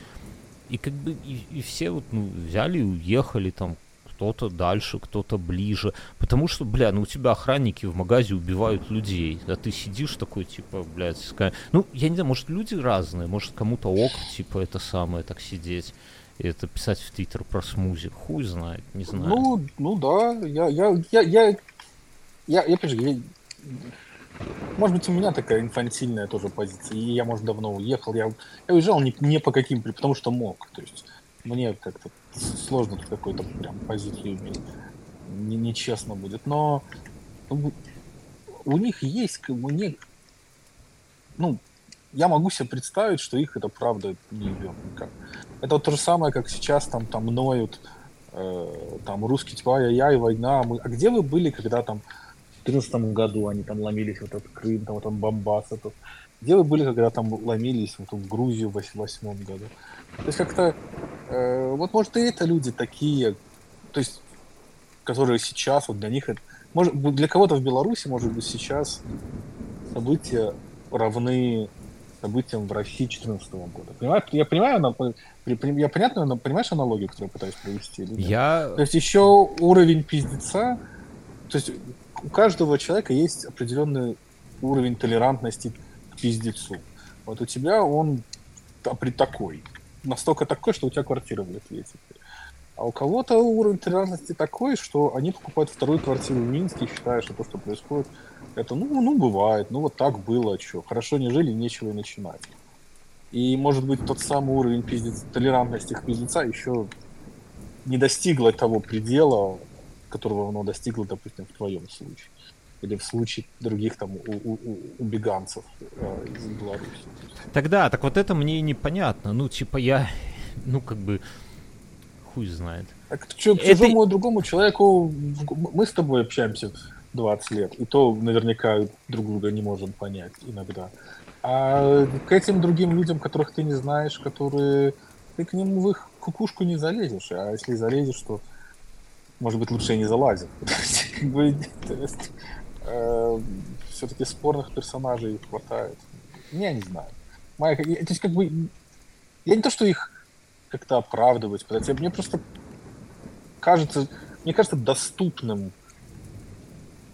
И как бы и, и все вот, ну, взяли и уехали там кто-то дальше, кто-то ближе. Потому что, бля, ну у тебя охранники в магазе убивают людей. А ты сидишь такой, типа, блядь, ска... ну, я не знаю, может, люди разные, может, кому-то ок, типа, это самое, так сидеть. И это писать в Твиттер про смузи. Хуй знает, не знаю. Ну, ну да, я, я, я, я, я, я, я, я, может быть, у меня такая инфантильная тоже позиция. И я, может, давно уехал. Я, я уезжал не, не по каким, потому что мог. То есть мне как-то сложно тут какую-то прям позицию иметь. Не, нечестно будет. Но у них есть, у них, ну, я могу себе представить, что их это правда не идет никак. Это вот то же самое, как сейчас там, там ноют, э, там русский типа, я, я и война. Мы... А где вы были, когда там 2014 году они там ломились в этот Крым, там, вот там Бомбас этот. Где вы были, когда там ломились вот, в Грузию в 2008 году? То есть как-то, э, вот может и это люди такие, то есть, которые сейчас, вот для них это, может, для кого-то в Беларуси, может быть, сейчас события равны событиям в России 2014 года. Понимаешь, я понимаю, я понятно, понимаешь аналогию, которую я пытаюсь провести? Или Я... То есть еще уровень пиздеца, то есть у каждого человека есть определенный уровень толерантности к пиздецу. Вот у тебя он при такой. Настолько такой, что у тебя квартира Литве теперь. А у кого-то уровень толерантности такой, что они покупают вторую квартиру в Минске, считая, что то, что происходит, это, ну, ну, бывает, ну, вот так было, что, хорошо не жили, нечего и начинать. И, может быть, тот самый уровень пиздец, толерантности к пиздеца еще не достигло того предела, которого оно достигло, допустим, в твоем случае. Или в случае других там у, у, у, убеганцев э, из Беларуси. Тогда, так вот это мне и непонятно. Ну, типа, я, ну, как бы, хуй знает. Так что, это... чужому другому человеку, мы с тобой общаемся 20 лет, и то наверняка друг друга не можем понять иногда. А к этим другим людям, которых ты не знаешь, которые... Ты к ним в их кукушку не залезешь, а если залезешь, то, может быть, лучше и не залазить. Э, Все-таки спорных персонажей хватает. Я не знаю. Моя, то есть, как бы, я не то, что их как-то оправдывать, мне просто кажется, мне кажется доступным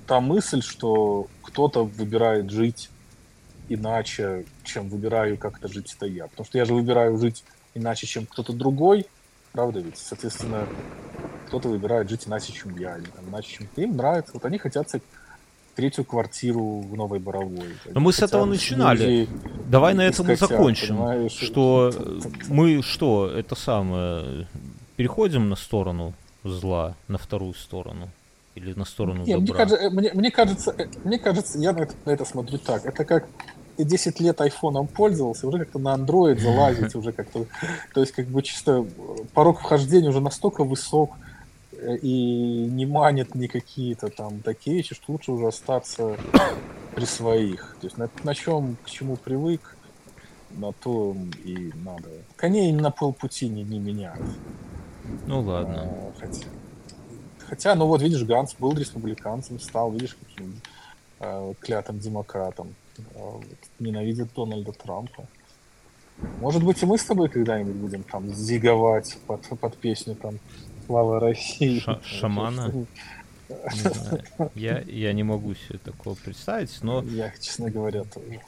та мысль, что кто-то выбирает жить иначе, чем выбираю как-то жить это я. Потому что я же выбираю жить иначе, чем кто-то другой, правда ведь? Соответственно, кто-то выбирает жить иначе, чем я, или там, иначе, чем им нравится. Вот они хотят третью квартиру в Новой Боровой. Но мы с этого начинали. Давай на этом и закончим. Понимаешь? Что мы что, это самое, переходим на сторону зла, на вторую сторону? Или на сторону Нет, добра? Мне кажется, мне, мне, кажется, э, мне кажется, я на это, на это смотрю так. Это как ты 10 лет айфоном пользовался, уже как-то на Android залазить, уже как-то... То есть, как бы чисто порог вхождения уже настолько высок, э, и не манят ни какие-то там такие вещи, что лучше уже остаться при своих. То есть на, на чем, к чему привык, на то и надо. Коней на полпути не, не меняют. Ну ладно. А, хотя, Хотя, ну вот видишь, Ганс был республиканцем, стал, видишь, каким э, клятым демократом. Э, ненавидит Дональда Трампа. Может быть, и мы с тобой когда-нибудь будем там зиговать под, под песню там «Слава России». Ша шамана? Я, я не могу себе такого представить, но... Я, честно говоря, тоже.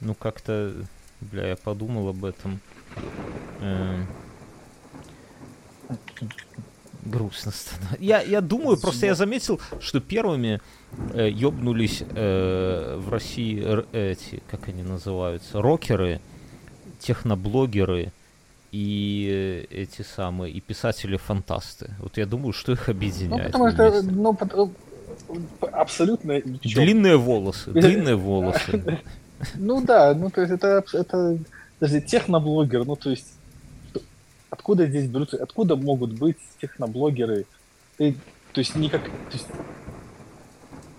Ну, как-то, бля, я подумал об этом. Эм грустно становится. Я, я думаю, просто я заметил, что первыми э, ёбнулись э, в России э, эти, как они называются, рокеры, техноблогеры и э, эти самые, и писатели-фантасты. Вот я думаю, что их объединяет. Ну, потому что, ну, абсолютно... Длинные волосы, длинные волосы. Ну да, ну то есть это, это, подожди, техноблогер, ну то есть откуда здесь берутся, откуда могут быть техноблогеры? Ты, то есть никак, то есть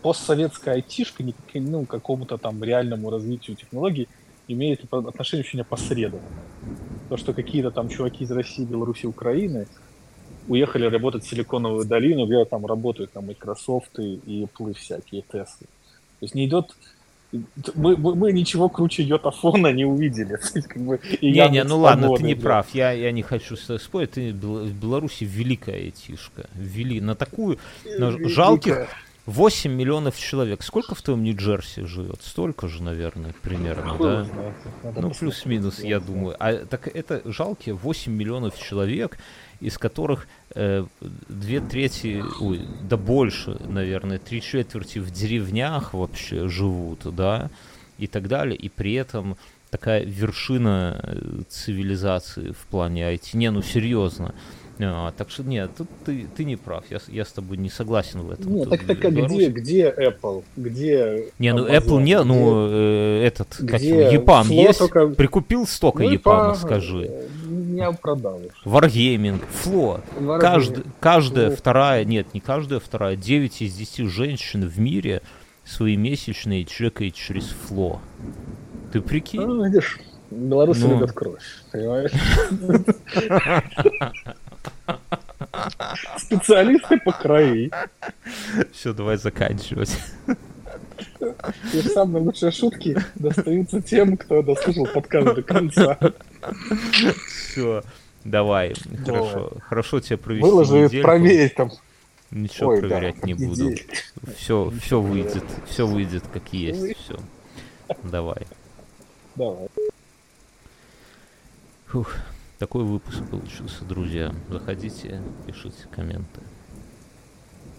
постсоветская айтишка ни, ну, какому-то там реальному развитию технологий имеет отношение очень опосредованно. То, что какие-то там чуваки из России, Беларуси, Украины уехали работать в Силиконовую долину, где там работают там Microsoft и, и Apple всякие, Tesla. То есть не идет мы, мы, мы ничего круче йотафона не увидели. как бы, не, не, ну ладно, ты не да. прав. Я, я не хочу спорить. Ты, в Беларуси великая айтишка. Ввели на такую, на жалких 8 миллионов человек. Сколько в твоем Нью-Джерси живет? Столько же, наверное, примерно, да? Ну, плюс-минус, я думаю. А так это жалкие 8 миллионов человек, из которых э, две трети, ой, да больше, наверное, три четверти в деревнях вообще живут, да, и так далее, и при этом такая вершина э, цивилизации в плане IT. Не, ну серьезно. А, так что нет, тут ты, ты не прав, я, я с тобой не согласен в этом. Нет, так, так а где, где Apple? Где Не, ну Amazon? Apple не, ну э, этот, где как его, Япан есть? Только... Прикупил столько ну, Япана, скажи. меня продал. Wargaming, фло. Кажд, каждая вторая, нет, не каждая вторая, 9 из 10 женщин в мире свои месячные чекает через фло. Ты прикинь? Ну, видишь, белорусы ну... любят кровь, понимаешь? Специалисты по крови. Все, давай заканчивать. И самые лучшие шутки достаются тем, кто дослушал подкаст до конца. Все, давай. Хорошо. Хорошо тебя провести Выложи, проверь там. Ничего Ой, проверять да, не буду. Все, все выйдет. Все выйдет как есть. Все. Давай. Давай. Фух. Такой выпуск получился, друзья. Заходите, пишите комменты.